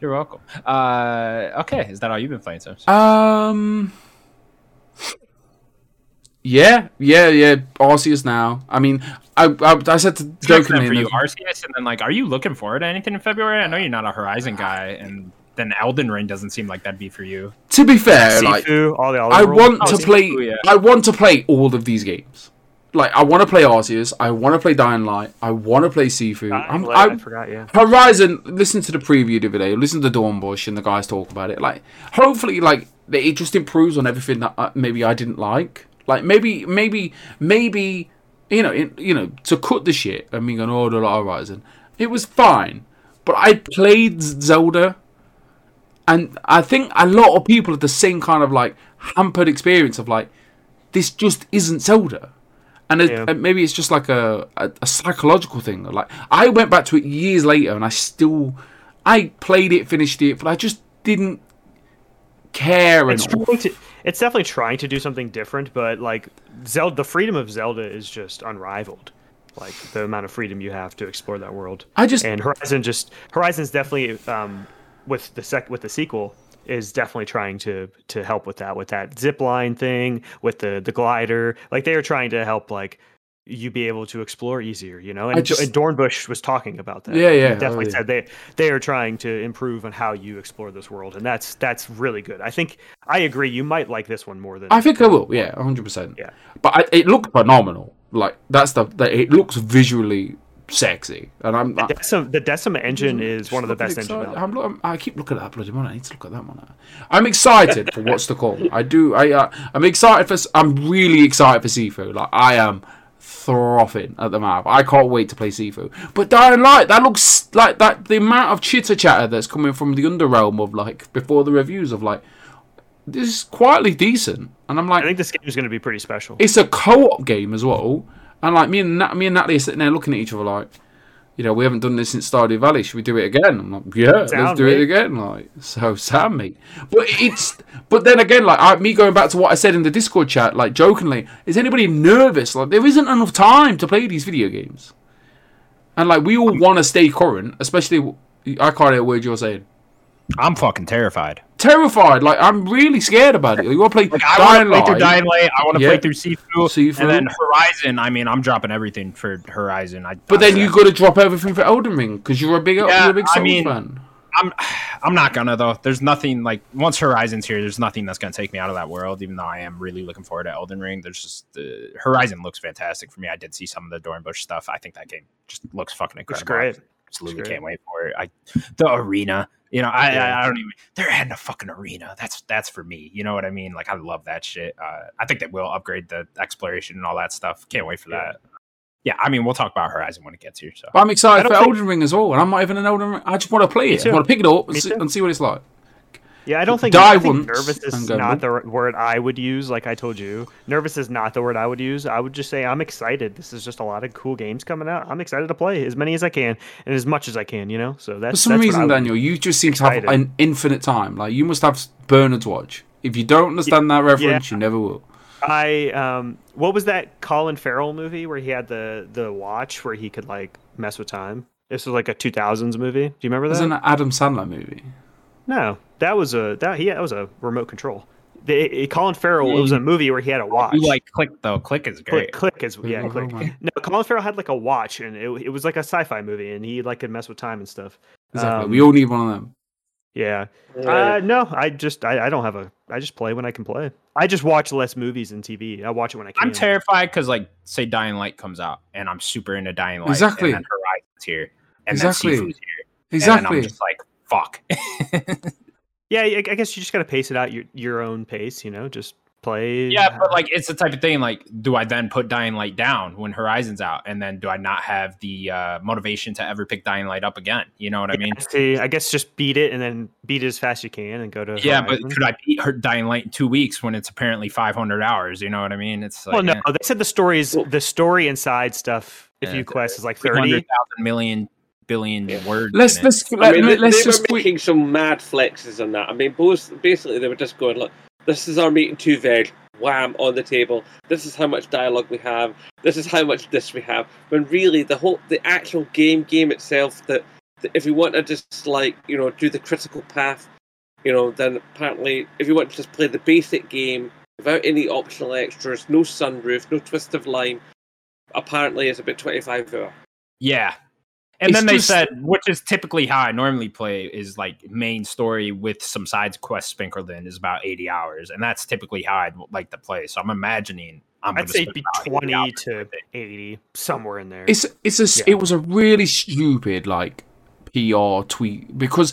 you're welcome. Uh, okay, is that all you've been playing, Sims? Um. Yeah, yeah, yeah. Arceus now. I mean, I, I, I said to Jokingly jokingly, for you, Arceus, and then like, are you looking forward to anything in February? I know you're not a Horizon guy, and then Elden Ring doesn't seem like that'd be for you. to be fair, like Sifu, all the other I want Oh, to Sifu, play. yeah. I want to play all of these games. Like I want to play Arceus. I want to play Dying Light. I want to play Sifu. I, I'm, I, I'm, forgot. Yeah, Horizon. Listen to the preview the other day. Listen to Dawn Dornbush and the guys talk about it. Like hopefully, like it just improves on everything that uh, maybe I didn't like. Like maybe, maybe, maybe you know, in, you know, to cut the shit. I mean, on the Horizon. It was fine, but I played Zelda and I think a lot of people have the same kind of like hampered experience of like this just isn't Zelda, and it, Yeah. and maybe it's just like a, a a psychological thing. Like I went back to it years later, and I still I played it, finished it, but I just didn't care it's enough. trying to, it's definitely trying to do something different, but like Zelda, the freedom of Zelda is just unrivaled. Like the amount of freedom you have to explore that world. I just and Horizon just Horizon's definitely um, with the sec with the sequel is definitely trying to to help with that with that zip line thing with the the glider like they are trying to help like you be able to explore easier you know and, just- and Dornbush was talking about that Yeah, He yeah, definitely oh, yeah. said they they are trying to improve on how you explore this world and that's that's really good I think I agree you might like this one more than I think I will. Yeah, hundred percent. Yeah. but I, it looked phenomenal. Like that's the, the it looks visually sexy, and I'm. the Decima, the Decima engine is one of the best engines excited. I'm, I'm, I keep looking at that bloody one. I need to look at that one. I'm excited for what's to come. I do. I. Uh, I'm excited for. I'm really excited for Sifu. Like I am frothing at the mouth. I can't wait to play Sifu. But Dying Light, that looks like that. The amount of chitter chatter that's coming from the underrealm of like before the reviews of like this is quietly decent, and I'm like, I think this game is going to be pretty special. it's a co-op game as well. And like me and Nat- me and Natalie are sitting there looking at each other like, you know, we haven't done this since Stardew Valley. Should we do it again? I'm like, yeah, let's do it again. Like, so Sam, mate. But it's, but then again, like I, me going back to what I said in the Discord chat, like jokingly, is anybody nervous? Like there isn't enough time to play these video games, and like we all want to stay current, especially. I can't hear a word you're saying. I'm fucking terrified. Terrified, like I'm really scared about it. You want to play Like, I want to Dying play through Light? Dying Light. I want to Yeah. play through Sifu, Sifu. and then Horizon. I mean, I'm dropping everything for Horizon. I, But then you got to drop everything for Elden Ring because you're a big, Yeah, you're a big I mean, fan. I'm, I'm not gonna though. There's nothing like once Horizon's here, there's nothing that's gonna take me out of that world. Even though I am really looking forward to Elden Ring, there's just the Horizon looks fantastic for me. I did see some of the Dornbush stuff. I think that game just looks fucking Looks incredible. great. Absolutely It's great. can't wait for it. I the arena, you know, I, Yeah. I I don't even they're adding a fucking arena. That's that's for me. You know what I mean? Like I love that shit. Uh, I think they will upgrade the exploration and all that stuff. Can't wait for Yeah. that. Yeah, I mean we'll talk about Horizon when it gets here. So But I'm excited for think- Elden Ring as well, and I'm not even an Elden Ring. I just want to play it. I want to pick it up and see, and see what it's like. Yeah, I don't think, Die I think nervous is not the word I would use. Like I told you, nervous is not the word I would use. I would just say I'm excited. This is just a lot of cool games coming out. I'm excited to play as many as I can and as much as I can. You know, so that's For some that's reason, Daniel, you just seem to have an infinite time. Like you must have Bernard's watch. If you don't understand that reference, you never will. I um, what was that Colin Farrell movie where he had the the watch where he could like mess with time? This was like a 2000s movie. Do you remember that? an Adam Sandler movie. No, that was a that yeah, that was a remote control. the, Colin Farrell. It was a movie where he had a watch. You like click though. Click is great. Click, click is yeah, Oh, click. man. No, Colin Farrell had like a watch, and it, it was like a sci-fi movie, and he like could mess with time and stuff. Exactly. Um, we all need one of them. Yeah. Right. Uh, no, I just I, I don't have a. I just play when I can play. I just watch less movies and TV. I watch it when I can. I'm terrified because like say Dying Light comes out and I'm super into Dying Light. Exactly. And then Horizon's here. And Exactly. then Sifu's here. Exactly. And then I'm just like, fuck. Yeah, I, I guess you just gotta pace it out your your own pace. You know, just play. yeah, but like it's the type of thing like, do I then put Dying Light down when Horizon's out? And then do I not have the uh, motivation to ever pick Dying Light up again? You know what I mean? See, I guess just beat it and then beat it as fast as you can and go to. Yeah, but could I beat her Dying Light in two weeks when it's apparently 500 hours? You know what I mean? It's like, well, no, eh, they said the stories, Well- the story inside stuff. If Yeah, you quest is like 300,000 thirty. million billion Yeah. words. let's let's I let, mean, they, let's they just were making some mad flexes on that. I mean, both basically they were just going look, "This is our meat and two veg." Wham on the table. This is how much dialogue we have. This is how much this we have. When really the whole, the actual game, game itself, that, that if you want to just like you know do the critical path, you know, then apparently if you want to just play the basic game without any optional extras, no sunroof, no twist of line, apparently it's about twenty five hour. Yeah. And It's then they just- said, which is typically how I normally play, is like main story with some side quests sprinkled in is about 80 hours. And that's typically how I'd like to play. So I'm imagining I'm I'd gonna say be about 80 twenty to eighty, somewhere in there. It's it's a Yeah. it was a really stupid like PR tweet because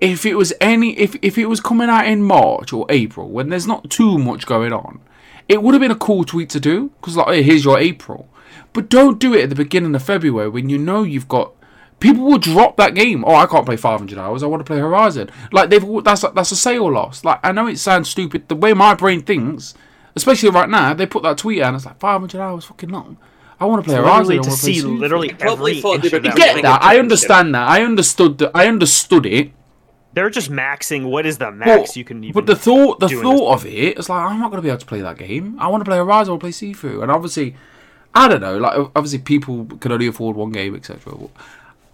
if it was any if if it was coming out in March or April when there's not too much going on, it would have been a cool tweet to do because like hey, here's your April, but don't do it at the beginning of February when you know you've got. People will drop that game. Oh, I can't play 500 hours. I want to play Horizon. Like they've that's that's a sale loss. Like I know it sounds stupid. The way my brain thinks, especially right now, they put that tweet out and it's like 500 hours, fucking long. I want to play Horizon. literally to wanna play see Sifu. literally Probably every thought they inch were of I that get that. I understand that. I understood that. I understood it. They're just maxing. What is the max Well, you can even? But the thought, the thought of it, it's like I'm not going to be able to play that game. I want to play Horizon. I want to play Sifu, and obviously, I don't know. Like obviously, people can only afford one game, etc.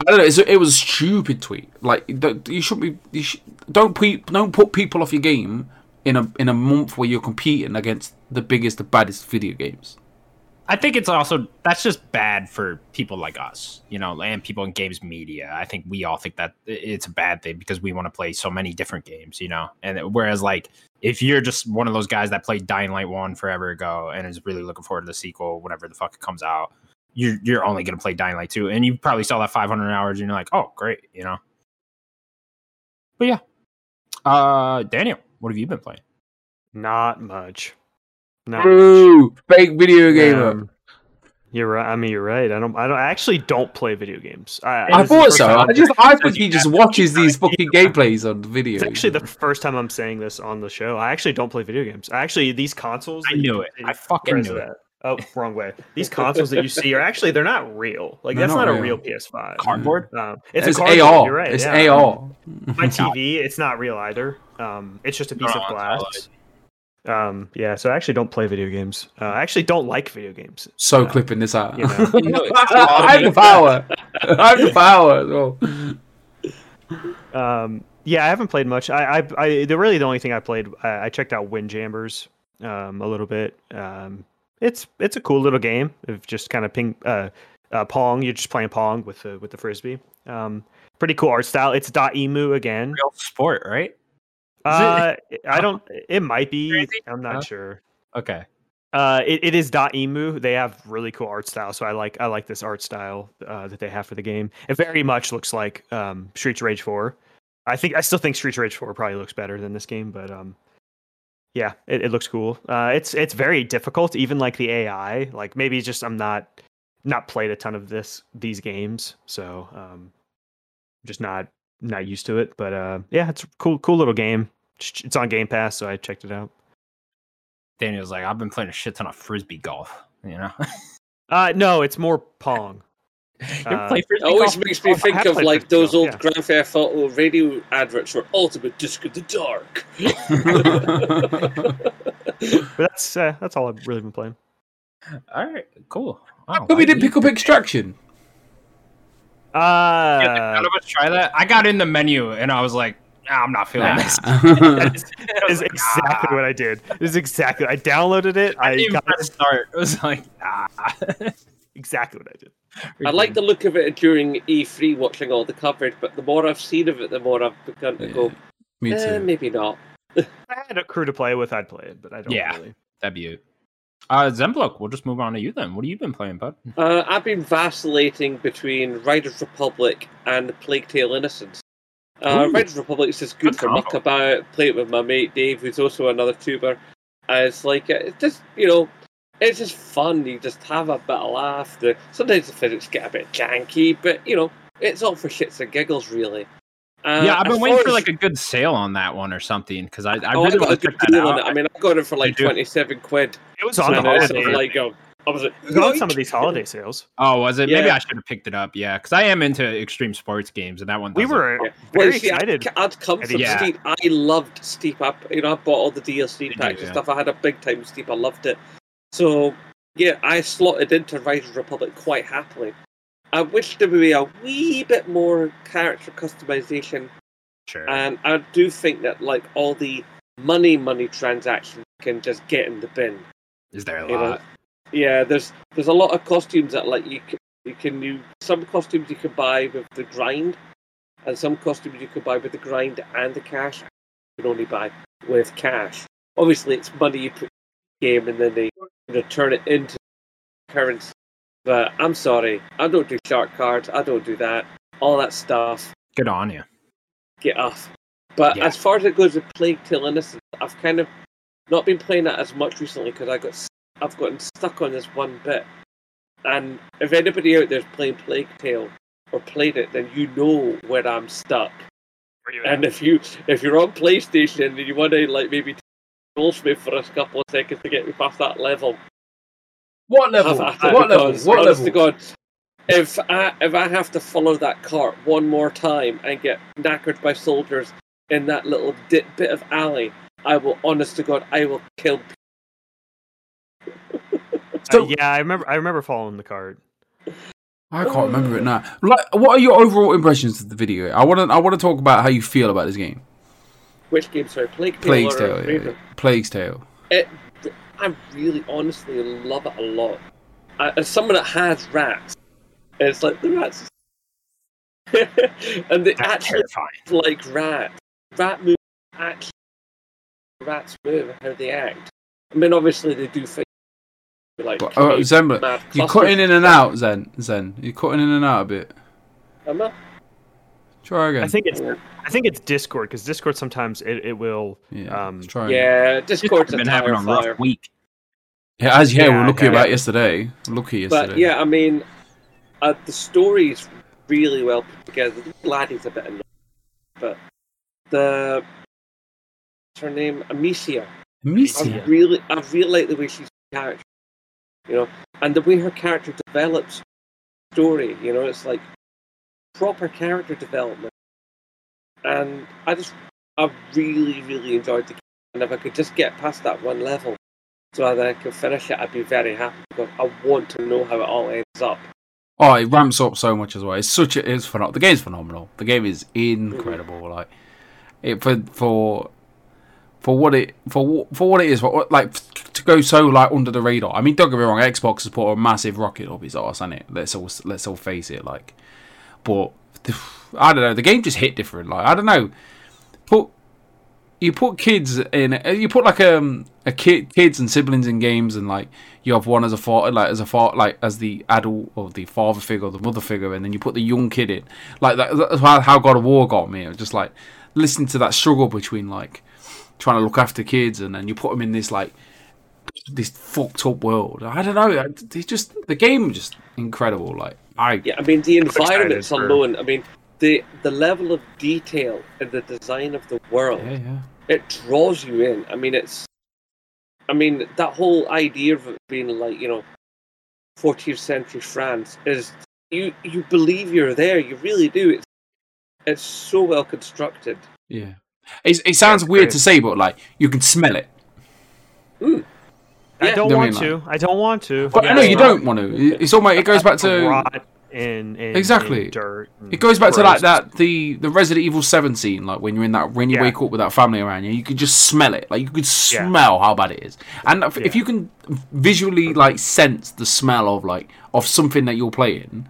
I don't know. It was a stupid tweet. Like you shouldn't be. You should, don't don't put people off your game in a in a month where you're competing against the biggest, the baddest video games. I think it's also that's just bad for people like us, you know, and people in games media. I think we all think that it's a bad thing because we want to play so many different games, you know. And whereas, like, if you're just one of those guys that played Dying Light one forever ago and is really looking forward to the sequel, whenever the fuck it comes out, you're you're only gonna play Dying Light two, and you probably saw that 500 hours, and you're like, oh, great, you know. But yeah, uh, Daniel, what have you been playing? not much. Not much. Boo! Fake video gamer. Um, you're right. I mean, you're right. I don't. I don't. I actually don't play video games. I, I this is the thought so. I just I think he just watches these fucking gameplays on video. It's actually the first time I'm saying this on the show. I actually don't play video games. Actually, these consoles. I that knew it. I fucking Where is knew it. that? Oh, wrong way. These consoles that you see are actually they're not real. Like They're that's not not, a real. real PS5. Cardboard. Um, it's, it's a cardboard. AR. You're right. It's yeah. AR. My TV, it's not real either. Um, it's just a piece No, of it's glass. Um, yeah. So I actually don't play video games. Uh, I actually don't like video games. So Uh, clipping this out. you know. I have the power. I have the power. as well. Um, yeah, I haven't played much. I, I, I the really the only thing I played, I, I checked out Windjammers um, a little bit. Um, it's it's a cool little game of just kind of ping, uh, uh, pong. You're just playing pong with the with the frisbee. Um, pretty cool art style. It's Dotemu again. Real sport, right? Uh, I don't. It might be. Crazy? I'm not Huh? sure. Okay. Uh, it, it is Dotemu. They have really cool art style, so I like I like this art style uh, that they have for the game. It very much looks like um, Streets Rage Four. I think I still think Streets Rage Four probably looks better than this game, but um, yeah, it, it looks cool. Uh, it's it's very difficult, even like the AI. Like maybe it's just I'm not not played a ton of this these games, so um, just not not used to it. But uh, yeah, it's a cool cool little game. It's it's on Game Pass, so I checked it out. Daniel's like, I've been playing a shit ton of frisbee golf. You know, Uh, no, it's more Pong. you Uh, play It always golf? makes me I think of like those golf, old yeah. Grand Theft Auto radio adverts for Ultimate Disc in the Dark. But that's uh, that's all I've really been playing. All right, cool. How Wow, come we didn't pick up Extraction? Uh, Yeah, did none of us try that. I got in the menu and I was like, "Nah, I'm not feeling Nah. this. That is, that I was is like, exactly "Ah." what I did. This is exactly. I downloaded it. I I got press start. It was like, ah. exactly what I did. I like the look of it during E3 watching all the coverage, but the more I've seen of it, the more I've begun to go, Me eh, maybe not. I had a crew to play with, I'd play it, but I don't Yeah. really. That'd be it. Uh, Zemblok, we'll just move on to you then. What have you been playing, bud? Uh, I've been vacillating between Riders Republic and Plague Tale Innocence. Uh, Ooh. Riders Republic is just good Good for muck about, play it with my mate Dave, who's also another tuber. Uh, it's like, uh, it's just, you know, it's just fun. You just have a bit of laugh. The, sometimes the physics get a bit janky, but, you know, it's all for shits and giggles, really. Uh, yeah, I've been waiting for like a good sale on that one or something because I, I oh, really got a want to good check that deal on out. it. I mean, I got it for like 27 quid. It was on the And I was sort holiday. like, oh, I was like, It was on some of these holiday sales. Oh, was it? Maybe I should have picked it up. Yeah, because I am into extreme sports games, and that one. We were Yeah. very Well, see, excited. I'd, I'd come from Yeah. Steep. I loved Steep up. You know, I bought all the DLC packs you? and stuff. I had a big time Steep. I loved it. So yeah, I slotted into Riders Republic quite happily. I wish there would be a wee bit more character customization, Sure. and I do think that like all the money money transactions can just get in the bin. Is there a you know. lot? Yeah, there's there's a lot of costumes that like you can you can you some costumes you can buy with the grind, and some costumes you can buy with the grind and the cash. You can only buy with cash. Obviously, it's money you put in the game, and then they you know, turn it into currency. But I'm sorry, I don't do shark cards. I don't do that. All that stuff. Good on you. Get off. But Yeah. as far as it goes with Plague Tale Innocence, I've kind of not been playing that as much recently because I got s- I've gotten stuck on this one bit. And if anybody out there's playing Plague Tale or played it, then you know where I'm stuck. Were And if you if you're on PlayStation and you want to like maybe Goldsmith for a couple of seconds to get me past that level, What level? have at What level? because, What honest level? to God, if I if I have to follow that cart one more time and get knackered by soldiers in that little di- bit of alley, I will. Honest to God, I will kill. So- Uh, yeah, I remember. I remember following the cart. I can't remember it now. Like, what are your overall impressions of the video? I want to. I want to talk about how you feel about this game. Which game? Sorry, Plague Tale. Plague's or Tale. yeah, yeah. Plague's Tale. It, I really, honestly love it a lot. I, as someone that has rats, it's like the rats, and they That's actually terrifying. like rats. Rat move actually rats move and how they act. I mean, obviously they do things like But, uh, Zen, you're cutting in and out, Zen. Zen, you're cutting in and out a bit. Am I? Try again. I think it's. I think it's Discord because Discord sometimes it, it will. Yeah. um, let's try again. Yeah, Discord's Discord's a been having a rough fire. week. Yeah, as yeah, Yeah, we we're lucky yeah. about yesterday. Lucky yesterday. But yeah, I mean, uh, the story's really well put together. The laddie's a bit annoying, but the what's her name Amicia. I Amicia. really, I really like the way she's character. You know, and the way her character develops story. You know, it's like proper character development, and I just, I really, really enjoyed the game. And if I could just get past that one level, so that I can finish it, I'd be very happy because I want to know how it all ends up. Oh, it ramps up so much as well. It's such a it's phenomenal. The game's phenomenal. The game is incredible. Mm. Like it for for for what it for for what it is. For, like to go so like under the radar. I mean, don't get me wrong. Xbox has put a massive rocket up its arse, hasn't it? Let's all let's all face it. Like, but I don't know. The game just hit different. Like I don't know. Put you put kids in you put like um a kid kids and siblings in games and like you have one as a father like as a father like as the adult or the father figure or the mother figure and then you put the young kid in like that, that's how God of War got me it was just like listening to that struggle between like trying to look after kids and then you put them in this like this fucked up world I don't know it's just the game just incredible like I Yeah, I mean the environments for- alone. I mean the the level of detail in the design of the world. yeah yeah it draws you in. I mean, it's, I mean, that whole idea of it being like you know, 14th century France is you you believe you're there. You really do. It's it's so well constructed. yeah it's, it sounds weird to say but like you can smell it hmm. I don't Don't want mean to. I don't want to. But I Yeah, know you don't want to. It's almost it goes back to Rot. in, in Exactly. in dirt. and It goes back to like that the the Resident Evil Seven scene, like when you're in that when you Yeah. wake up with that family around you, you can just smell it. Like you could Yeah. smell how bad it is, and if, if you can visually like sense the smell of like of something that you're playing,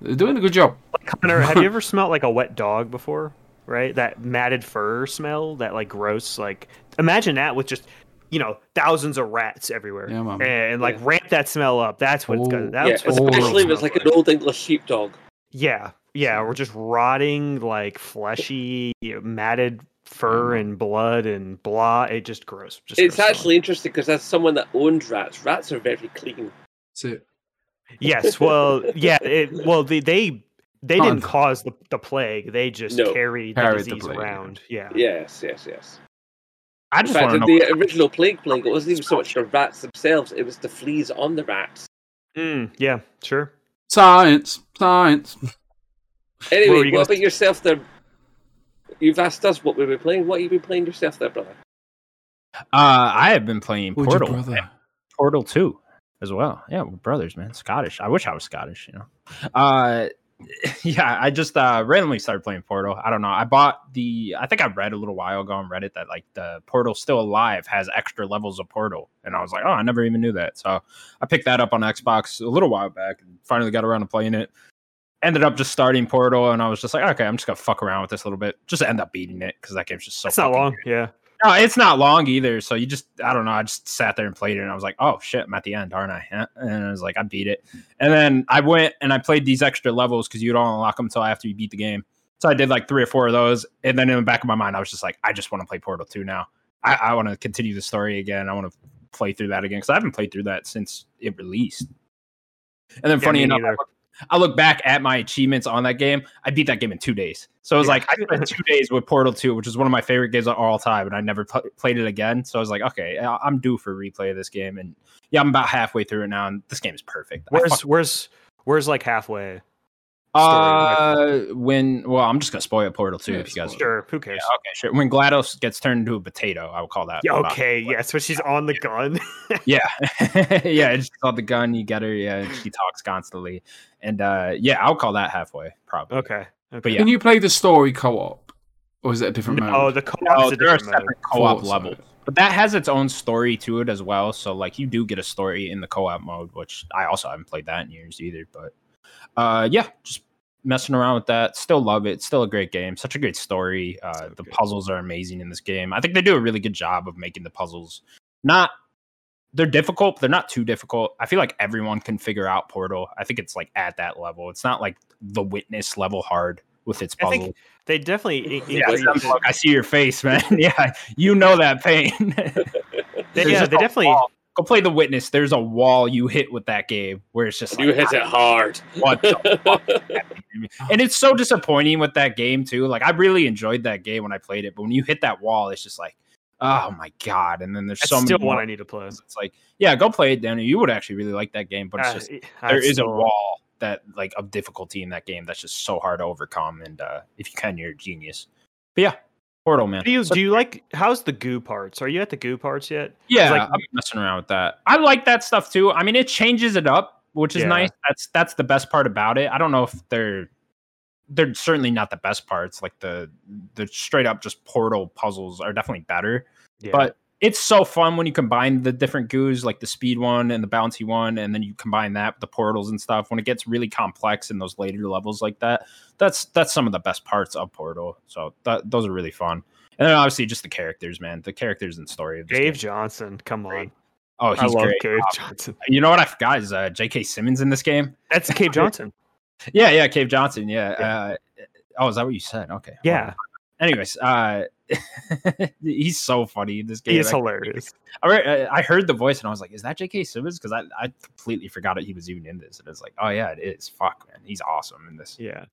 they're doing a good job. Connor, have you ever smelled like a wet dog before? Right, that matted fur smell, that like gross. Like imagine that with just you know thousands of rats everywhere, Yeah, man. and like Yeah. ramp that smell up. That's what it's Oh. gonna. yeah, That's what especially if it's like an old English sheepdog. Yeah, yeah, we're just rotting, like fleshy, you know, matted fur and blood and blah. It just gross. Just It's gross smelling. actually interesting because as someone that owns rats, rats are very clean. That's it. yes. Well, yeah. It, well, they they they didn't cause the the plague. They just No. carried the Carried the disease plague, yeah. around. Yeah. Yes, yes, yes. I In just fact, want to know. the original plague plague, it wasn't even so much the rats themselves; it was the fleas on the rats. Mm, yeah. Sure. Science, science. Anyway, what, you gonna about yourself there? You've asked us what we've been playing. What have you been playing yourself there, brother? Uh, I have been playing Who'd Portal, brother? Portal Two, as well. Yeah, we're brothers, man. Scottish. I wish I was Scottish. You know. Uh, yeah, I just uh randomly started playing Portal. I don't know. I bought the. I think I read a little while ago on Reddit that like the Portal Still Alive has extra levels of Portal, and I was like, oh, I never even knew that. So I picked that up on Xbox a little while back, and finally got around to playing it. Ended up just starting Portal, and I was just like, okay, I'm just gonna fuck around with this a little bit. Just end up beating it because that game's just so. It's not long. Yeah. No, it's not long either. So you just, I don't know. I just sat there and played it, and I was like, oh shit, I'm at the end, aren't I? And I was like, I beat it. And then I went and I played these extra levels because you don't unlock them until after you beat the game. So I did like three or four of those, and then in the back of my mind, I was just like, I just want to play Portal Two now. I, I want to continue the story again. I want to play through that again because I haven't played through that since it released. And then, Yeah, funny enough, I neither. I look back at my achievements on that game. I beat that game in two days. So it was Yeah. like I spent two days with Portal 2, which is one of my favorite games of all time, and I never pl- played it again. So I was like, okay, I'm due for a replay of this game, and yeah, I'm about halfway through it now, and this game is perfect. Where's fuck- where's where's like halfway? Uh when well, I'm just gonna spoil Portal 2 Yeah, if you guys. spoil Sure. Who cares? Yeah, okay, sure. When Glados gets turned into a potato, I will call that. Yeah, about- okay. Yeah. So she's on the gun. yeah yeah she's on the gun you get her yeah she talks constantly and uh yeah i'll call that halfway probably okay. Okay. But yeah. Can you play the story co-op, or is it a different mode? Oh, the co-op no, is a there are different mode. separate co-op Forza. levels but that has its own story to it as well so like you do get a story in the co-op mode which i also haven't played that in years either but uh yeah just messing around with that still love it still a great game such a great story uh So the good. puzzles are amazing in this game i think they do a really good job of making the puzzles not they're difficult but they're not too difficult i feel like everyone can figure out portal i think it's like at that level it's not like the witness level hard with its I puzzles think they definitely yeah, I see your face, man. yeah, you know that pain. They, yeah, they definitely. wall. Go play the witness. There's a wall you hit with that game where it's just you like, hit it hard. What the fuck? and it's so disappointing with that game too. Like I really enjoyed that game when I played it, but when you hit that wall, it's just like, oh my god. And then there's That's so still many one. I need to play. It's like, yeah, go play it, Danny. You would actually really like that game, but it's Uh, just I there is a wall that like of difficulty in that game that's just so hard to overcome. And uh if you can, you're a genius. But yeah, Portal, man. Do you So- do you like how's the goo parts? Are you at the goo parts yet? Yeah, like- I'm messing around with that. I like that stuff too. I mean, it changes it up, which is Yeah. nice. That's that's the best part about it. I don't know if they're they're certainly not the best parts. Like the the straight up just portal puzzles are definitely better. Yeah. But it's so fun when you combine the different goos, like the speed one and the bouncy one, and then you combine that with the portals and stuff. When it gets really complex in those later levels like that, that's that's some of the best parts of Portal. So that, those are really fun. And then obviously just the characters, man. The characters and story of Cave game. Johnson, come on. Great. Oh, I he's love great. Cave Uh, Johnson. you know what I forgot is uh, J.K. Simmons in this game. That's Cave Johnson. Yeah, yeah, Cave Johnson. Yeah. Uh, oh, is that what you said? Okay. Yeah, anyways, uh, he's so funny in this game. He's hilarious. I, I heard the voice and I was like, "Is that J.K. Simmons?" Because I, I completely forgot that he was even in this, and it's like, "Oh yeah, it is." Fuck man, he's awesome in this. Yeah.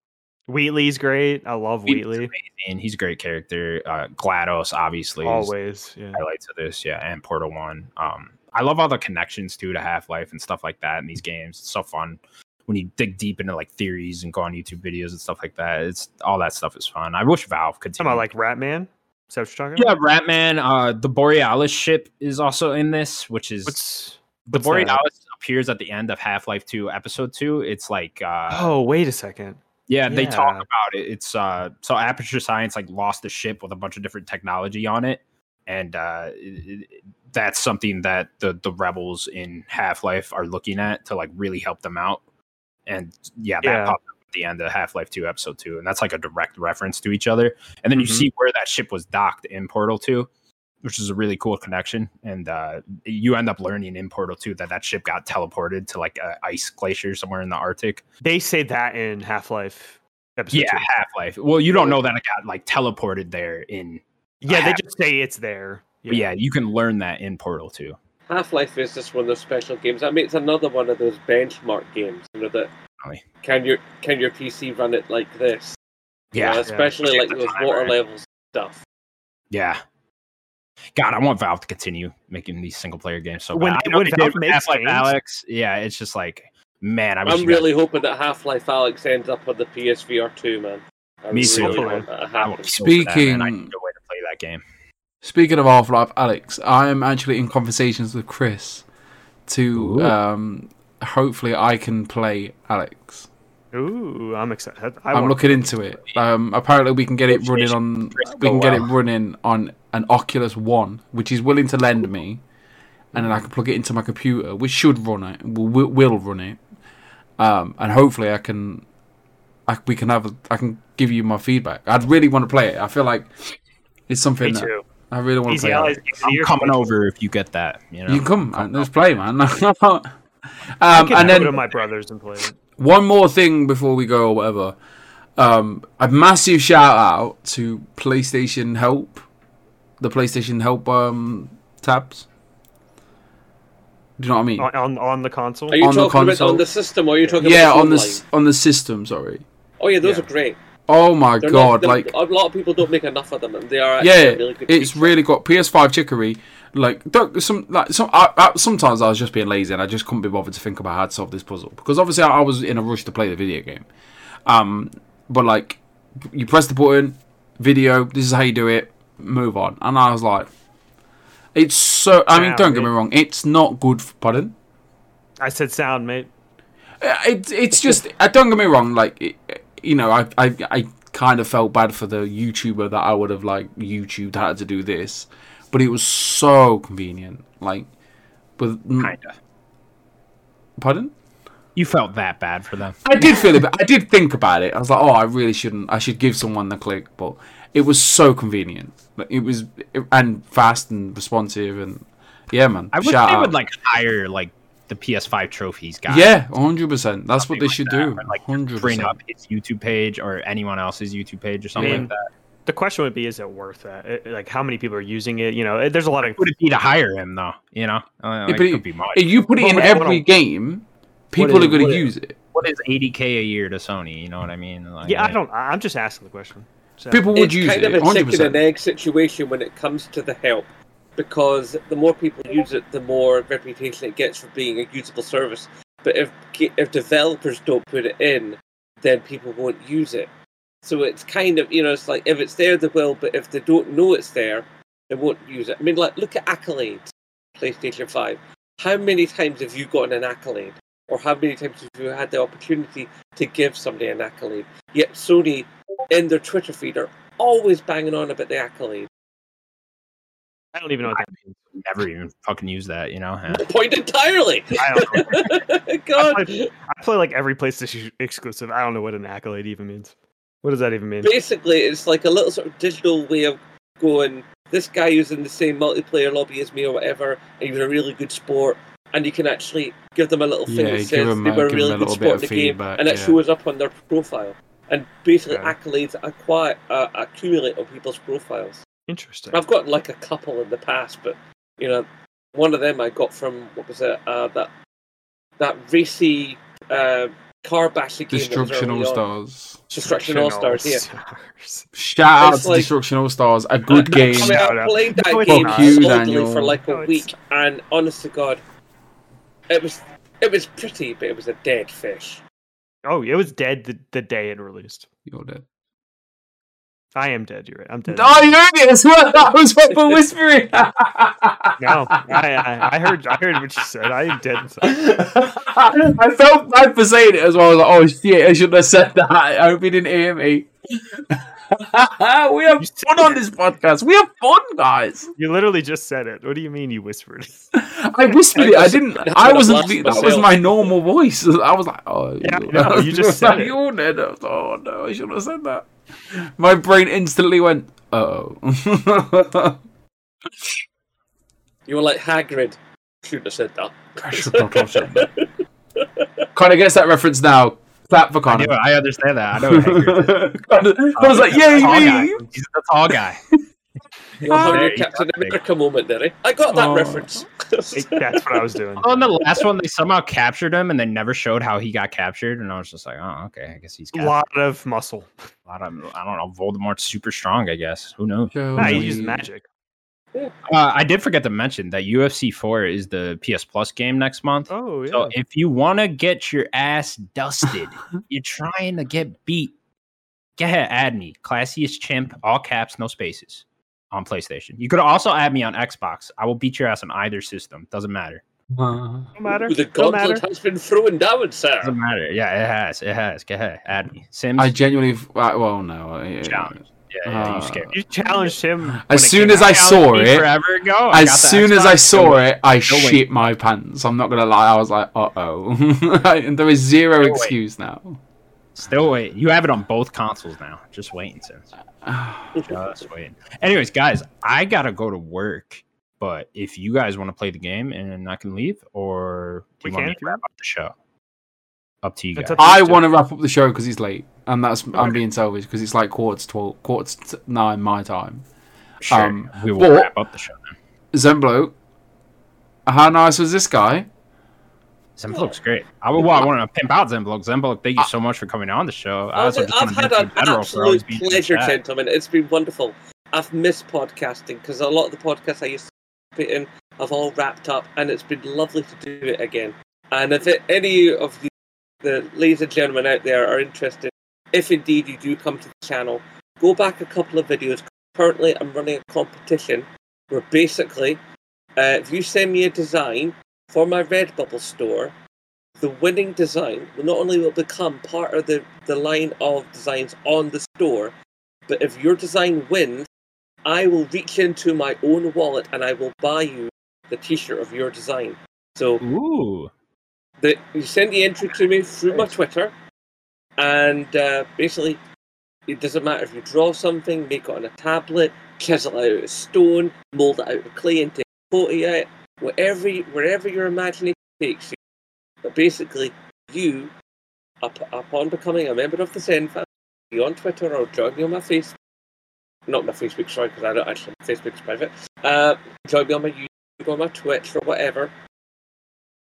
Wheatley's great. I love Wheatley. And he's a great character. Uh, Glados, obviously, Always. Yeah. highlights of this, yeah, and Portal One. Um, I love all the connections too to Half Life and stuff like that in these games. It's so fun when you dig deep into like theories and go on YouTube videos and stuff like that. It's all that stuff is fun. I wish Valve could. Talking about like Ratman. Is that what you're talking yeah, about? Ratman. Uh, the Borealis ship is also in this, which is What's the what's that? Borealis appears at the end of Half Life Two Episode Two. It's like uh, oh, wait a second. Yeah, they talk about it. It's uh so Aperture Science like lost a ship with a bunch of different technology on it, and uh it- it- that's something that the the rebels in Half Life are looking at to like really help them out. And yeah, that Yeah. popped up at the end of Half Life Two Episode Two, and that's like a direct reference to each other. And then you Mhm. see where that ship was docked in Portal Two. Which is a really cool connection, and uh, you end up learning in Portal Two that that ship got teleported to like a ice glacier somewhere in the Arctic, They say that in Half Life episode yeah. Half Life. Well, you don't know that it got like teleported there in. Yeah, they just say it's there. Yeah. yeah, you can learn that in Portal 2. Half Life is just one of those special games. I mean, it's another one of those benchmark games. You know that Really? can your can your PC run it like this? You know, Yeah, especially Yeah. like those water levels stuff. yeah. God, I want Valve to continue making these single player games. So When- bad. I know when Valve makes Half-Life games- Alyx, yeah, it's just like, man, I I'm you guys- really hoping that Half Life Alyx ends up on the PSVR two, man. I Me too. really Hopefully. want that to I happen. will kill for that, man. I Speaking- need a way to play that game. Speaking of Half Life, Alyx, I am actually in conversations with Chris to um, hopefully I can play Alyx. Ooh, I'm excited. I I'm looking into it. Um, apparently, we can get it running on we can get it running on an Oculus One, which he's willing to lend me, and then I can plug it into my computer, which should run it. Will, will- will run it, um, and hopefully I can. I, we can have. A, I can give you my feedback. I'd really want to play it. I feel like it's something Me that too. I really want to Easy play. Allies, it. Game of the I'm coming over if you get that. You, know? You can come, man. Let's play, man. I um, can and then my brothers and play one more thing before we go or whatever. Um, a massive shout out to PlayStation Help, the PlayStation Help um, tabs. Do you know what I mean? on, on on the console. Are you on the talking about on the system, or are you talking yeah, about on the the phone s- line? on the system. Sorry. Oh yeah, those Yeah. are great. Oh my They're god! not, like a lot of people don't make enough of them, and they are actually yeah, really good. it's feature. really got PS5 chicory. Like don't, some like some. I, I, sometimes I was just being lazy and I just couldn't be bothered to think about how to solve this puzzle because obviously I, I was in a rush to play the video game. Um, but like you press the button, video. This is how you do it. Move on. And I was like, it's so. I mean, Wow, don't get me wrong. It's not good. For, pardon. I said sound, mate. Uh, It's it's just uh, don't get me wrong. Like it, you know, I I I kind of felt bad for the YouTuber that I would have like YouTubed how to do this, but it was so convenient. Like, with Kinda. pardon. You felt that bad for them. I did feel it. I did think about it. I was like, oh, I really shouldn't. I should give someone the click, but it was so convenient. It was and fast and responsive and yeah, man. I wish they out. would like hire like the PS5 trophies guy. yeah, hundred percent. That's what they like should that, do. like 100%. bring up his YouTube page or anyone else's YouTube page or something mean, like that. The question would be: Is it worth that? It- like, how many people are using it? You know, there's a lot of. Would it be to hire him though? You know, uh, like, but it it- could be much. If you put it Well, in what- what every I'm- game, people is- are going to use it. What is 80k a year to Sony? You know what I mean? Like, Yeah, I don't. I- I'm just asking the question. So- People would it's use kind it. of a Hundred chicken and percent. egg situation when it comes to the help, because the more people use it, the more reputation it gets for being a usable service. But if if developers don't put it in, then people won't use it. So it's kind of you know it's like if it's there they will, but if they don't know it's there, they won't use it. I mean, like look at accolades, PlayStation Five. How many times have you gotten an accolade, or how many times have you had the opportunity to give somebody an accolade? Yet Sony, in their Twitter feed, are always banging on about the accolade. I don't even know what that means. never even fucking use that. You know? Yeah. Point entirely. I don't know. God. I play like every PlayStation exclusive. I don't know what an accolade even means. What does that even mean? Basically, it's like a little sort of digital way of going. This guy who's in the same multiplayer lobby as me or whatever, and he was a really good sport, and you can actually give them a little thing Yeah, that says them they were a really a good sport in of the game, and it yeah. shows up on their profile. And basically, Okay. accolades acquire, uh, accumulate on people's profiles. Interesting. I've got like a couple in the past, but you know, one of them I got from what was it? Uh, that that racy uh, car bashing game. Destruction All. Stars. Destruction All Stars. Yeah. Stars. Shout out to like- Destruction All Stars. A good I game. mean, I played that No, game not. Fuck you, Daniel. for like a No, week, and honest to God, it was it was pretty, but it was a dead fish. Oh, it was dead the, the day it released. You're dead. I am dead. You're right. I'm dead. Oh, you heard it as well. That was what we're whispering. No, I, I, I heard. I heard what you said. I am dead. I felt bad for saying it as well. I was like, oh shit, I shouldn't have said that. I hope you didn't hear me. we have fun on this podcast. We have fun, guys. You literally just said it. What do you mean you whispered? I whispered it. I didn't. I wasn't. laughed That was my normal voice. I was like, oh, Yeah, I know, you just said it. I was like, oh no, I shouldn't have said that. My brain instantly went, oh. You were like Hagrid. Shouldn't have said that. I should not have said that. Connor gets that reference now. Clap for I, knew, Connor. I understand that. I know. Hagrid is. Connor- I was like, yay, me. He's the tall guy. You know, There your Captain go. America moment there. Eh? I got that Oh. reference. That's what I was doing. On the last one, they somehow captured him, and they never showed how he got captured. And I was just like, oh, okay, I guess he's A got lot of muscle. a lot of, I don't know, Voldemort's super strong. I guess who knows? Nah, he used magic. Uh, I did forget to mention that UFC 4 is the PS Plus game next month. Oh yeah. So if you want to get your ass dusted, you're trying to get beat. Go ahead, add me. Classiest chimp, all caps, no spaces on PlayStation. You could also add me on Xbox. I will beat your ass on either system. Doesn't matter. no matter. the No matter. has been thrown down, sir. Doesn't matter. Yeah, it has. It has. Go ahead, add me. Sims. I genuinely, uh, well, no. uh, Challenge. yeah, yeah, you uh, scared. You challenged him. As soon as I saw it, forever ago. I As the soon as I saw still it, I Still wait. shit my pants. I'm not gonna lie. I was like, uh oh. and there is zero Still wait. excuse now. Still wait. You have it on both consoles now. Just waiting, Sims. Just waiting. Anyways, guys, I gotta go to work. But if you guys want to play the game and I can leave, or do We you want can me to wrap up the show? Up to you guys. I want to wrap up the show because he's late, and that's I'm being selfish because it's like quarter to twelve, quarter to nine my time. Sure. um, we will wrap up the show then. Zemblo, how nice was this guy? Zemblo looks great. I, well, I want to pimp out Zemblo. Zemblo, thank you Uh, so much for coming on the show. I I've, just I've had an you in general for always absolute the pleasure, gentlemen. It's been wonderful. I've missed podcasting because a lot of the podcasts I used to be in have all wrapped up, and it's been lovely to do it again. And if it, any of you, the ladies and gentlemen out there, are interested, if indeed you do come to the channel, go back a couple of videos. Currently, I'm running a competition where basically, uh, if you send me a design for my Redbubble store, the winning design will not only will become part of the, the line of designs on the store, but if your design wins, I will reach into my own wallet and I will buy you the t-shirt of your design. So Ooh. the, you send the entry to me through my Twitter, and uh, basically, it doesn't matter if you draw something, make it on a tablet, chisel it out of stone, mold it out of clay, and take a photo of it, whatever, you- wherever your imagination takes you. But basically, you, up, upon becoming a member of the Zen family, be on Twitter or join me on my Facebook. Not my Facebook, sorry, because I don't actually. Facebook's private. Uh, join me on my YouTube, on my Twitch, or whatever.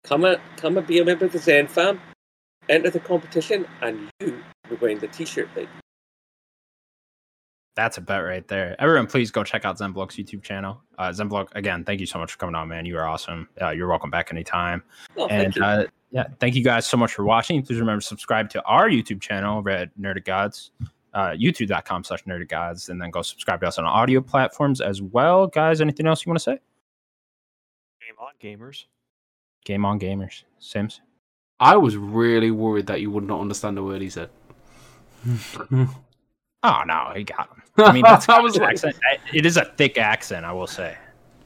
Come and come and be a member of the Zen fam. Enter the competition, and you will win the T-shirt that That's a bet right there. Everyone, please go check out Zenblok's YouTube channel. Uh, Zenblok, again, thank you so much for coming on, man. You are awesome. Uh, you're welcome back anytime. Oh, thank and you. uh, yeah, thank you guys so much for watching. Please remember to subscribe to our YouTube channel, Red Nerd of Gods, uh, youtube.com slash nerd gods, and then go subscribe to us on audio platforms as well. Guys, anything else you want to say? Game on, gamers. Game on gamers. Sims. I was really worried that you would not understand a word he said. Oh, no, he got him. I mean, that's I was an like, accent. It is a thick accent, I will say.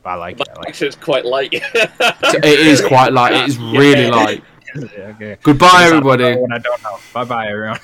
But I like My it. I like accent's quite light. it is quite light. It is really Yeah. light. okay. Goodbye, everybody. I don't know. Bye bye, everyone.